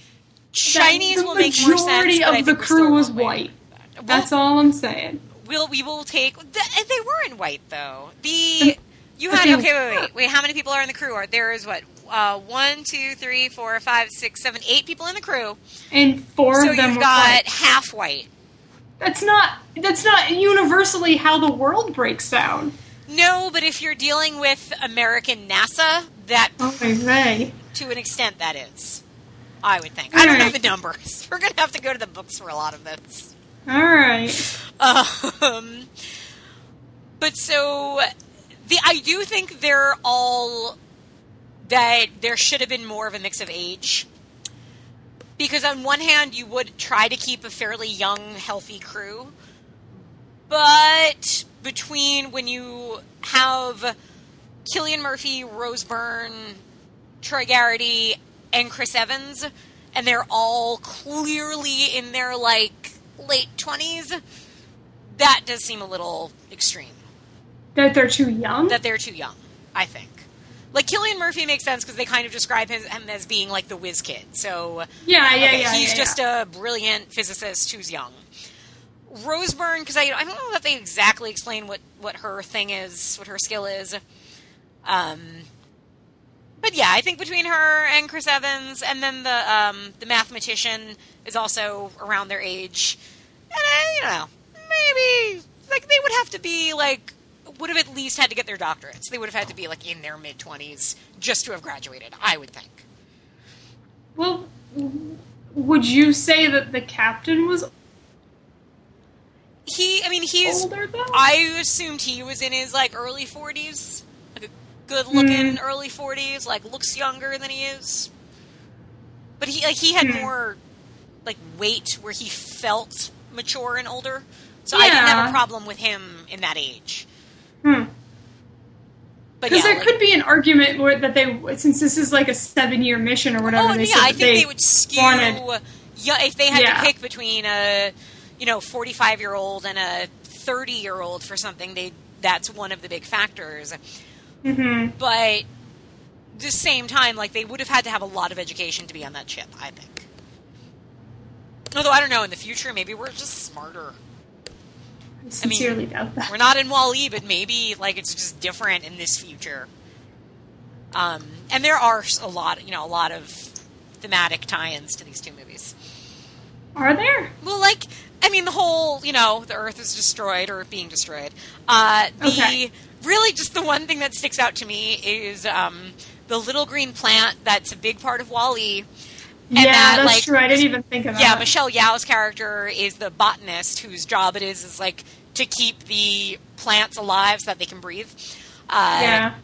Chinese the will make more sense. The majority of the think we're still crew was white. that. That's Well, all I'm saying. We'll we will take. They were in white though. The you had Okay. okay. Wait, wait, wait. How many people are in the crew? Are there is what? Uh, one, two, three, four, five, six, seven, eight people in the crew. And four so of them you've got white. half white. That's not that's not universally how the world breaks down. No, but if you're dealing with American NASA, that Oh my to an extent that is. I would think. I don't know the numbers. We're gonna have to go to the books for a lot of this. Alright. Um, but so the I do think they're all that there should have been more of a mix of age. Because on one hand, you would try to keep a fairly young, healthy crew, but between when you have Cillian Murphy, Rose Byrne, Troy Garrity, and Chris Evans, and they're all clearly in their like late twenties, that does seem a little extreme. That they're too young? That they're too young, I think. Like Cillian Murphy makes sense because they kind of describe him, him as being like the whiz kid. So yeah, yeah, okay, yeah. he's yeah, just yeah. a brilliant physicist who's young. Rose Byrne, because I, I don't know that they exactly explain what, what her thing is, what her skill is. Um, but yeah, I think between her and Chris Evans, and then the um, the mathematician is also around their age, and I, you know, maybe like they would have to be like would have at least had to get their doctorates. They would have had to be like in their mid twenties just to have graduated. I would think. Well, would you say that the captain was He, I mean, he's. older though? I assumed he was in his like early forties, like a good-looking early forties. Like looks younger than he is, but he like he had Hmm. more like weight where he felt mature and older. So I didn't have a problem with him in that age. Hmm. Because yeah, there like- could be an argument where that they, since this is like a seven-year mission or whatever, Oh they yeah, I think they, they, would skew. wanted- Yeah, if they had Yeah. to pick between a you know forty five year old and a thirty year old for something, they that's one of the big factors. Mhm. But the same time, like they would have had to have a lot of education to be on that ship. I think. Although I don't know, in the future, maybe we're just smarter. I sincerely doubt that. We're not in Wall-E, but maybe like it's just different in this future. Um, and there are a lot, you know, a lot of thematic tie-ins to these two movies. Are there? Well, like, I mean, the whole, you know, the Earth is destroyed or being destroyed. Uh, the Okay. really just the one thing that sticks out to me is um, the little green plant that's a big part of WALL-E. And yeah, that, that's like, true. I didn't even think of Yeah, that. Yeah, Michelle Yeoh's character is the botanist whose job it is is like to keep the plants alive so that they can breathe. Uh, yeah.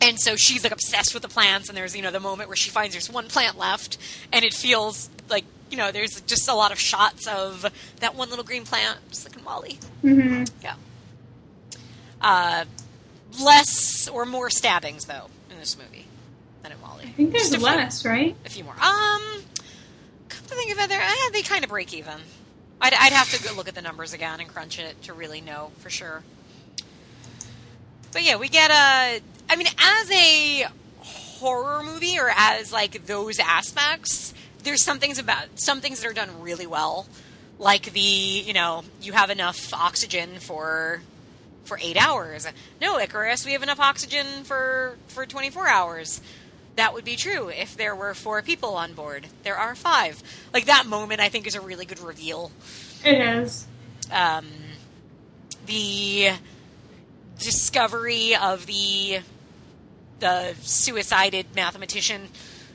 and so she's like obsessed with the plants and there's you know the moment where she finds there's one plant left and it feels like you know there's just a lot of shots of that one little green plant just like in WALL-E. hmm Yeah. Uh, less or more stabbings though in this movie WALL-E. I think there's Just a few- less, right? a few more. Um, come to think of it, there eh, they kind of break even. I'd, I'd have to go look at the numbers again and crunch it to really know for sure. But yeah, we get a. I mean, as a horror movie or as like those aspects, there's some things about some things that are done really well, like the you know you have enough oxygen for for eight hours. No, Icarus, we have enough oxygen for for 24 hours. That would be true if there were four people on board. There are five. Like that moment, I think is a really good reveal. It is. Um, the discovery of the the suicided mathematician,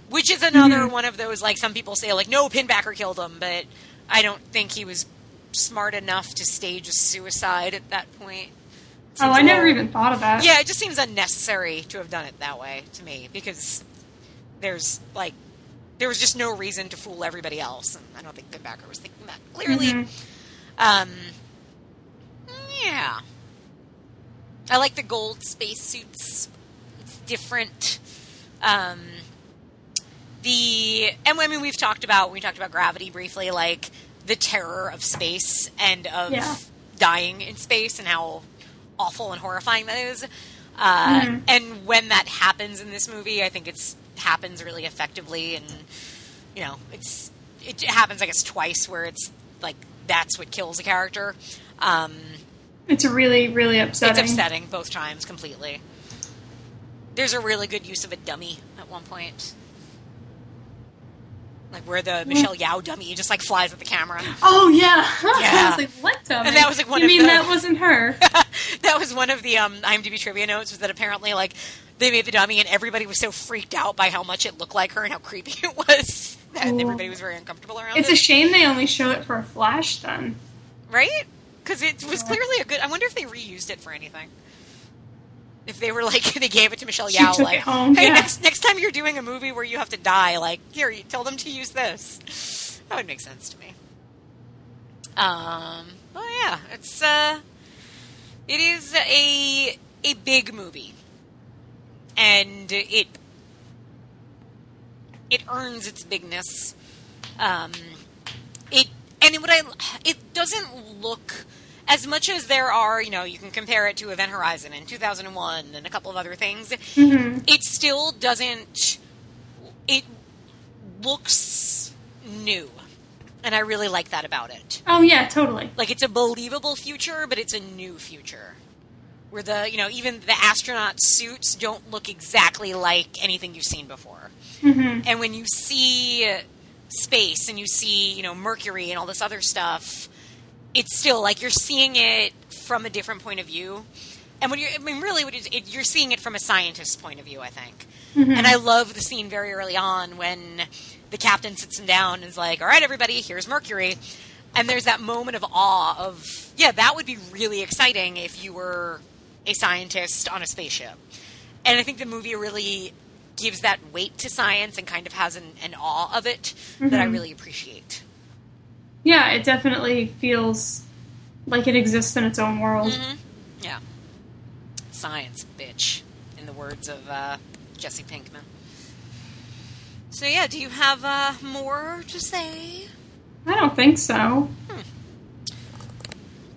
which is another Mhm. one of those like some people say like no Pinbacker killed him, but I don't think he was smart enough to stage a suicide at that point. Oh, I never even thought of that. yeah, it just seems unnecessary to have done it that way to me because there's like there was just no reason to fool everybody else, and I don't think Pinbacker was thinking that clearly. Mhm. Um, yeah, I like the gold spacesuits. It's different. Um, the and I mean we've talked about we talked about gravity briefly, like the terror of space and of Yeah. dying in space and how awful and horrifying that is. Uh, Mhm. And when that happens in this movie, I think it's happens really effectively, and you know, it's it happens I guess twice where it's like that's what kills a character. Um, It's really, really upsetting. it's upsetting both times completely. There's a really good use of a dummy at one point. Like where the Michelle Yeoh dummy just like flies at the camera. Oh yeah. Yeah. I was like, what dummy? And that was, like, one you mean the- that wasn't her? that was one of the um, IMDb trivia notes was that apparently like they made the dummy and everybody was so freaked out by how much it looked like her and how creepy it was that Ooh. everybody was very uncomfortable around it. It's it. a shame they only show it for a flash then. right? Because it was Yeah. clearly a good. I wonder if they reused it for anything. If they were like they gave it to Michelle Yeoh, like, home, hey, yeah. next next time you're doing a movie where you have to die, like here, you tell them to use this. That would make sense to me. Um. Oh yeah, it's uh, it is a a big movie, and it it earns its bigness. Um, it and what I it doesn't look as much as there are. You know, you can compare it to Event Horizon in 2001 and a couple of other things. hmm It still doesn't. It looks new, and I really like that about it. Oh yeah, totally. Like it's a believable future, but it's a new future. Where the you know even the astronaut suits don't look exactly like anything you've seen before. hmm And when you see space and you see, you know, Mercury and all this other stuff, it's still like you're seeing it from a different point of view. And when you're, I mean, really, what it, it, you're seeing it from a scientist's point of view, I think. And I love the scene very early on when the captain sits him down and is like, all right, everybody, here's Mercury. And there's that moment of awe of, yeah, that would be really exciting if you were a scientist on a spaceship. And I think the movie really gives that weight to science and kind of has an, an awe of it that I Mhm. really appreciate. Yeah, it definitely feels like it exists in its own world. Mm-hmm. Yeah. Science, bitch, in the words of uh, Jesse Pinkman. So, yeah, do you have uh, more to say? I don't think so.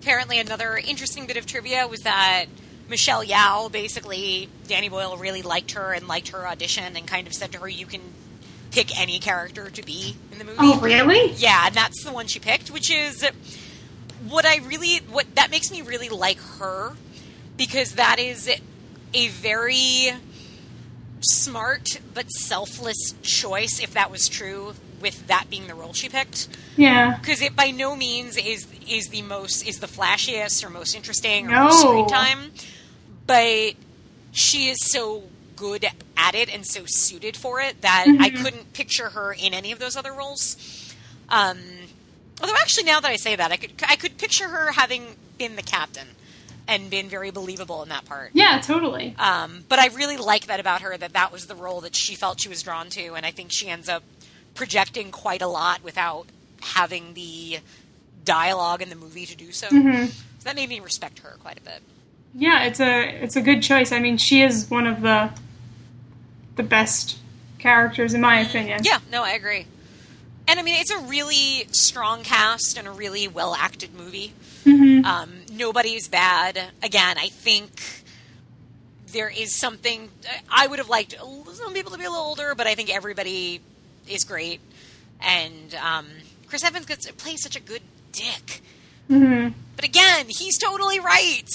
Apparently, another interesting bit of trivia was that Michelle Yeoh basically, Danny Boyle really liked her and liked her audition and kind of said to her, you can pick any character to be in the movie. Oh really? Yeah, and that's the one she picked, which is what I really what that makes me really like her because that is a very smart but selfless choice if that was true with that being the role she picked Yeah. because it by no means is is the most is the flashiest or most interesting or No. most screen time but she is so good at it and so suited for it that I couldn't picture her in any of those other roles. Um, although, actually, now that I say that, I could I could picture her having been the captain and been very believable in that part. Yeah, totally. Um, but I really like that about her that that was the role that she felt she was drawn to, and I think she ends up projecting quite a lot without having the dialogue in the movie to do so. Mm-hmm. So that made me respect her quite a bit. Yeah, it's a it's a good choice. I mean, she is one of the the best characters in my opinion. Yeah, no, I agree. And I mean, it's a really strong cast and a really well acted movie. Mhm. Um, nobody's bad. Again, I think there is something. I would have liked some people to be a little older, but I think everybody is great. And um, Chris Evans gets to play such a good dick. Mhm. But again, he's totally right.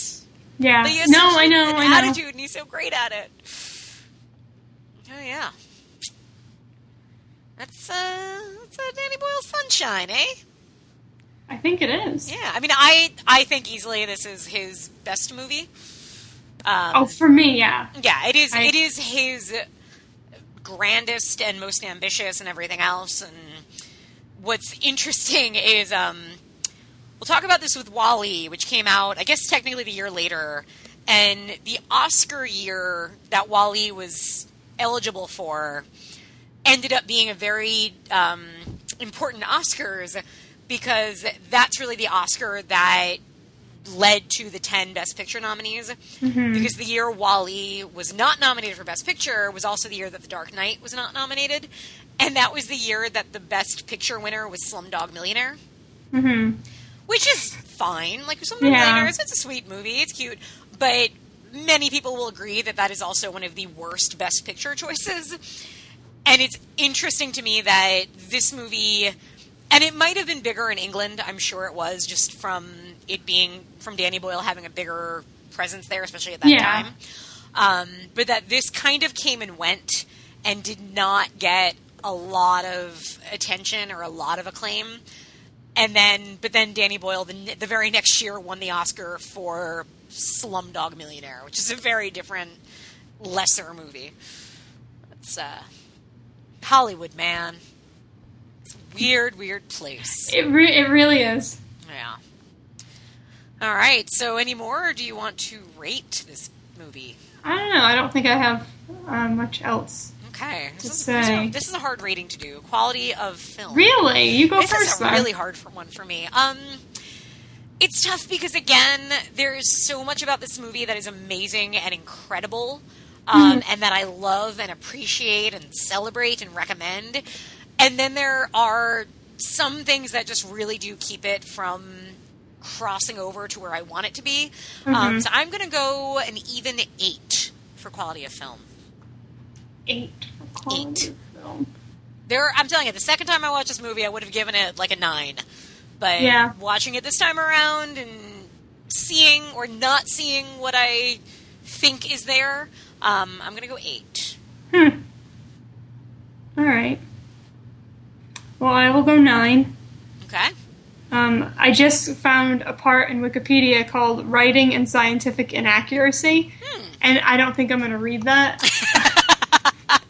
Yeah. But he has No, such I know. an I know. attitude, and he's so great at it. Oh yeah, that's uh, that's a Danny Boyle sunshine, eh? I think it is. Yeah, I mean, I I think easily this is his best movie. Um, Oh, for me, yeah. yeah, it is. I- it is his grandest and most ambitious, and everything else. And what's interesting is, um, we'll talk about this with WALL-E, which came out, I guess, technically the year later, and the Oscar year that WALL-E was eligible for ended up being a very um, important Oscars because that's really the Oscar that led to the 10 Best Picture nominees. Because the year WALL-E was not nominated for Best Picture was also the year that The Dark Knight was not nominated. And that was the year that the Best Picture winner was Slumdog Millionaire, hmm which is fine. Like, Slumdog Yeah. Millionaire, is- it's a sweet movie, it's cute. But many people will agree that that is also one of the worst Best Picture choices. And it's interesting to me that this movie, and it might have been bigger in England, I'm sure it was, just from it being, from Danny Boyle having a bigger presence there, especially at that Yeah. time. Um, but that this kind of came and went and did not get a lot of attention or a lot of acclaim. And then, but then Danny Boyle, the, the very next year, won the Oscar for Slumdog Millionaire, which is a very different, lesser movie. It's uh, Hollywood, man. A weird, weird place. It re- it really is. Yeah. All right. So, any more, or do you want to rate this movie? I don't know. I don't think I have uh, much else. Okay. This is, say. this is a hard rating to do. Quality of film. Really, you go this first. is a then. really hard for one for me. Um, it's tough because again, there's so much about this movie that is amazing and incredible, um, and that I love and appreciate and celebrate and recommend. And then there are some things that just really do keep it from crossing over to where I want it to be. Um, Mhm. so I'm going to go an even eight for quality of film. eight. for quality Eight. of Film. There, I'm telling you, the second time I watched this movie, I would have given it like a nine. But Yeah. watching it this time around and seeing or not seeing what I think is there, um, I'm going to go eight. Hmm. All right. Well, I will go nine. Okay. Um, I just found a part in Wikipedia called "Writing and Scientific Inaccuracy," Hmm. and I don't think I'm going to read that.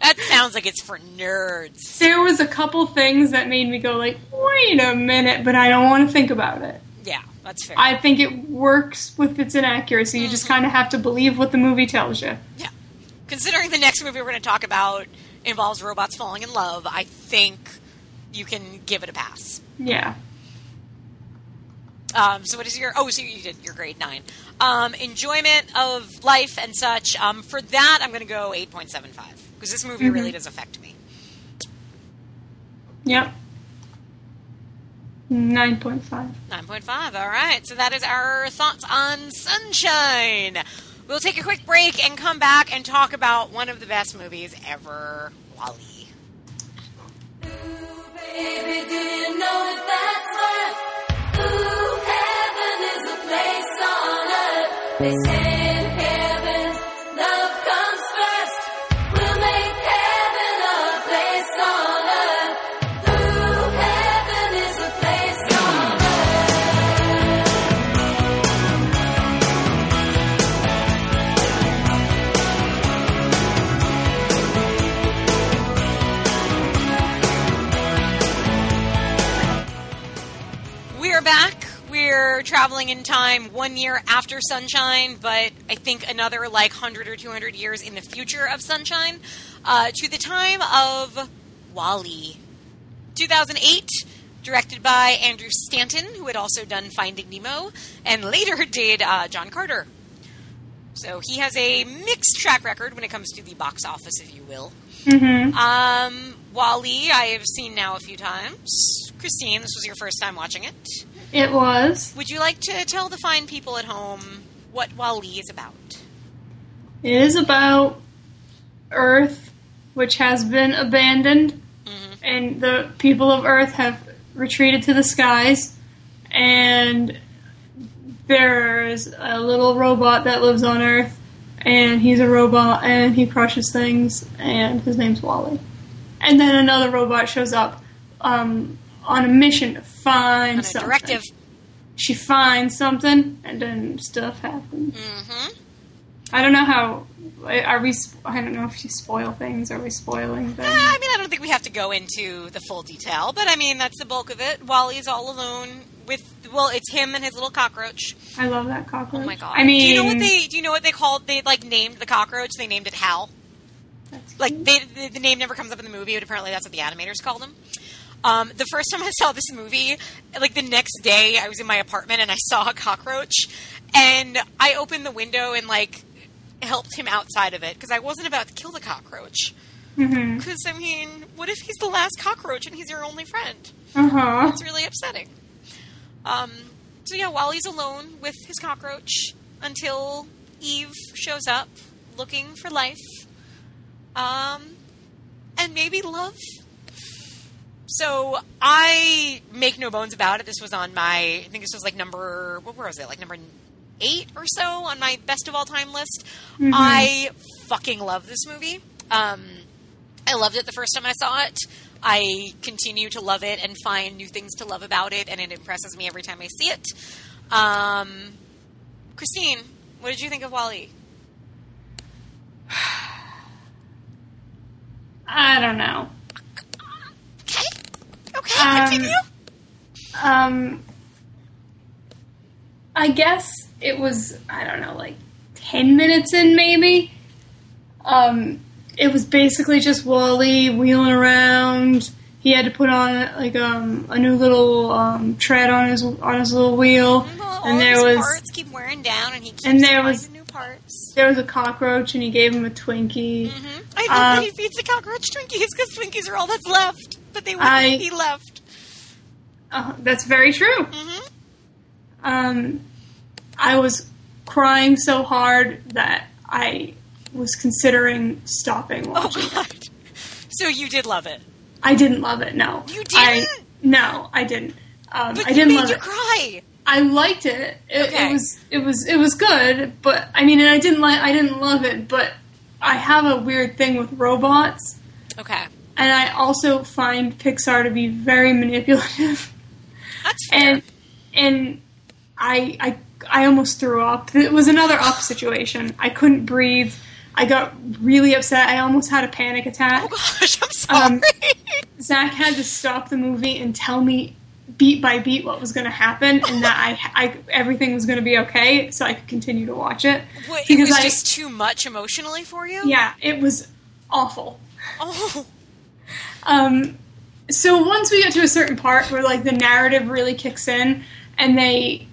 That sounds like it's for nerds. there was a couple things that made me go like, "Wait a minute," but I don't want to think about it. Yeah, that's fair. I think it works with its inaccuracy. You just kind of have to believe what the movie tells you. yeah. Considering the next movie we're going to talk about involves robots falling in love, I think you can give it a pass. Yeah. Um, so what is your? Oh, so you did your grade nine. Um, enjoyment of life and such. Um, for that, I'm going to go eight point seven five because this movie Mhm. really does affect me. Yep. Nine point five. Nine point five. All right. So that is our thoughts on Sunshine. We'll take a quick break and come back and talk about one of the best movies ever, WALL-E. They say traveling in time one year after Sunshine, but I think another like 100 or 200 years in the future of Sunshine, uh, to the time of WALL-E. 2008, directed by Andrew Stanton, who had also done Finding Nemo, and later did uh, John Carter. So he has a mixed track record when it comes to the box office, if you will. Mm-hmm. Um, WALL-E, I have seen now a few times. Christine, this was your first time watching it. It was. Would you like to tell the fine people at home what WALL-E is about? It is about Earth, which has been abandoned, Mhm. and the people of Earth have retreated to the skies, and there's a little robot that lives on Earth, and he's a robot, and he crushes things, and his name's WALL-E. And then another robot shows up um, on a mission to find On something. directive. She finds something, and then stuff happens. hmm I don't know how. Are we? I don't know if you spoil things. Are we spoiling things? I mean, I don't think we have to go into the full detail, but I mean, that's the bulk of it. WALL-E's all alone with, well, it's him and his little cockroach. I love that cockroach. Oh my god! I mean, do you know what they? Do you know what they called? They like named the cockroach. They named it Hal. Like they, the, the name never comes up in the movie, but apparently that's what the animators called him. Um, the first time I saw this movie, like the next day, I was in my apartment and I saw a cockroach, and I opened the window and like helped him outside of it because I wasn't about to kill the cockroach. Because I mean, what if he's the last cockroach and he's your only friend? Uh huh. It's really upsetting. Um, so yeah, WALL-E's alone with his cockroach until Eve shows up looking for life. Um, and maybe love. So I make no bones about it. This was on my, I think this was like number, what was it? Like number eight or so on my best of all time list. I fucking love this movie. Um, I loved it the first time I saw it. I continue to love it and find new things to love about it, and it impresses me every time I see it. Um, Christine, what did you think of WALL-E? I don't know. Okay, okay, Um, continue. Um, I guess it was I don't know, like ten minutes in maybe. Um, it was basically just WALL-E wheeling around. He had to put on like um, a new little um, tread on his on his little wheel, Well, all and there was parts keep wearing down, and he keeps and there was- new parts. there was a cockroach, and he gave him a Twinkie. hmm I that Um, he feeds the cockroach Twinkies because Twinkies are all that's left, but they wouldn't I- be left. Uh, that's very true. hmm Um, I was crying so hard that I was considering stopping watching. Oh watching. god! So you did love it, I didn't love it. No, You didn't? no, I didn't. Um, but I didn't made love you it. cry. I liked it. It, Okay. it was it was it was good, but I mean, and I didn't like I didn't love it. But I have a weird thing with robots, Okay, and I also find Pixar to be very manipulative. that's fair. and and I I I almost threw up. It was another up situation. I couldn't breathe. I got really upset. I almost had a panic attack. oh gosh, I'm sorry. Um, Zach had to stop the movie and tell me beat by beat what was going to happen and that I, I everything was going to be okay, so I could continue to watch it. What, it was I- just too much emotionally for you. Yeah, it was awful. Oh, Um, so once we get to a certain part where like the narrative really kicks in and they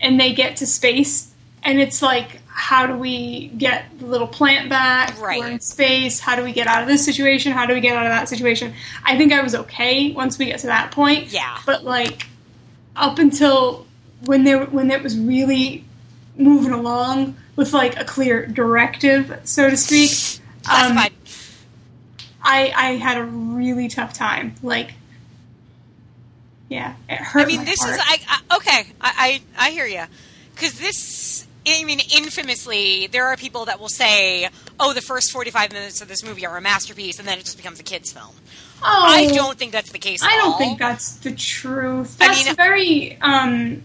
and they get to space and it's like how do we get the little plant back Right. we're in space how do we get out of this situation how do we get out of that situation i think i was okay once we get to that point Yeah. but like up until when they when it was really moving along with like a clear directive so to speak um. I I had a really tough time. Like, yeah, it hurt. I mean, this heart. is I, I okay. I I, I hear you because this. I mean, infamously, there are people that will say, "Oh, the first forty-five minutes of this movie are a masterpiece," and then it just becomes a kids' film. Oh, I don't think that's the case. At I don't all. think that's the truth. I That's mean- very um.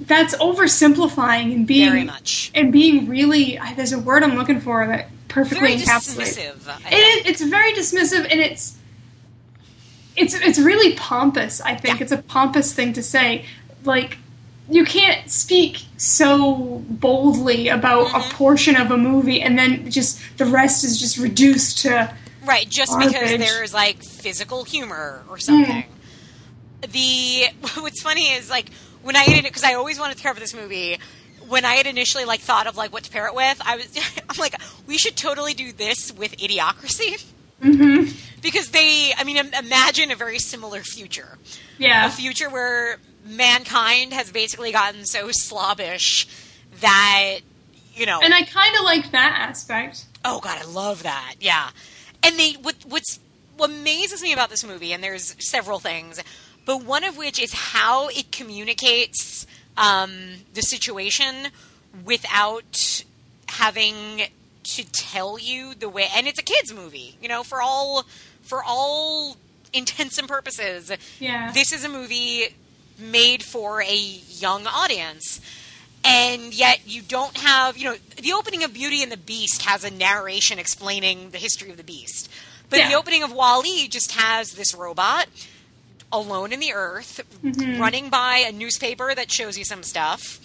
That's oversimplifying and being very much. and being really. There's a word I'm looking for that perfectly Very encapsulates. dismissive. I It is, very dismissive and it's it's it's really pompous. I think Yeah. it's a pompous thing to say like you can't speak so boldly about Mm-hmm. a portion of a movie and then just the rest is just reduced to Right, just because there's like physical humor or something. The what's funny is like when I had because I always wanted to cover this movie. When I had initially like thought of like what to pair it with, I was I'm like we should totally do this with Idiocracy Mhm. because they I mean imagine a very similar future, Yeah, a future where mankind has basically gotten so slobbish that you know and I kind of like that aspect Oh god, I love that. Yeah. And they what what's what amazes me about this movie, and there's several things, but one of which is how it communicates um, the situation without having to tell you the way. And it's a kids movie, you know, for all for all intents and purposes. yeah This is a movie made for a young audience. And yet you don't have, you know, the opening of Beauty and the Beast has a narration explaining the history of the beast. But the opening of WALL-E just has this robot alone in the earth running by a newspaper that shows you some stuff.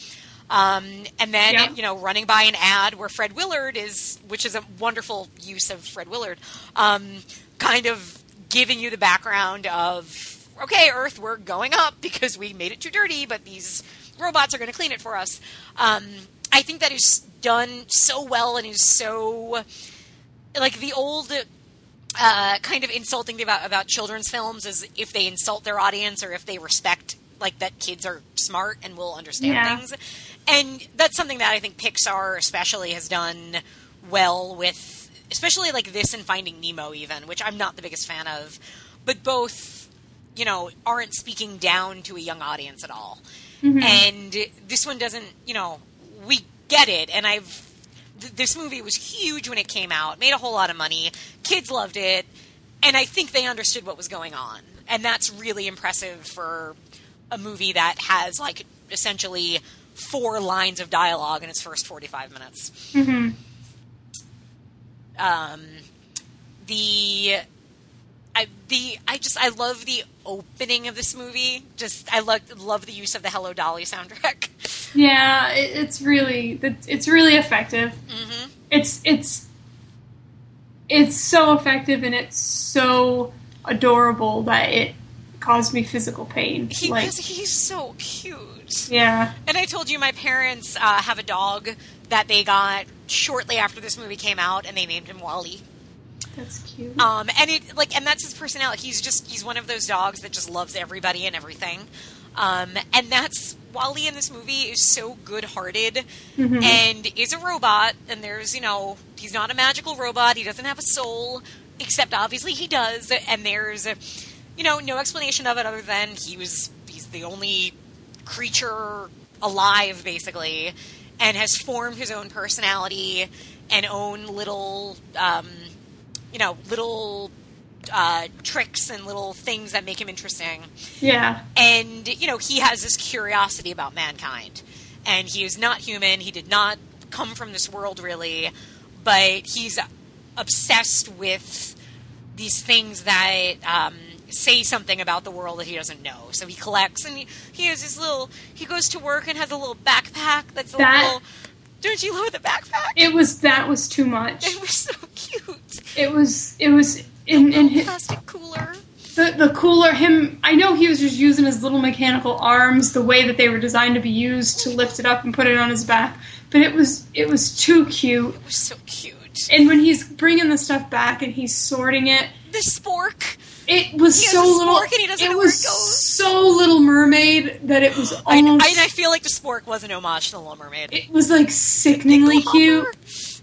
Um, and then, Yeah. you know, running by an ad where Fred Willard is, which is a wonderful use of Fred Willard, um, kind of giving you the background of, okay, Earth, we're going up because we made it too dirty, but these robots are going to clean it for us. Um, I think that is done so well and is so like the old uh, kind of insulting about about children's films is if they insult their audience or if they respect like that kids are smart and will understand Yeah. things. And that's something that I think Pixar especially has done well with especially like this and Finding Nemo even, which I'm not the biggest fan of, but both you know aren't speaking down to a young audience at all. And this one doesn't, you know, we get it and I've th- this movie was huge when it came out, made a whole lot of money. Kids loved it, and I think they understood what was going on. And that's really impressive for a movie that has like essentially four lines of dialogue in its first 45 minutes. hmm Um, the I the I just I love the opening of this movie. Just I love love the use of the Hello Dolly soundtrack. yeah it, it's really it's really effective hmm it's it's it's so effective and it's so adorable that it caused me physical pain He like he's so cute. yeah And I told you my parents uh, have a dog that they got shortly after this movie came out, and they named him Wally. that's cute Um, and it like, and that's his personality. He's just he's one of those dogs that just loves everybody and everything. Um, and that's WALL-E in this movie is so good-hearted Mhm. and is a robot. And there's you know he's not a magical robot. He doesn't have a soul, except obviously he does. And there's you know no explanation of it other than he was he's the only creature alive basically and has formed his own personality and own little um, you know little uh, tricks and little things that make him interesting. Yeah. And you know he has this curiosity about mankind. And he is not human. He did not come from this world really. But he's obsessed with these things that um, say something about the world that he doesn't know. So he collects and he, he has his little he goes to work and has a little backpack that's a That- little don't you love the backpack? It was that was too much. It was so cute. It was it was in, in his, plastic cooler. The, the cooler him i know he was just using his little mechanical arms the way that they were designed to be used to lift it up and put it on his back but it was it was too cute. It was so cute. And when he's bringing the stuff back and he's sorting it the spork. it was so little and he doesn't it was it so little mermaid that it was I, almost I, I feel like the spork was an homage to the Little Mermaid. it was like sickeningly cute.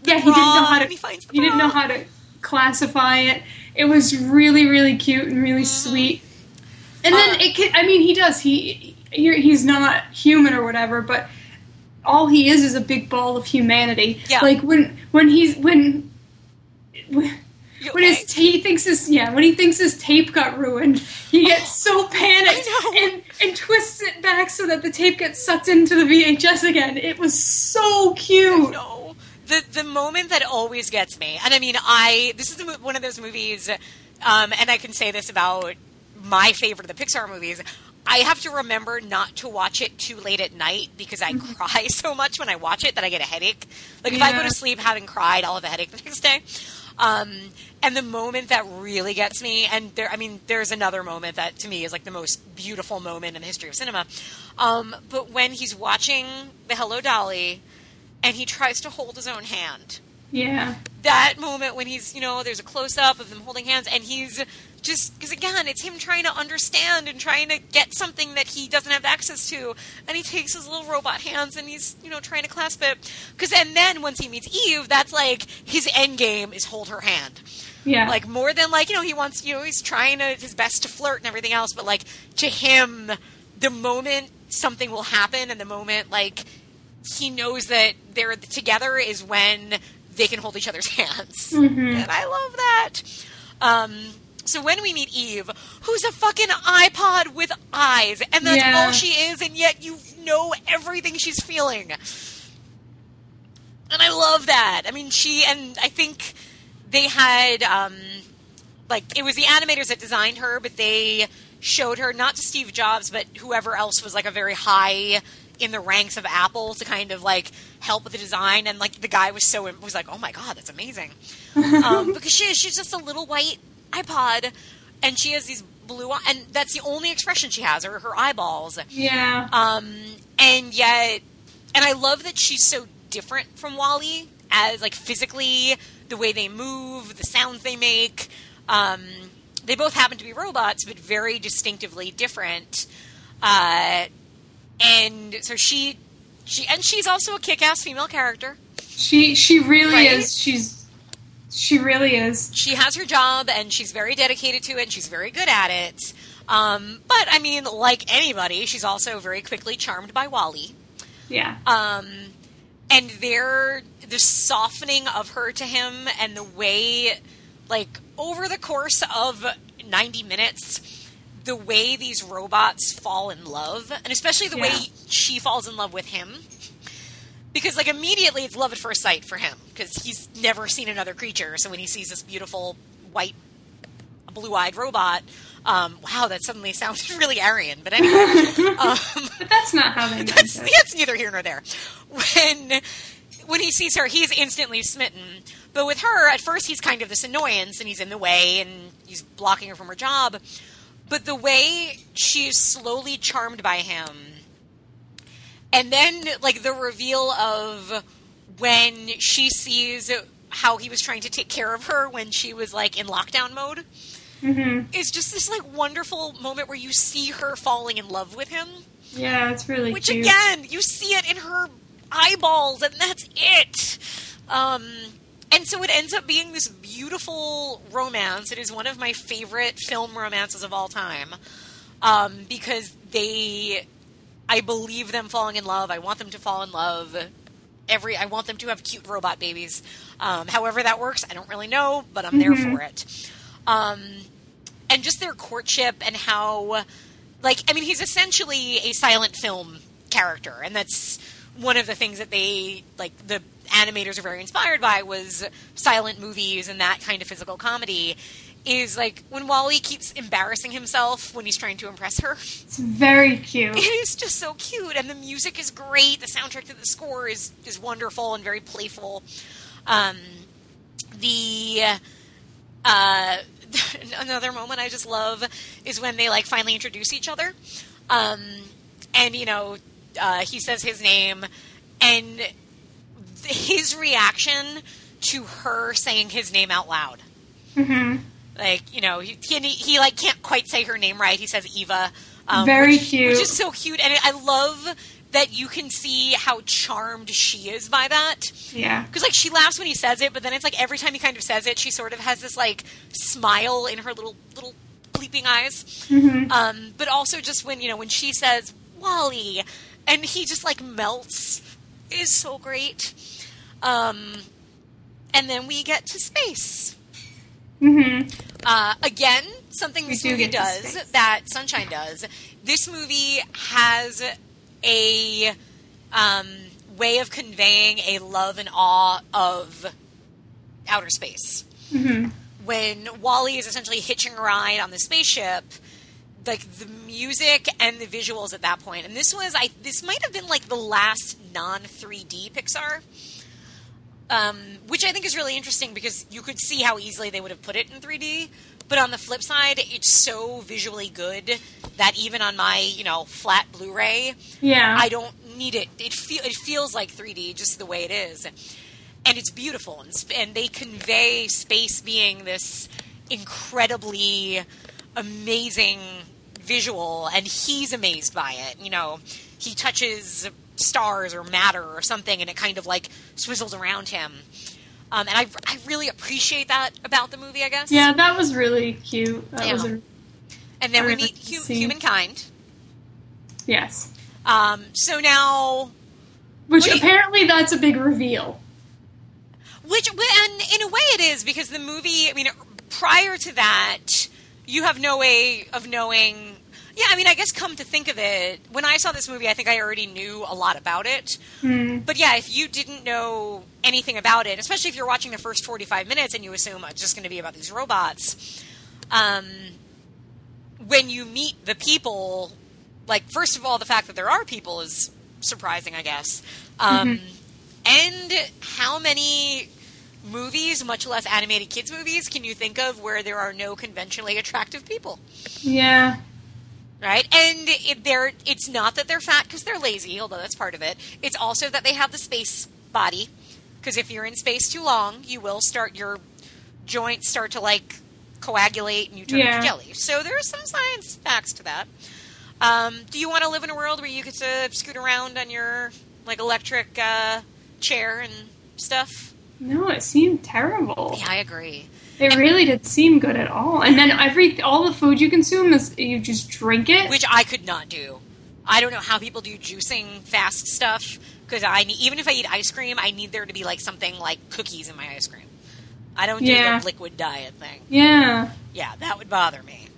Yeah he didn't know how to he he didn't know how to classify it it was really really cute and really sweet and then Uh, it can, i mean he does he he- he's not human or whatever but all he is is a big ball of humanity Yeah. like when when he's when when You when okay? his he thinks his yeah when he thinks his tape got ruined, he gets so panicked and and twists it back so that the tape gets sucked into the VHS again. It was so cute. No. The the moment that always gets me, and I mean, I this is one of those movies, um, and I can say this about my favorite of the Pixar movies. I have to remember not to watch it too late at night because I cry so much when I watch it that I get a headache. Like if I go to sleep having cried, I'll have a headache the next day. Um, and the moment that really gets me, and there, I mean, there's another moment that to me is like the most beautiful moment in the history of cinema. Um, but when he's watching the Hello Dolly, and he tries to hold his own hand, Yeah. that moment when he's, you know, there's a close up of them holding hands, and he's just because again, it's him trying to understand and trying to get something that he doesn't have access to, and he takes his little robot hands and he's, you know, trying to clasp it. Because and then once he meets Eve, that's like his end game is hold her hand. Yeah. Like more than like you know he wants you know he's trying to, his best to flirt and everything else, but like to him, the moment something will happen and the moment like he knows that they're together is when they can hold each other's hands, and I love that. Um, so when we meet Eve, who's a fucking iPod with eyes, and that's Yeah. all she is, and yet you know everything she's feeling. And I love that. I mean, she and I think they had um, like it was the animators that designed her, but they showed her not to Steve Jobs, but whoever else was like a very high in the ranks of Apple to kind of like help with the design. And like the guy was so was like, oh my god, that's amazing, um, because she is she's just a little white iPod, and she has these blue eye- and that's the only expression she has are her eyeballs. yeah. Um, and yet, and I love that she's so different from WALL-E as like physically, the way they move, the sounds they make. Um, they both happen to be robots, but very distinctively different. Uh, and so she, she, and she's also a kick-ass female character. she she really Right? is. She's she really is. She has her job, and she's very dedicated to it. and She's very good at it. Um, but I mean, like anybody, she's also very quickly charmed by WALL-E. Yeah. um, and their the softening of her to him and the way like over the course of 90 minutes the way these robots fall in love and especially the way she falls in love with him because like immediately it's love at first sight for him because he's never seen another creature so when he sees this beautiful white blue-eyed robot um, wow that suddenly sounds really aryan but anyway um, But that's not how they that's, it. that's neither here nor there. When when he sees her, he's instantly smitten. But with her, at first he's kind of this annoyance and he's in the way and he's blocking her from her job. But the way she's slowly charmed by him, and then like the reveal of when she sees how he was trying to take care of her when she was like in lockdown mode. hmm It's just this like wonderful moment where you see her falling in love with him. Yeah, it's really Which cute. again, you see it in her eyeballs, and that's it. Um, and so it ends up being this beautiful romance. It is one of my favorite film romances of all time um, because they, I believe them falling in love. I want them to fall in love. Every, I want them to have cute robot babies. Um, however that works, I don't really know, but I'm there for it. Um, and just their courtship and how like i mean he's essentially a silent film character and that's one of the things that they like the animators are very inspired by was silent movies and that kind of physical comedy is like when WALL-E keeps embarrassing himself when he's trying to impress her. It's very cute. it is just so cute and the music is great. The soundtrack to the score is is wonderful and very playful. Um the uh another moment i just love is when they like finally introduce each other. Um and you know uh he says his name and his reaction to her saying his name out loud. Hmm like you know he, he, he like can't quite say her name right. He says eva um, Very which, cute. which is so cute. And i love that you can see how charmed she is by that. Yeah. because like she laughs when he says it but then it's like every time he kind of says it she sort of has this like smile in her little little bleeping eyes. Hmm um, but also just when you know when she says WALL-E and he just like melts is so great um, and then we get to space hmm uh, again, something this do movie does that Sunshine does. This movie has a um, way of conveying a love and awe of outer space. hmm When WALL-E is essentially hitching a ride on the spaceship, like the music and the visuals at that point. And this was I this might have been like the last non 3D Pixar. Um, which I think is really interesting because you could see how easily they would have put it in 3D. But on the flip side, it's so visually good that even on my, you know, flat Blu-ray, Yeah. I don't need it. It feel it feels like 3D just the way it is, and it's beautiful. And, sp- and they convey space being this incredibly amazing visual, and he's amazed by it. You know, he touches stars or matter or something, and it kind of like swizzles around him. Um, and I, I really appreciate that about the movie. I guess. yeah, that was really cute. That Yeah. was a, And then we meet hu- humankind. yes. Um, so now Which Wait. apparently that's a big reveal. Which, and in a way, it is because the movie. I mean, prior to that, you have no way of knowing. Yeah, I mean, I guess come to think of it, when I saw this movie, I think I already knew a lot about it. Hmm. But yeah, if you didn't know anything about it, especially if you're watching the first 45 minutes and you assume it's just going to be about these robots, um, when you meet the people, like, first of all, the fact that there are people is surprising, I guess. Um, And how many movies, much less animated kids movies, can you think of where there are no conventionally attractive people? Yeah. Right? And it, they're it's not that they're fat because they're lazy, although that's part of it. It's also that they have the space body because if you're in space too long, you will start your joints start to like coagulate and you turn Yeah. into jelly. So there's some science facts to that. Um, do you want to live in a world where you get to scoot around on your like electric uh, chair and stuff? No, it seemed terrible. Yeah, I agree. It really did seem good at all. And then every all the food you consume is you just drink it. which I could not do. I don't know how people do juicing fast stuff because I need, even if I eat ice cream, I need there to be like something like cookies in my ice cream. I don't do Yeah. the liquid diet thing. yeah. Yeah, that would bother me.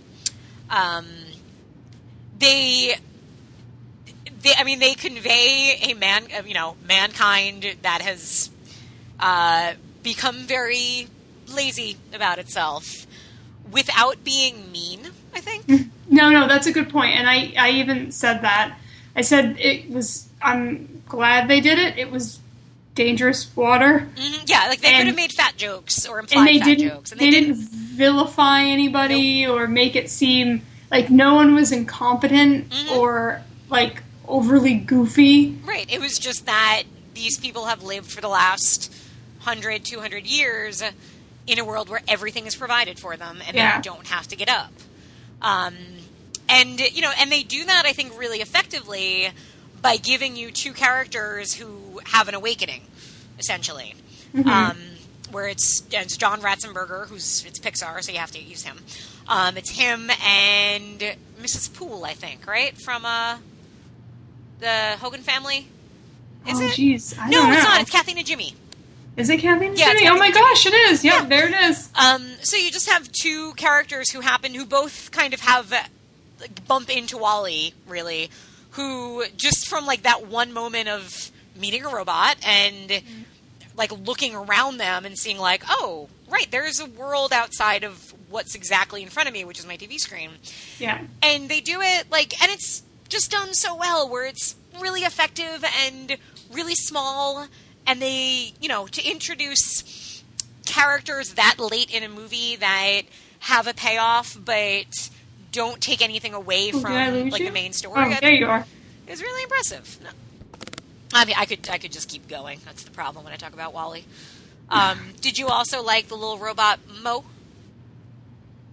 Um, they, they, I mean, they convey a man, you know, mankind that has uh, become very lazy about itself without being mean. I think. No, no, that's a good point. And I, I even said that. I said it was. I'm glad they did it. It was dangerous water, Mhm, Yeah, like they And- could have made fat jokes or implied and they fat didn't. jokes, and they, didn't, vilify anybody or make it seem like no one was incompetent Mhm. or like overly goofy. Right. It was just that these people have lived for the last 100, 200 years in a world where everything is provided for them and Yeah. they don't have to get up. Um, and, you know, and they do that, I think, really effectively by giving you two characters who have an awakening, essentially. Um, where it's, it's John Ratzenberger, who's it's Pixar, so you have to use him. Um, it's him and Mrs. Poole, I think, right from uh, the Hogan family. Is oh, it? jeez. I no, it's not. It's Kathy and Jimmy. Is it Kathy? and Yeah, Jimmy? Oh my gosh, it is. Yep, Yeah. there it is. Um, so you just have two characters who happen, who both kind of have like, bump into WALL-E, really, who just from like that one moment of meeting a robot and like looking around them and seeing like, oh, right, there's a world outside of what's exactly in front of me, which is my TV screen. Yeah. and they do it like and it's just done so well where it's really effective and really small and they you know to introduce characters that late in a movie that have a payoff but don't take anything away Oh, from like you? the main story Oh, there you are. it's really impressive no. i mean i could i could just keep going that's the problem when i talk about WALL-E um, did you also like the little robot mo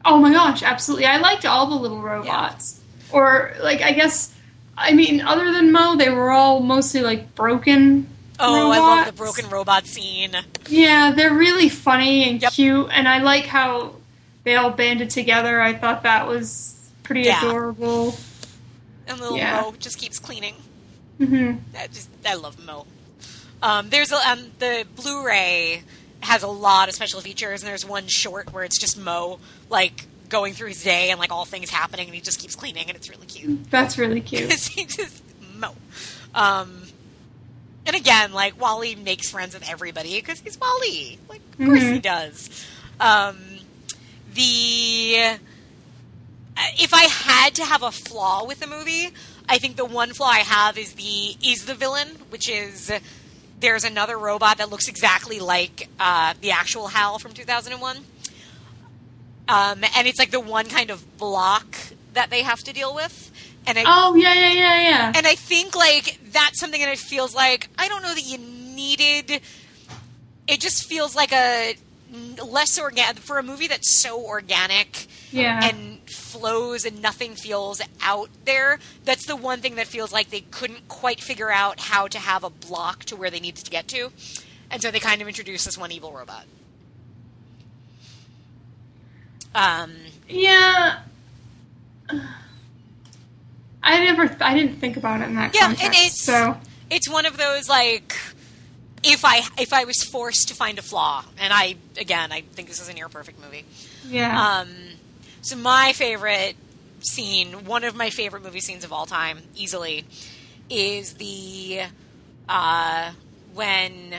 Oh my gosh, absolutely. I liked all the little robots. Or like I guess I mean other than Mo, they were all mostly like broken. Oh i love the broken robot scene Yeah, they're really funny and Yep. cute and I like how they all banded together. I thought that was pretty Yeah. adorable. and little Yeah. mo just keeps cleaning hmm I just I love Mo. Um, there's a um, the Blu-ray has a lot of special features, and there's one short where it's just Mo like going through his day and like all things happening, and he just keeps cleaning, and it's really cute That's really cute. he just Mo. Um, and again, like WALL-E makes friends with everybody because he's WALL-E. Like, of course he Mhm. does. Um, the if I had to have a flaw with the movie, I think the one flaw I have is the is the villain, which is there's another robot that looks exactly like uh, the actual Hal from 2001. Um, and it's like the one kind of block that they have to deal with. And I, Oh yeah, yeah, yeah, yeah. and I think like that's something that it feels like I don't know that you needed. It just feels like a less organic for a movie that's so organic Yeah. and flows and nothing feels out there. That's the one thing that feels like they couldn't quite figure out how to have a block to where they needed to get to, and so they kind of introduced this one evil robot. Um, Yeah. I never, I didn't think about it in that Yeah, and context. it's- so it's one of those like if I if I was forced to find a flaw, and I again I think this is a near perfect movie. yeah, Um, so my favorite scene, one of my favorite movie scenes of all time, easily, is the uh, when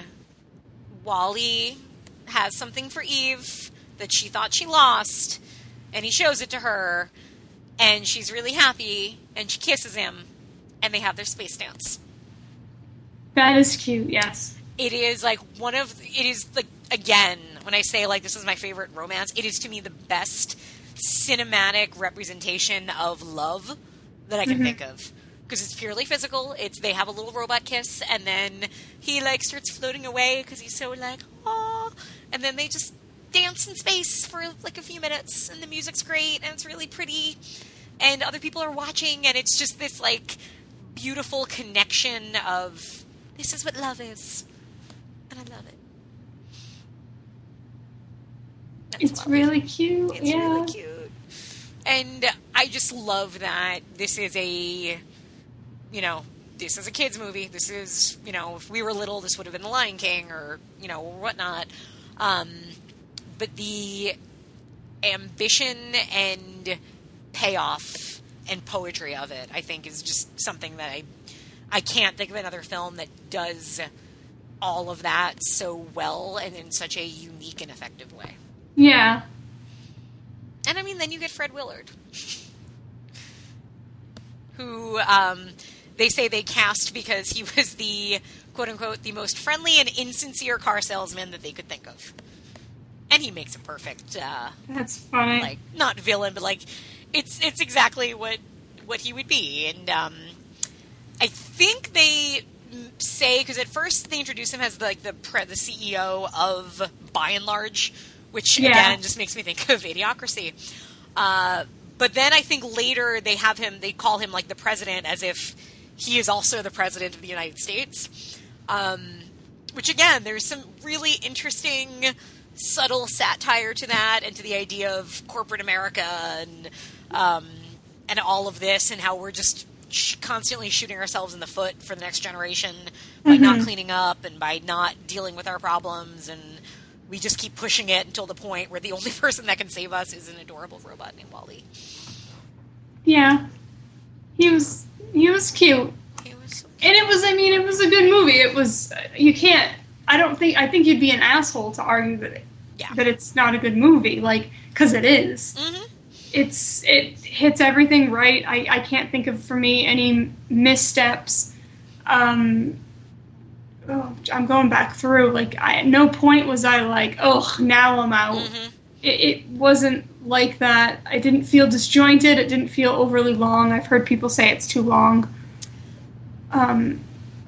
WALL-E has something for Eve that she thought she lost, and he shows it to her, and she's really happy, and she kisses him, and they have their space dance. that is cute. Yes. It is like one of it is like again when I say like this is my favorite romance, it is to me the best cinematic representation of love that I can mm-hmm. think of because it's purely physical. It's they have a little robot kiss and then he like starts floating away because he's so like oh, and then they just dance in space for like a few minutes and the music's great and it's really pretty and other people are watching and it's just this like beautiful connection of this is what love is and I love it. That's It's really cute. It's yeah. really cute. And I just love that this is a, you know, this is a kids movie. This is, you know, if we were little, this would have been The Lion King or, you know, whatnot. Um, but the ambition and payoff and poetry of it, I think, is just something that I, I can't think of another film that does all of that so well and in such a unique and effective way. Yeah. And I mean, then you get Fred Willard, who um, they say they cast because he was the quote unquote the most friendly and insincere car salesman that they could think of. And he makes a perfect, uh, That's funny. like not villain, but like it's it's exactly what what he would be. And um, I think they say because at first they introduce him as like the pre- the CEO of Buy n Large, which Yeah. again just makes me think of Idiocracy. Uh, but then I think later they have him they call him like the president as if he is also the president of the United States. Um, which again, there's some really interesting, subtle satire to that, and to the idea of corporate America and um, and all of this, and how we're just sh- constantly shooting ourselves in the foot for the next generation by not cleaning up and by not dealing with our problems, and we just keep pushing it until the point where the only person that can save us is an adorable robot named WALL-E. yeah. He was he was cute. It was so And it was I mean it was a good movie. It was you can't I don't think I think you'd be an asshole to argue that Yeah. that it's not a good movie like cuz it is. Mhm. It's it hits everything right. I I can't think of for me any missteps. Um Oh, I'm going back through. Like, I, at no point was I like, "Oh, now I'm out." Mhm. it, it wasn't like that. I didn't feel disjointed. It didn't feel overly long. I've heard people say it's too long, um,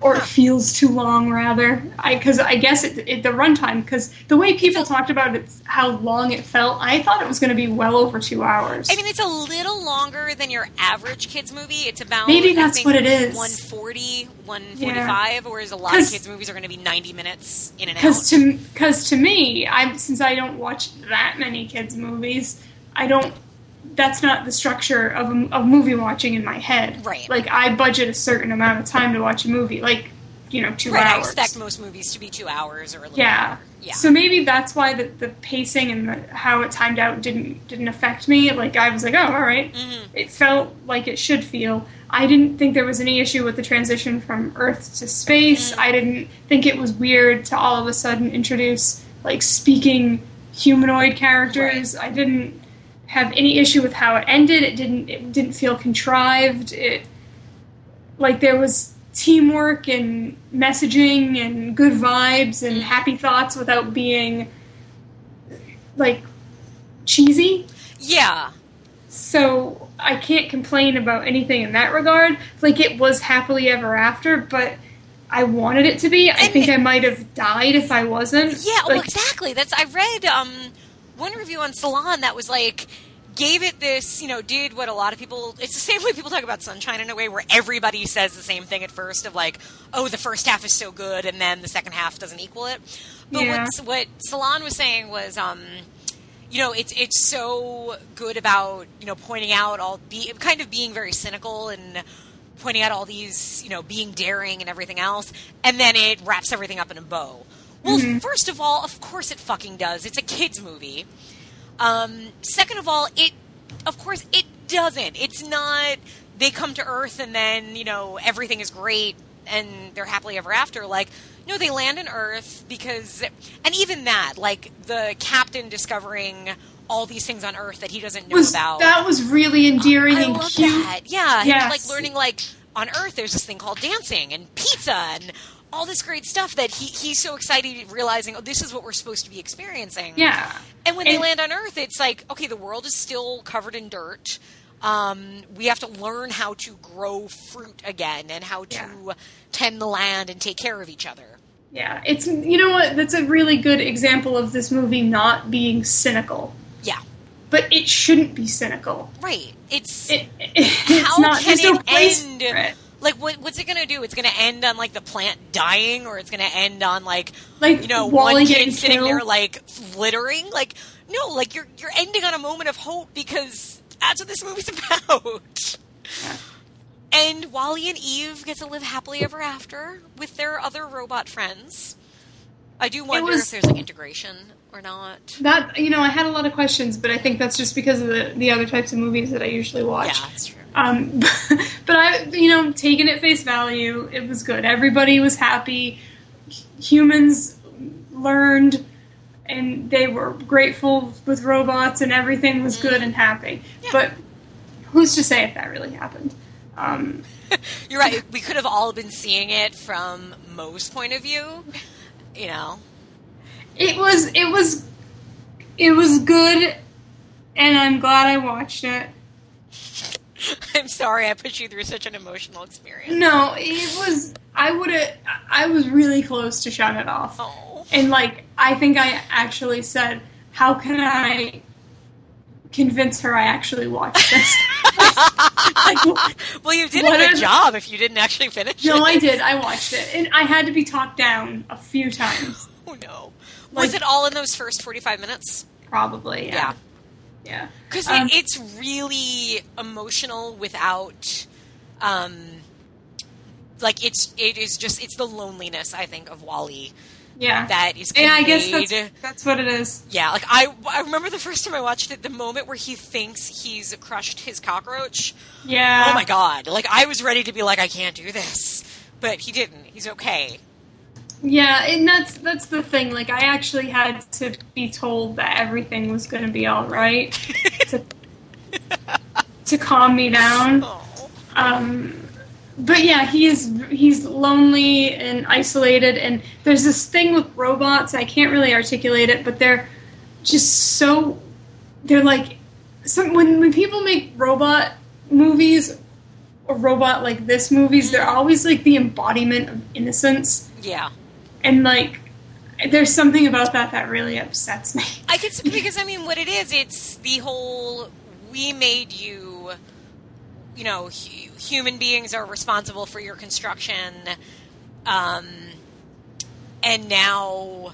or it feels too long rather. I because I guess it, it the runtime because the way people talked about it, how long it felt, I thought it was going to be well over two hours. I mean, it's a little longer than your average kids movie. It's about Maybe that's think, what it is. 140, 145, whereas a lot of 'Cause- kids movies are going to be 90 minutes in and out. Because to to me, I since I don't watch that many kids movies, I don't. That's not the structure of a, of movie watching in my head. Right. Like I budget a certain amount of time to watch a movie, like you know, two right, I expect most movies to be two hours or a little yeah. more. Yeah. So maybe that's why the, the pacing and the, how it timed out didn't didn't affect me. Like I was like, oh, all right. Mhm. It felt like it should feel. I didn't think there was any issue with the transition from Earth to space. Mm. I didn't think it was weird to all of a sudden introduce like speaking humanoid characters. I didn't have any issue with how it ended. It didn't. It didn't feel contrived. It like there was teamwork and messaging and good vibes and happy thoughts without being like cheesy. Yeah. So I can't complain about anything in that regard. Like it was happily ever after, but I wanted it to be. I And think it- I might have died if I wasn't. Yeah, well, exactly. That's I read um, one review on Salon that was like gave it this, you know, did what a lot of people. It's the same way people talk about Sunshine in a way where everybody says the same thing at first of like, oh, the first half is so good, and then the second half doesn't equal it. But Yeah. what's, what Salon was saying was, um, you know, it's it's so good about you know pointing out all be kind of being very cynical and pointing out all these you know being daring and everything else, and then it wraps everything up in a bow. Well, first of all, of course it fucking does. It's a kids movie. Um, second of all, it of course it doesn't. It's not. They come to Earth and then you know everything is great and they're happily ever after. Like no, they land on Earth because, and even that, like the captain discovering all these things on Earth that he doesn't know was about. that was really endearing I and cute. that. Yeah, and, like learning like on Earth, there's this thing called dancing and pizza and all this great stuff that he he's so excited realizing, oh, this is what we're supposed to be experiencing. Yeah. And when they land on Earth, it's like, okay, the world is still covered in dirt. Um, we have to learn how to grow fruit again and how to Yeah. tend the land and take care of each other. Yeah, it's you know what? That's a really good example of this movie not being cynical, Yeah, but it shouldn't be cynical. right. It's It, it's how not. can no it place end? Like, what, what's it going to do? It's going to end on like the plant dying, or it's going to end on like Like you know WALL-E one kid sitting killed. there like littering. Like, no, like you're you're ending on a moment of hope because that's what this movie's about. And WALL-E and Eve get to live happily ever after with their other robot friends. I do wonder was- if there's like integration or not. That you know, I had a lot of questions, but I think that's just because of the the other types of movies that I usually watch. Yeah, that's true. Um, but I, you know, taking it face value, it was good. Everybody was happy. Humans learned, and they were grateful with robots, and everything was good and happy. Yeah. But who's to say if that really happened? Um, You're right. We could have all been seeing it from Mo's point of view. You know, it was, it was, it was good, and I'm glad I watched it. I'm sorry I put you through such an emotional experience. No, it was. I would have. I was really close to shutting it off. Oh, And like, I think I actually said, "How can I convince her I actually watched this?" like, well, you did What a good job if you didn't actually finish no, it. I did. I watched it, and I had to be talked down a few times. Oh no. Was it all in those first 45 minutes? Probably, Yeah. yeah, yeah. Because Um, it's really emotional without, um, like it's it is just it's the loneliness I think of WALL-E yeah. that is and I guess that's that's what it is. yeah, like I I remember the first time I watched it, the moment where he thinks he's crushed his cockroach. Yeah. oh my god! Like I was ready to be like I can't do this, but he didn't. He's okay. Yeah, and that's that's the thing. Like, I actually had to be told that everything was going to be all right to to calm me down. Um, but yeah, he is he's lonely and isolated, and there's this thing with robots. I can't really articulate it, but they're just so they're like some when when people make robot movies or robot like this movies, they're always like the embodiment of innocence, Yeah. And like there's something about that that really upsets me. I could because I mean, what it is, it's the whole we made you. You know, hu- human beings are responsible for your construction, um, and now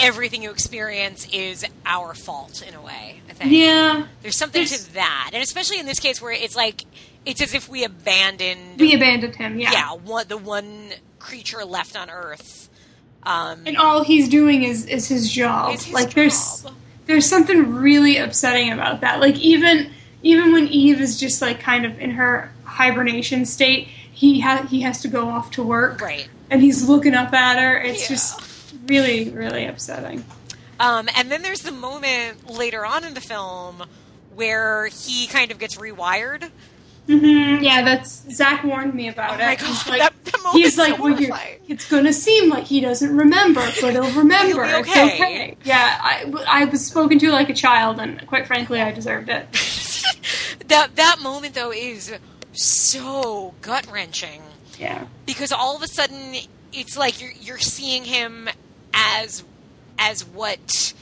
everything you experience is our fault in a way. I think Yeah, there's something There's- to that, and especially in this case where it's like it's as if we abandoned, we abandoned him. Yeah. yeah, one, the one creature left on Earth. Um, and all he's doing is is his job. his like there's job. there's something really upsetting about that. Like even even when Eve is just like kind of in her hibernation state, he ha- he has to go off to work, right. and he's looking up at her. It's Yeah. just really really upsetting. Um, and then there's the moment later on in the film where he kind of gets rewired. Hmm Yeah, that's Zach warned me about Oh it. my He's like, that- that he's like so well, it's going to seem like he doesn't remember, but he'll remember. He'll okay." okay. Yeah, I, I was spoken to like a child, and quite frankly, I deserved it. that that moment though is so gut wrenching Yeah. because all of a sudden it's like you're you're seeing him as as what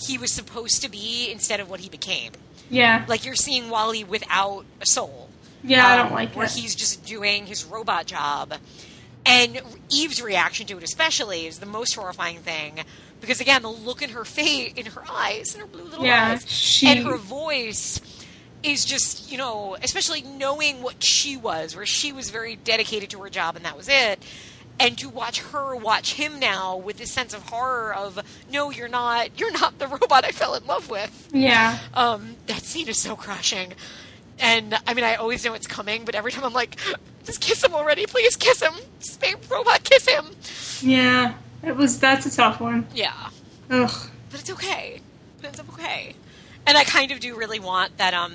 he was supposed to be instead of what he became. Yeah. Like you're seeing WALL-E without a soul. Yeah, I um, don't like where it. he's just doing his robot job. And Eve's reaction to it, especially, is the most horrifying thing because again, the look in her face, in her eyes, in her blue little Yeah, eyes, she- and her voice is just, you know, especially knowing what she was, where she was very dedicated to her job and that was it. And to watch her watch him now with this sense of horror of, no, you're not, you're not the robot I fell in love with. Yeah. Um, that scene is so crushing. And I mean, I always know it's coming, but every time I'm like, just kiss him already, please kiss him. Just make robot kiss him. Yeah. It was. That's a tough one. Yeah, Ugh. but it's okay. It ends up okay. And I kind of do really want that. Um,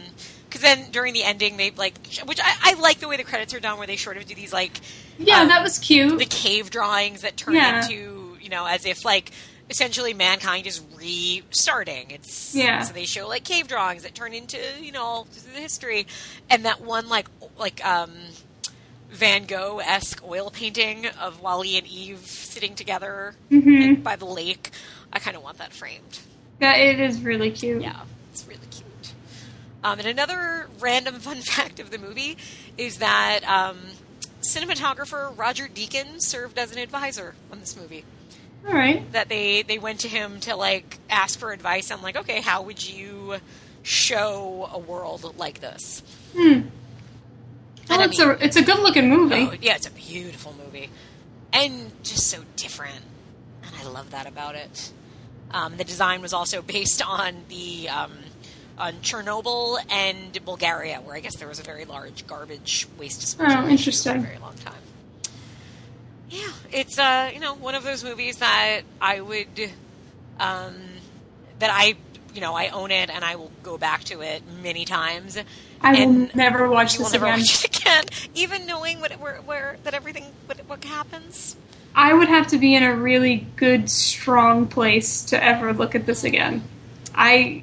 because then during the ending, they like, which I, I like the way the credits are done, where they sort of do these like, Yeah, um, that was cute. the cave drawings that turn Yeah. into you know as if like essentially mankind is restarting it's Yeah. so they show like cave drawings that turn into you know the history and that one like like um van gogh-esque oil painting of WALL-E and eve sitting together Mhm. by the lake i kind of want that framed yeah, it is really cute. yeah, it's really cute. Um, and another random fun fact of the movie is that um, cinematographer Roger Deakins served as an advisor on this movie. All right. That they they went to him to like ask for advice on like, okay, how would you show a world like this? Hmm. And Well, I it's mean- a it's a good looking movie. Oh, yeah, it's a beautiful movie, and just so different, and I love that about it. Um, the design was also based on the um, on Chernobyl and Bulgaria, where I guess there was a very large garbage waste disposal Oh, interesting. for a very long time. Yeah, it's uh, you know one of those movies that I would um, that I you know I own it and I will go back to it many times. I will and never watch this never again. watch it again, even knowing what where, where that everything what, what happens. I would have to be in a really good, strong place to ever look at this again. I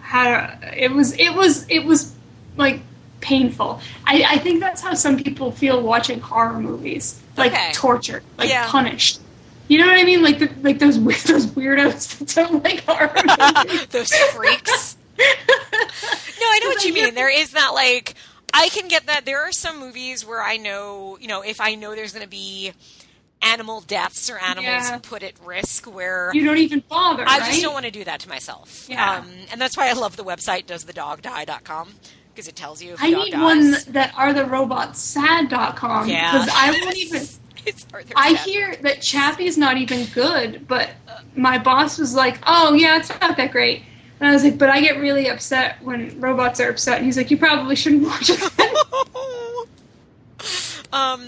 had a, it was it was it was like painful. I, I think that's how some people feel watching horror movies, like Okay. tortured, like Yeah. punished. You know what I mean? Like the, like those those weirdos that don't like horror movies. Those freaks. No, I know what you mean. There is that like I can get that. There are some movies where I know, you know, if I know there's going to be animal deaths or animals Yeah. put at risk, where you don't even bother. I right? just don't want to do that to myself. Yeah. Um, and that's why I love the website doesthedogdie.com because it tells you if I need dies. one that are the robots sad.com Yeah, because I won't even. I hear that Chappie's not even good, but my boss was like, "Oh yeah, it's not that great." And I was like, "But I get really upset when robots are upset." And he's like, "You probably shouldn't watch it." um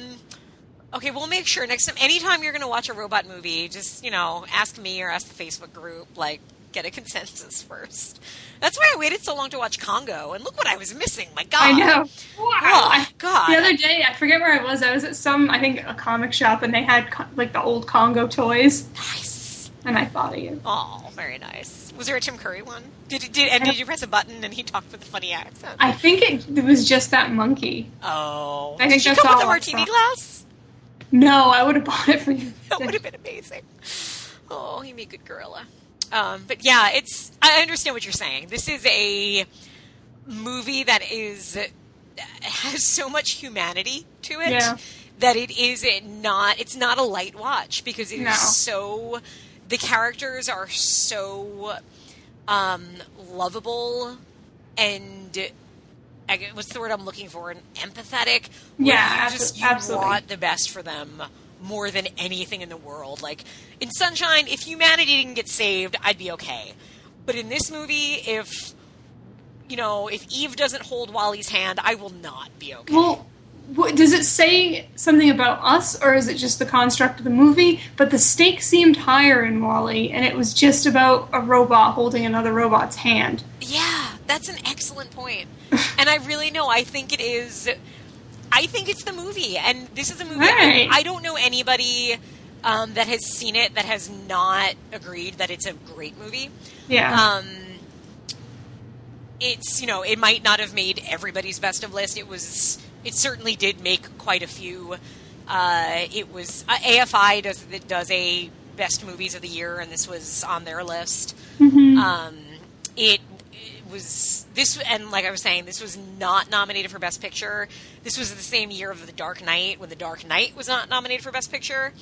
okay we'll make sure next time anytime you're going to watch a robot movie just you know ask me or ask the facebook group like get a consensus first that's why i waited so long to watch congo and look what i was missing my god I know. Wow. oh I- god the other day, I forget where I was. I was at some, I think, a comic shop, and they had like the old Congo toys, nice and I thought of you. oh very nice was there a tim curry one did, did and did you press a button and he talked with a funny accent I think it, it was just that monkey. oh I think did you that's come with all a I martini saw. glass No, I would have bought it for you. that would have been amazing. Oh, he made good gorilla. Um, but yeah, it's. I understand what you're saying. This is a movie that is has so much humanity to it Yeah. that it is not. It's not a light watch because it is No. so. The characters are so um, lovable and. I What's the word I'm looking for? An empathetic. Yeah, you just you absolutely. want the best for them more than anything in the world. Like in Sunshine, if humanity didn't get saved, I'd be okay. But in this movie, if you know, if Eve doesn't hold WALL-E's hand, I will not be okay. Well, what, does it say something about us, or is it just the construct of the movie? But the stakes seemed higher in Wally, and it was just about a robot holding another robot's hand. yeah, that's an excellent point. and I really know. I think it is. I think it's the movie, and this is a movie. Right. I, I don't know anybody um, that has seen it that has not agreed that it's a great movie. Yeah. Um, it's you know it might not have made everybody's best of list. It was it certainly did make quite a few. Uh, it was uh, AFI does does a best movies of the year, and this was on their list. Mhm. Um, was this, and like I was saying, this was not nominated for Best Picture. This was the same year of The Dark Knight when The Dark Knight was not nominated for Best Picture,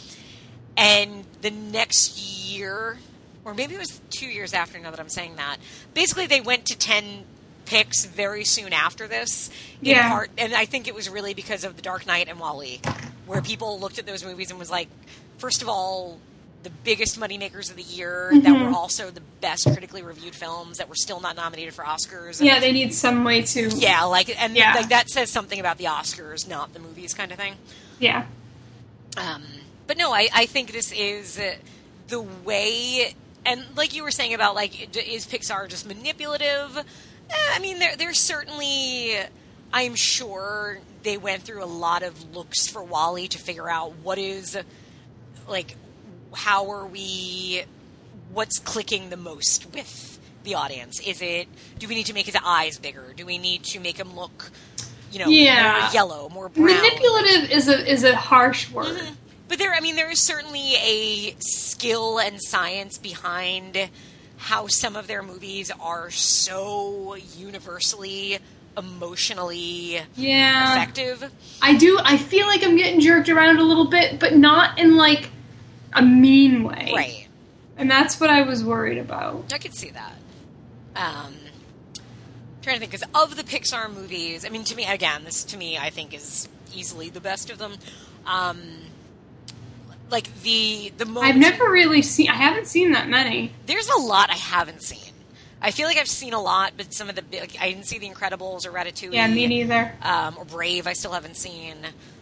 and the next year, or maybe it was two years after. Now that I'm saying that, basically they went to ten picks very soon after this. In Yeah. part, and I think it was really because of The Dark Knight and WALL-E, where people looked at those movies and was like, first of all, the biggest moneymakers of the year that Mhm. were also the best critically reviewed films that were still not nominated for Oscars. yeah, they need some way to. yeah, like and Yeah. like that says something about the Oscars, not the movies, kind of thing. Yeah. Um, but no, I, I think this is uh, the way, and like you were saying about like, is Pixar just manipulative? Eh, I mean, there, there's certainly, I'm sure they went through a lot of looks for WALL-E to figure out what is, like, how are we, what's clicking the most with the audience? Is it, do we need to make his eyes bigger? Do we need to make him look, you know, Yeah. more yellow, more brown? Manipulative is a is a harsh word. Mhm. But there, I mean, there is certainly a skill and science behind how some of their movies are so universally emotionally Yeah. effective. I do. I feel like I'm getting jerked around a little bit, but not in like a mean way. Right. And that's what I was worried about. I could see that. Um, trying to think, because of the Pixar movies, I mean, to me, again, this to me, I think is easily the best of them. Um, like the the most I've never really seen. I haven't seen that many. There's a lot I haven't seen. I feel like I've seen a lot, but some of the big, I didn't see The Incredibles or Ratatouille. Yeah, me neither. Um, or Brave, I still haven't seen.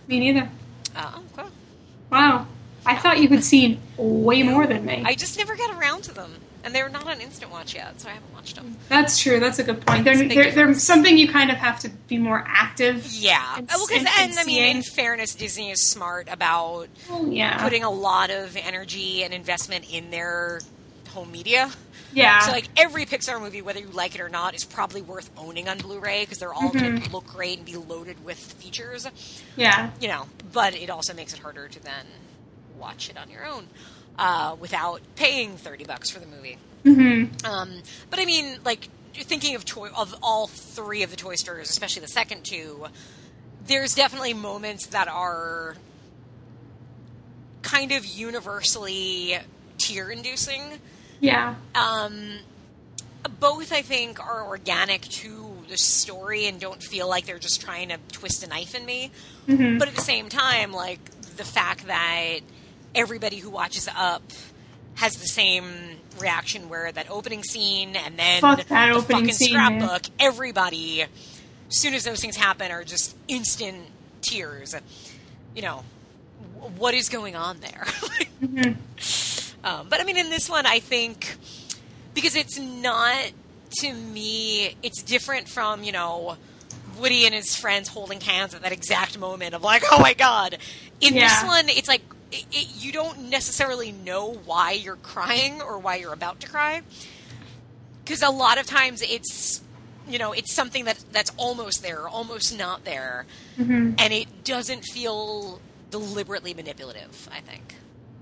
Me neither. Uh, okay. Wow. I thought you had seen way more than me. I just never got around to them, and they're not on Instant Watch yet, so I haven't watched them. That's true. That's a good point. They're, they're, they're something you kind of have to be more active. Yeah, And- well, 'cause- and- and, I mean, in fairness, Disney is smart about Oh, yeah. putting a lot of energy and investment in their home media. yeah. So, like every Pixar movie, whether you like it or not, is probably worth owning on Blu-ray because they're all going Mhm. to look great and be loaded with features. yeah. you know, but it also makes it harder to then watch it on your own uh, without paying thirty bucks for the movie. hmm Um, but I mean, like thinking of toy of all three of the Toy Stories, especially the second two, there's definitely moments that are kind of universally tear-inducing. Yeah. Um, both, I think, are organic to the story and don't feel like they're just trying to twist a knife in me. hmm But at the same time, like the fact that everybody who watches Up has the same reaction where that opening scene and then Fuck that the opening fucking scene, man. scrapbook, everybody, as soon as those things happen, are just instant tears. You know, what is going on there? hmm Um, but I mean, in this one, I think because it's not to me, it's different from you know Woody and his friends holding hands at that exact moment of like, oh my god. In this one, it's like it, it, you don't necessarily know why you're crying or why you're about to cry. Because a lot of times it's you know it's something that that's almost there, almost not there, hmm and it doesn't feel deliberately manipulative i think.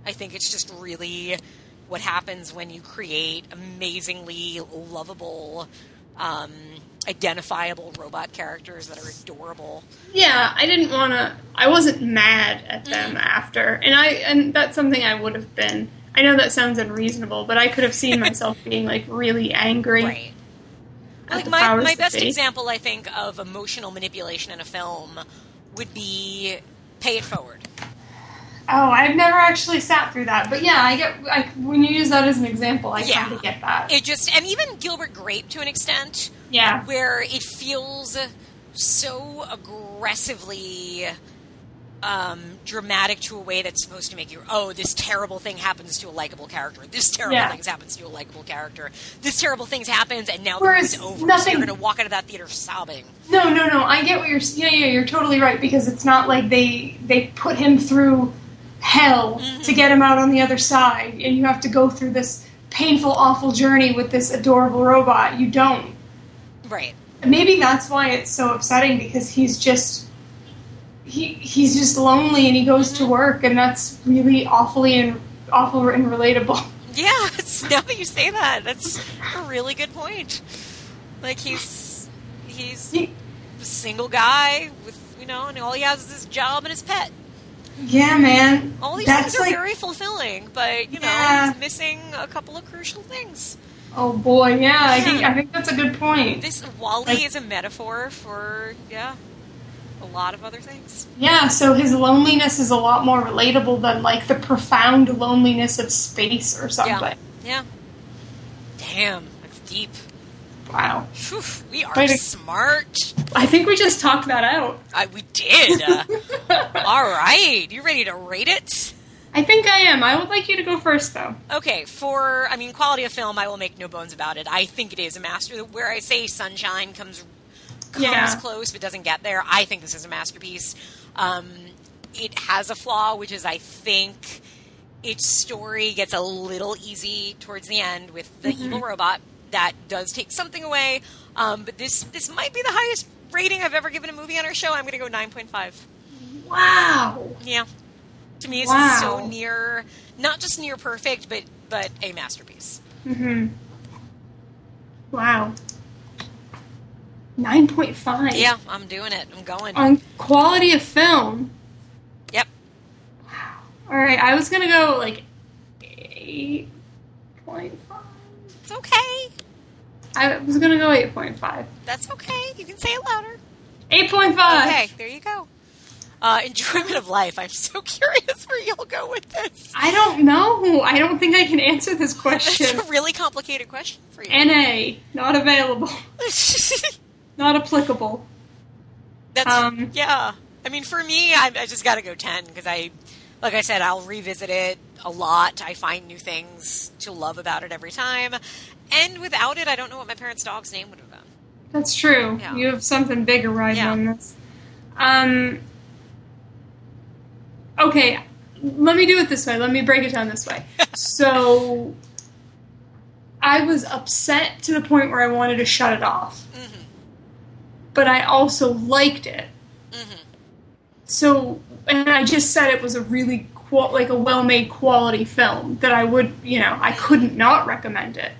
I think it's just really what happens when you create amazingly lovable um, identifiable robot characters that are adorable Yeah, I didn't want to. I wasn't mad at them mm. after, and I and that's something I would have been. I know that sounds unreasonable, but I could have seen myself being like really angry. right like my, my best be. example i think of emotional manipulation in a film would be pay it forward Oh, I've never actually sat through that, but yeah, I get. I, when you use that as an example, I Yeah. kind of get that. it just and even gilbert grape to an extent yeah. where it feels so aggressively um, dramatic to a way that's supposed to make you, oh, this terrible thing happens to a likable character. This terrible Yeah. thing happens to a likable character. This terrible thing happens, and now movie's over. nothing- So you're going to walk out of that theater sobbing. No, no, no. I get what you're. Yeah, yeah. You're totally right because it's not like they they put him through hell to get him out on the other side, and you have to go through this painful, awful journey with this adorable robot. You don't. Right. Maybe that's why it's so upsetting because he's just he he's just lonely and he goes to mm-hmm. work and that's really awfully and awful and relatable. Yeah, it's, now that you say that, that's a really good point. Like he's he's He- a single guy with you know, and all he has is his job and his pet. yeah, man. All these that's things are like very fulfilling, but you know, Yeah. he's missing a couple of crucial things. Oh boy, yeah. I think I think that's a good point. This WALL-E is a metaphor for yeah, a lot of other things. Yeah, so his loneliness is a lot more relatable than like the profound loneliness of space or something. Yeah. Damn, that's deep. Wow. Phew, we are smart. I think we just talked that out. I, we did. Uh, all right, you ready to rate it? I think I am. I would like you to go first though. Okay, for I mean quality of film, I will make no bones about it. I think it is a master. Where I say Sunshine comes comes Yeah. close but doesn't get there, I think this is a masterpiece. Um, it has a flaw, which is I think its story gets a little easy towards the end with the evil robot. That does take something away, um, but this this might be the highest rating I've ever given a movie on our show. I'm going to go nine point five. Wow. Yeah. To me, it's Wow. so near, not just near perfect, but but a masterpiece. Mm-hmm. Wow. 9.5. Yeah, I'm doing it. I'm going. On quality of film. Yep. Wow. All right, I was going to go like 8.5. It's okay. I was going to go 8.5. That's okay. You can say it louder. 8.5. Okay, there you go. Uh, enjoyment of life. I'm so curious where you'll go with this. I don't know. I don't think I can answer this question. a really complicated question for you. NA, not available, not applicable. That's Um, yeah. I mean, for me, I, I just got to go ten because I, like I said, I'll revisit it a lot. I find new things to love about it every time, and without it, I don't know what my parents' dog's name would have been. That's true. Yeah. You have something bigger riding Yeah. on this. Um. Okay, let me do it this way. Let me break it down this way. so, I was upset to the point where I wanted to shut it off, hmm but I also liked it. hmm So, and I just said it was a really qual- like a well-made quality film that I would, you know, I couldn't not recommend it.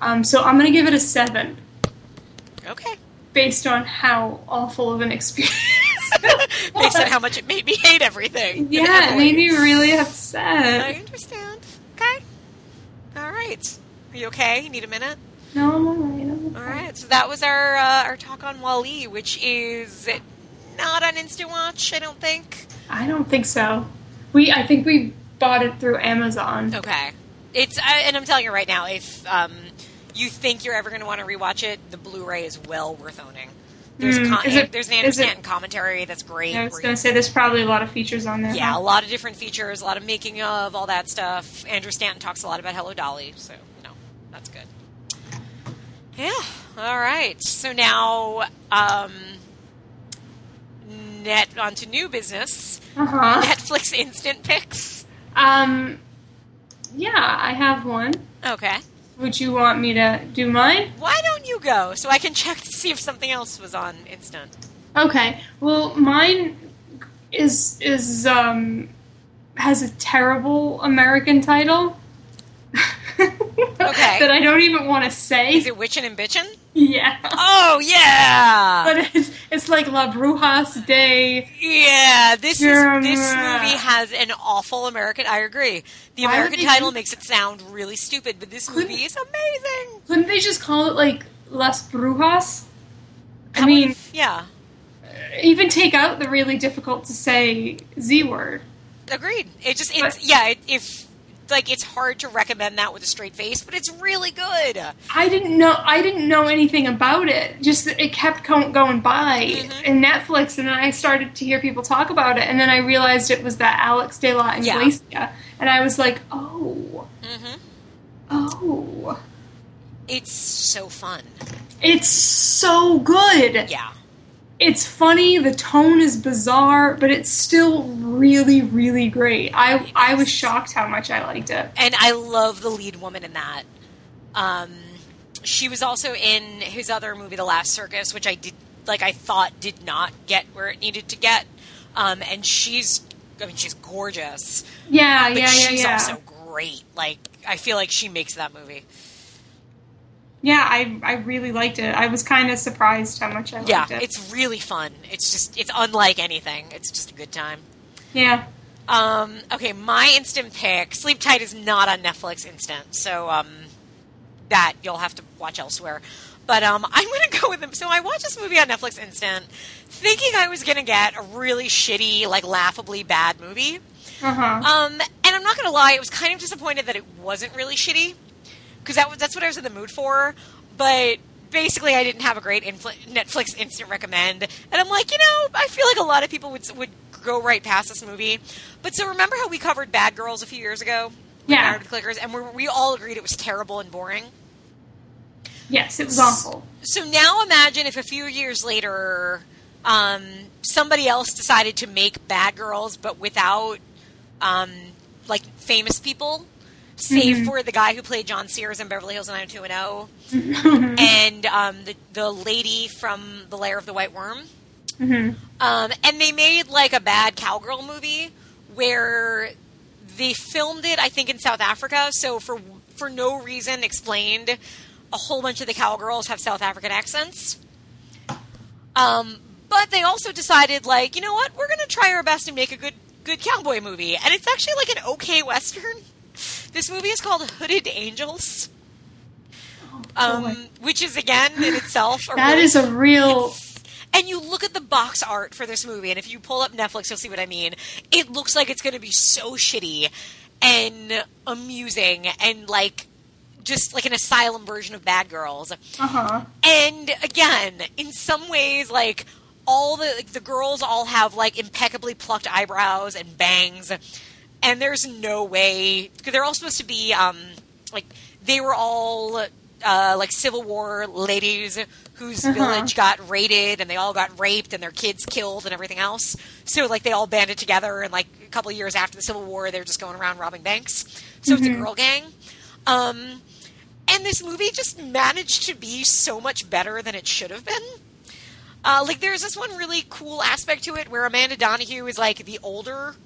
Um, so I'm gonna give it a seven. Okay. based on how awful of an experience. Based on how much it made me hate everything. yeah, it made me really upset. I understand. Okay. All right. Are you okay? You need a minute? No, I'm alright. I'm All right. So that was our uh, our talk on WALL-E, which is not on Instant Watch, I don't think. I don't think so. We, I think we bought it through Amazon. Okay. It's I and I'm telling you right now, if um, you think you're ever going to want to rewatch it, the Blu-ray is well worth owning. There's Hmm, con- it- there's an Andrew Stanton commentary that's great. I was gonna say there's probably a lot of features on there. Yeah, a lot of different features, a lot of making of, all that stuff. Andrew Stanton talks a lot about Hello Dolly, so you know that's good. Yeah. All right. So now, um, net onto new business. Uh-huh. Netflix instant picks. Um, yeah, I have one. Okay. Would you want me to do mine? Why don't you go so I can check to see if something else was on instant? Okay. Well, mine is is um has a terrible American title. Okay. that I don't even want to say. Is it Witchin' and Bitchin'? Yeah. Oh yeah. But it's, it's like La Brujas Day. Yeah, this is this movie has an awful American. I agree. The American title makes it sound really stupid, but this movie is amazing. Couldn't they just call it like Las Brujas? I mean, yeah, uh, even take out the really difficult to say Z word. agreed. It just it's But- yeah. It, if like it's hard to recommend that with a straight face, but it's really good. I didn't know I didn't know anything about it. Just that it kept going by Mhm. in Netflix, and then I started to hear people talk about it, and then I realized it was that Alex De La Yeah. Iglesia, and I was like, oh, hmm oh, It's so fun. it's so good. Yeah. It's funny. The tone is bizarre, but it's still really, really great. I I was shocked how much I liked it. and I love the lead woman in that. Um, she was also in his other movie, The Last Circus, which I did like. I thought did not get where it needed to get, um, and she's. I mean, she's gorgeous, Yeah, but yeah, yeah, she's yeah. also great. Like, I feel like she makes that movie. Yeah, I I really liked it. I was kind of surprised how much I liked it. Yeah, it. it's really fun. It's just, it's unlike anything. It's just a good time. yeah. Um, okay, my instant pick. Sleep Tight is not on Netflix instant, so um, that you'll have to watch elsewhere. But um, I'm going to go with them. So I watched this movie on Netflix instant, thinking I was going to get a really shitty, like laughably bad movie. Uh huh. Um, and I'm not going to lie, I was kind of disappointed that it wasn't really shitty because that was, that's what I was in the mood for. But basically, I didn't have a great infl- Netflix instant recommend, and I'm like, you know, I feel like a lot of people would would go right past this movie. But so remember how we covered Bad Girls a few years ago? Yeah. Clickers, and we we all agreed it was terrible and boring. Yes, it was awful. So now imagine if a few years later, um, somebody else decided to make Bad Girls, but without um, like famous people, save for the guy who played John Sears in Beverly Hills 90210, and um, the the lady from The Lair of the White Worm. hmm Um, and they made like a bad cowgirl movie where they filmed it, I think, in South Africa. So for for no reason explained, a whole bunch of the cowgirls have South African accents. Um, but they also decided, like, you know what, we're going to try our best and make a good good cowboy movie, and it's actually like an okay western. This movie is called Hooded Angels, um, which is again in itself a That really is a real. and you look at the box art for this movie, and if you pull up Netflix, you'll see what I mean. It looks like it's going to be so shitty and amusing and like just like an asylum version of Bad Girls. Uh huh. And again, in some ways, like all the like, the girls all have like impeccably plucked eyebrows and bangs, and there's no way they're all supposed to be um like they were all uh, like Civil War ladies whose Uh-huh. village got raided and they all got raped and their kids killed and everything else. So like they all banded together and like a couple of years after the Civil War, they're just going around robbing banks. So it's a girl gang. Um, and this movie just managed to be so much better than it should have been. Uh, like, there's this one really cool aspect to it where Amanda Donohoe is like the older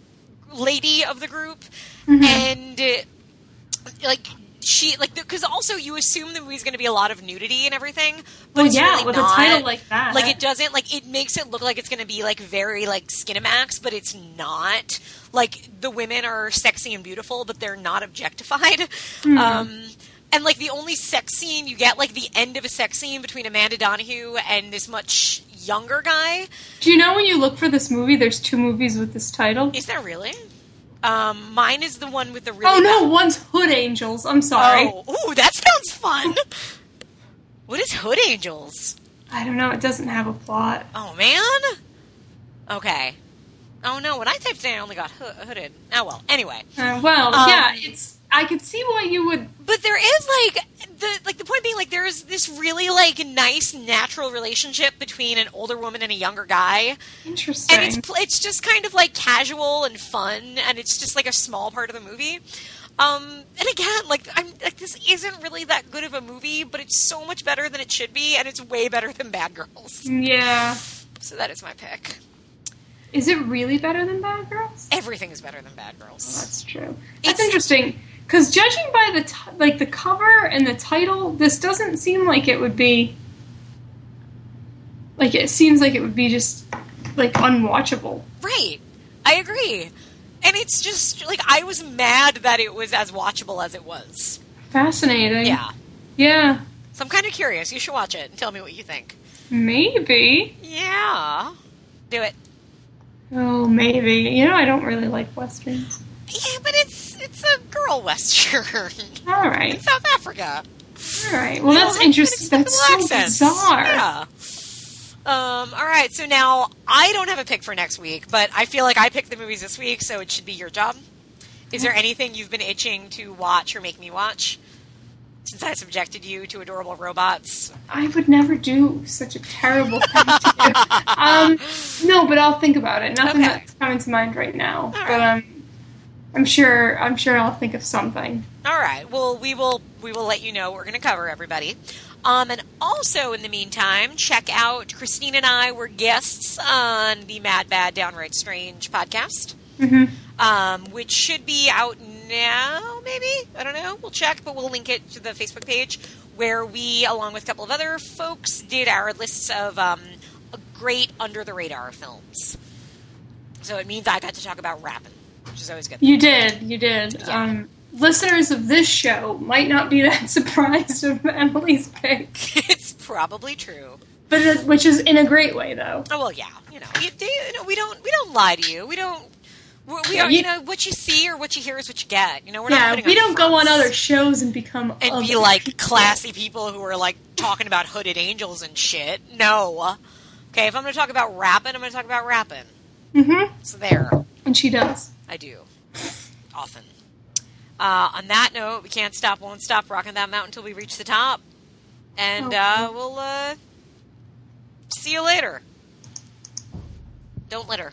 lady of the group, and uh, like she like because also you assume the movie's going to be a lot of nudity and everything, but Well, it's yeah, really with not. a title like that. Like it doesn't like it makes it look like it's going to be like very like Skinamax, but it's not. Like the women are sexy and beautiful, but they're not objectified. Um, and like the only sex scene you get, like the end of a sex scene between Amanda Donohoe and this much younger guy. Do you know when you look for this movie, there's two movies with this title? Is there really? Um, mine is the one with the really. Oh no, bad- one's Hood Angels. I'm sorry. Oh, ooh, that sounds fun. what is Hood Angels? I don't know. It doesn't have a plot. Oh man. Okay. Oh no, when I typed in, I only got hoo- hooded. Oh well. Anyway, Uh, well, Um, yeah, it's. I could see why you would. but there is like the like the point being like there is this really like nice natural relationship between an older woman and a younger guy, Interesting. and it's it's just kind of like casual and fun, and it's just like a small part of the movie. Um, and again, like I'm like this isn't really that good of a movie, but it's so much better than it should be, and it's way better than Bad Girls. yeah. So that is my pick. Is it really better than Bad Girls? Everything is better than Bad Girls. That's true. That's It's- interesting because judging by the t- like the cover and the title, this doesn't seem like it would be. Like it seems like it would be just like unwatchable. Right. I agree. And it's just like I was mad that it was as watchable as it was. Fascinating. Yeah. Yeah. So I'm kind of curious. You should watch it and tell me what you think. Maybe. Yeah. Do it. Oh, maybe. You know, I don't really like westerns. Yeah, but it's it's a girl western All right. in South Africa. all right. Well, that's Well, interesting. That's so accents. bizarre. Yeah. Um, all right, so now I don't have a pick for next week, but I feel like I picked the movies this week, so it should be your job. Is there anything you've been itching to watch or make me watch? Since I subjected you to adorable robots. I would never do such a terrible thing to you. Um, no, but I'll think about it. Nothing Okay. that's coming to mind right now. right. But um, I'm sure. I'm sure I'll think of something. All right. Well, we will we will let you know we're going to cover everybody. Um, and also in the meantime, check out Christine and I were guests on the Mad Bad Downright Strange podcast, hmm um, which should be out now. Maybe I don't know. We'll check, but we'll link it to the Facebook page where we, along with a couple of other folks, did our lists of um, great under the radar films. So it means I got to talk about rapping, which is always good. You did. You did. Yeah. Um, listeners of this show might not be that surprised of Emily's pick, it's probably true. but it, which is in a great way, though. Oh well, yeah. You know, you, you know, we don't we don't lie to you. We don't. We, are, you- you know, what you see or what you hear is what you get. You know, we're not. Yeah, putting we don't go on other shows and become and be like people. classy people who are like talking about hooded angels and shit. No. Okay, if I'm going to talk about rapping, I'm going to talk about rapping. Mm-hmm. So there, And she does. I do often. Uh, on that note, we can't stop, won't stop rocking that mountain until we reach the top, and Okay. uh, we'll uh, see you later. Don't litter.